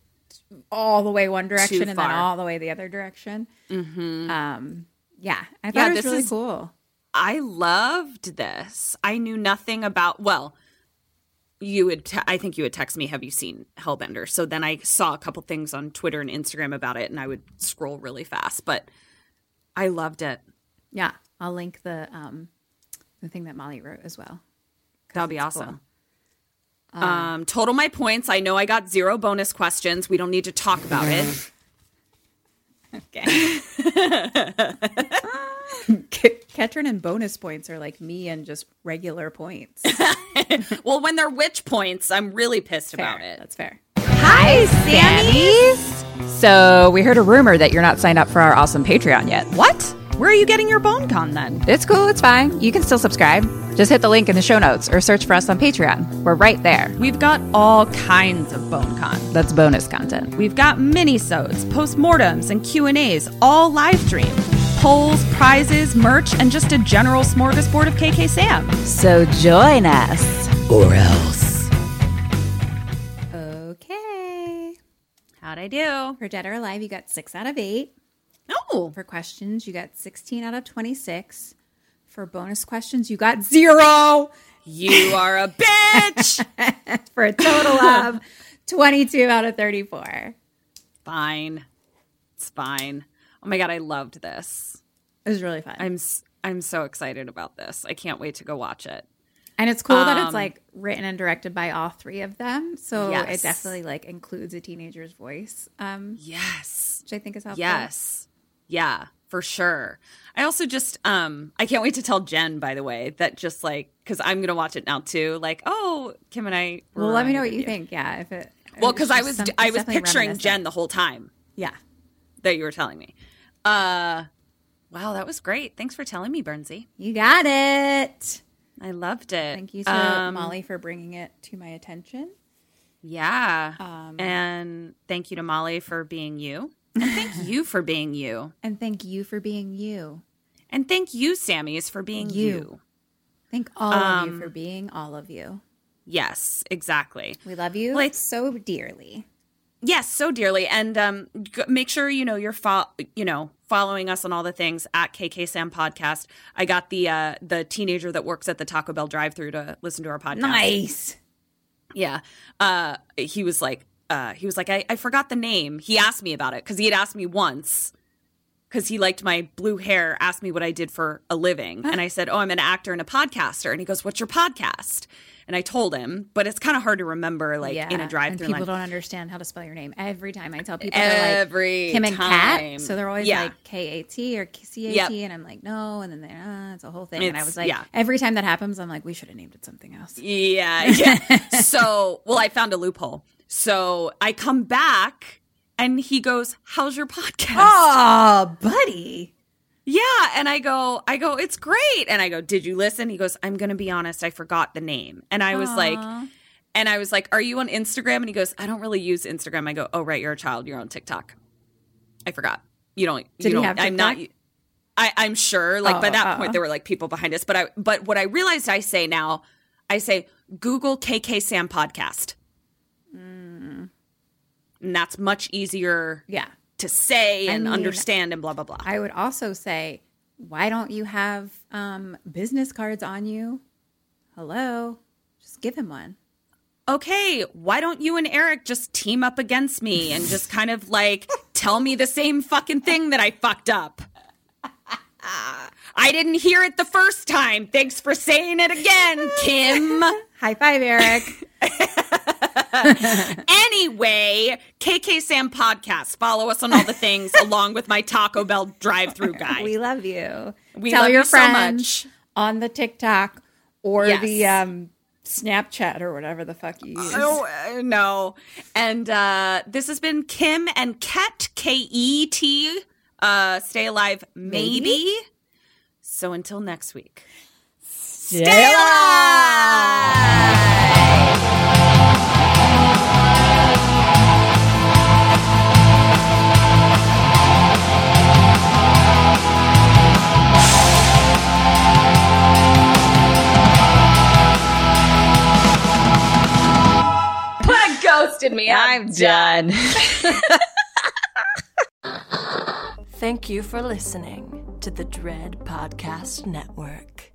all the way one direction and then all the way the other direction. Mm-hmm. Um, yeah, I thought Yeah, it was this really is- cool. I loved this. I knew nothing about. Well, you would. Te- I think you would text me. Have you seen Hellbender? So then I saw a couple things on Twitter and Instagram about it, and I would scroll really fast. But I loved it. Yeah, I'll link the um the thing that Molly wrote as well. That'll be it's awesome. Um, total my points. I know I got zero bonus questions. We don't need to talk about it. Okay. Ketrin and bonus points are like me and just regular points. well, when they're witch points, I'm really pissed about it. That's fair. Hi, Sammys! So, we heard a rumor that you're not signed up for our awesome Patreon yet. What? Where are you getting your bone con then? It's cool, it's fine. You can still subscribe. Just hit the link in the show notes or search for us on Patreon. We're right there. We've got all kinds of bone con. That's bonus content. We've got mini-sodes, postmortems, and Q&As, all live streamed. Polls, prizes, merch, and just a general smorgasbord of KK Sam. So, join us. Or else. Okay. How'd I do? For Dead or Alive, you got six out of eight. No. For questions, you got 16 out of 26. For bonus questions, you got zero. You are a bitch. For a total of 22 out of 34. fine. It's fine. Oh my god, I loved this. It was really fun. I'm I'm so excited about this. I can't wait to go watch it. And it's cool that Um, it's like written and directed by all three of them. So Yes. it definitely like includes a teenager's voice, um, Yes. which I think is helpful. Yes. Yeah, for sure. I also just um I can't wait to tell Jen by the way that just like cuz I'm going to watch it now too. Like, oh, Kim and I Well, let me know what you with think. Yeah. If it. Well, cuz I was some- I was picturing. Jen the whole time Yeah. that you were telling me. Uh wow, that was great. Thanks for telling me, Bernsey. You got it. I loved it. Thank you to Um, Molly for bringing it to my attention. Yeah. Um, and thank you to Molly for being you. And thank you for being you. And thank you for being you. And thank you, Sammy's, for being you. You. Thank all of you Um, for being all of you. Yes, exactly. We love you Like- so dearly. Yes, so dearly, and um, g- make sure you know you're fo- you know following us on all the things at KK Sam Podcast. I got the uh, the teenager that works at the Taco Bell drive-through to listen to our podcast. Nice. Yeah, uh, he was like, uh, he was like, I, I forgot the name. He asked me about it because he had asked me once because he liked my blue hair. Asked me what I did for a living, and I said, Oh, I'm an actor and a podcaster. And he goes, What's your podcast? And I told him, but it's kind of hard to remember, like in a drive-through. people line. don't understand how to spell your name. Every time I tell people, they're like Every Kim and time. Kat, so they're always Yeah. like K A T or C A T, Yep. and I'm like, no, and then they, uh, it's a whole thing. and I was like, yeah. every time that happens, I'm like, we should have named it something else. Yeah, yeah. so, well, I found a loophole. So I come back and he goes, How's your podcast? Oh, buddy. Yeah. And I go, I go, it's great. And I go, Did you listen? He goes, I'm gonna be honest, I forgot the name. And I was like, and I was like, Are you on Instagram? And he goes, I don't really use Instagram. I go, Oh, right, you're a child, you're on TikTok. I forgot. You don't Did you don't, have I'm not TikTok? I, I'm sure. Like by Oh, that oh. point there were like people behind us. But I but what I realized I say now, I say Google KK Sam podcast. And that's much easier Yeah. to say I and mean, understand and blah blah blah. I would also say, why don't you have um, business cards on you? Hello, just give him one. okay, why don't you and Eric just team up against me and just kind of like tell me the same fucking thing that I fucked up? I didn't hear it the first time. Thanks for saying it again, Kim. High five, Eric. anyway, KK Sam podcast. Follow us on all the things along with my Taco Bell drive-through guy. we love you. We Tell love your you so much. on the TikTok or Yes. the um, Snapchat or whatever the fuck you use. Oh uh, no! And uh, this has been Kim and Ket K E T. Uh, stay alive, maybe. Maybe? So until next week. Stay alive. Put ghosted me. I'm done. Thank you for listening to the Dread Podcast Network.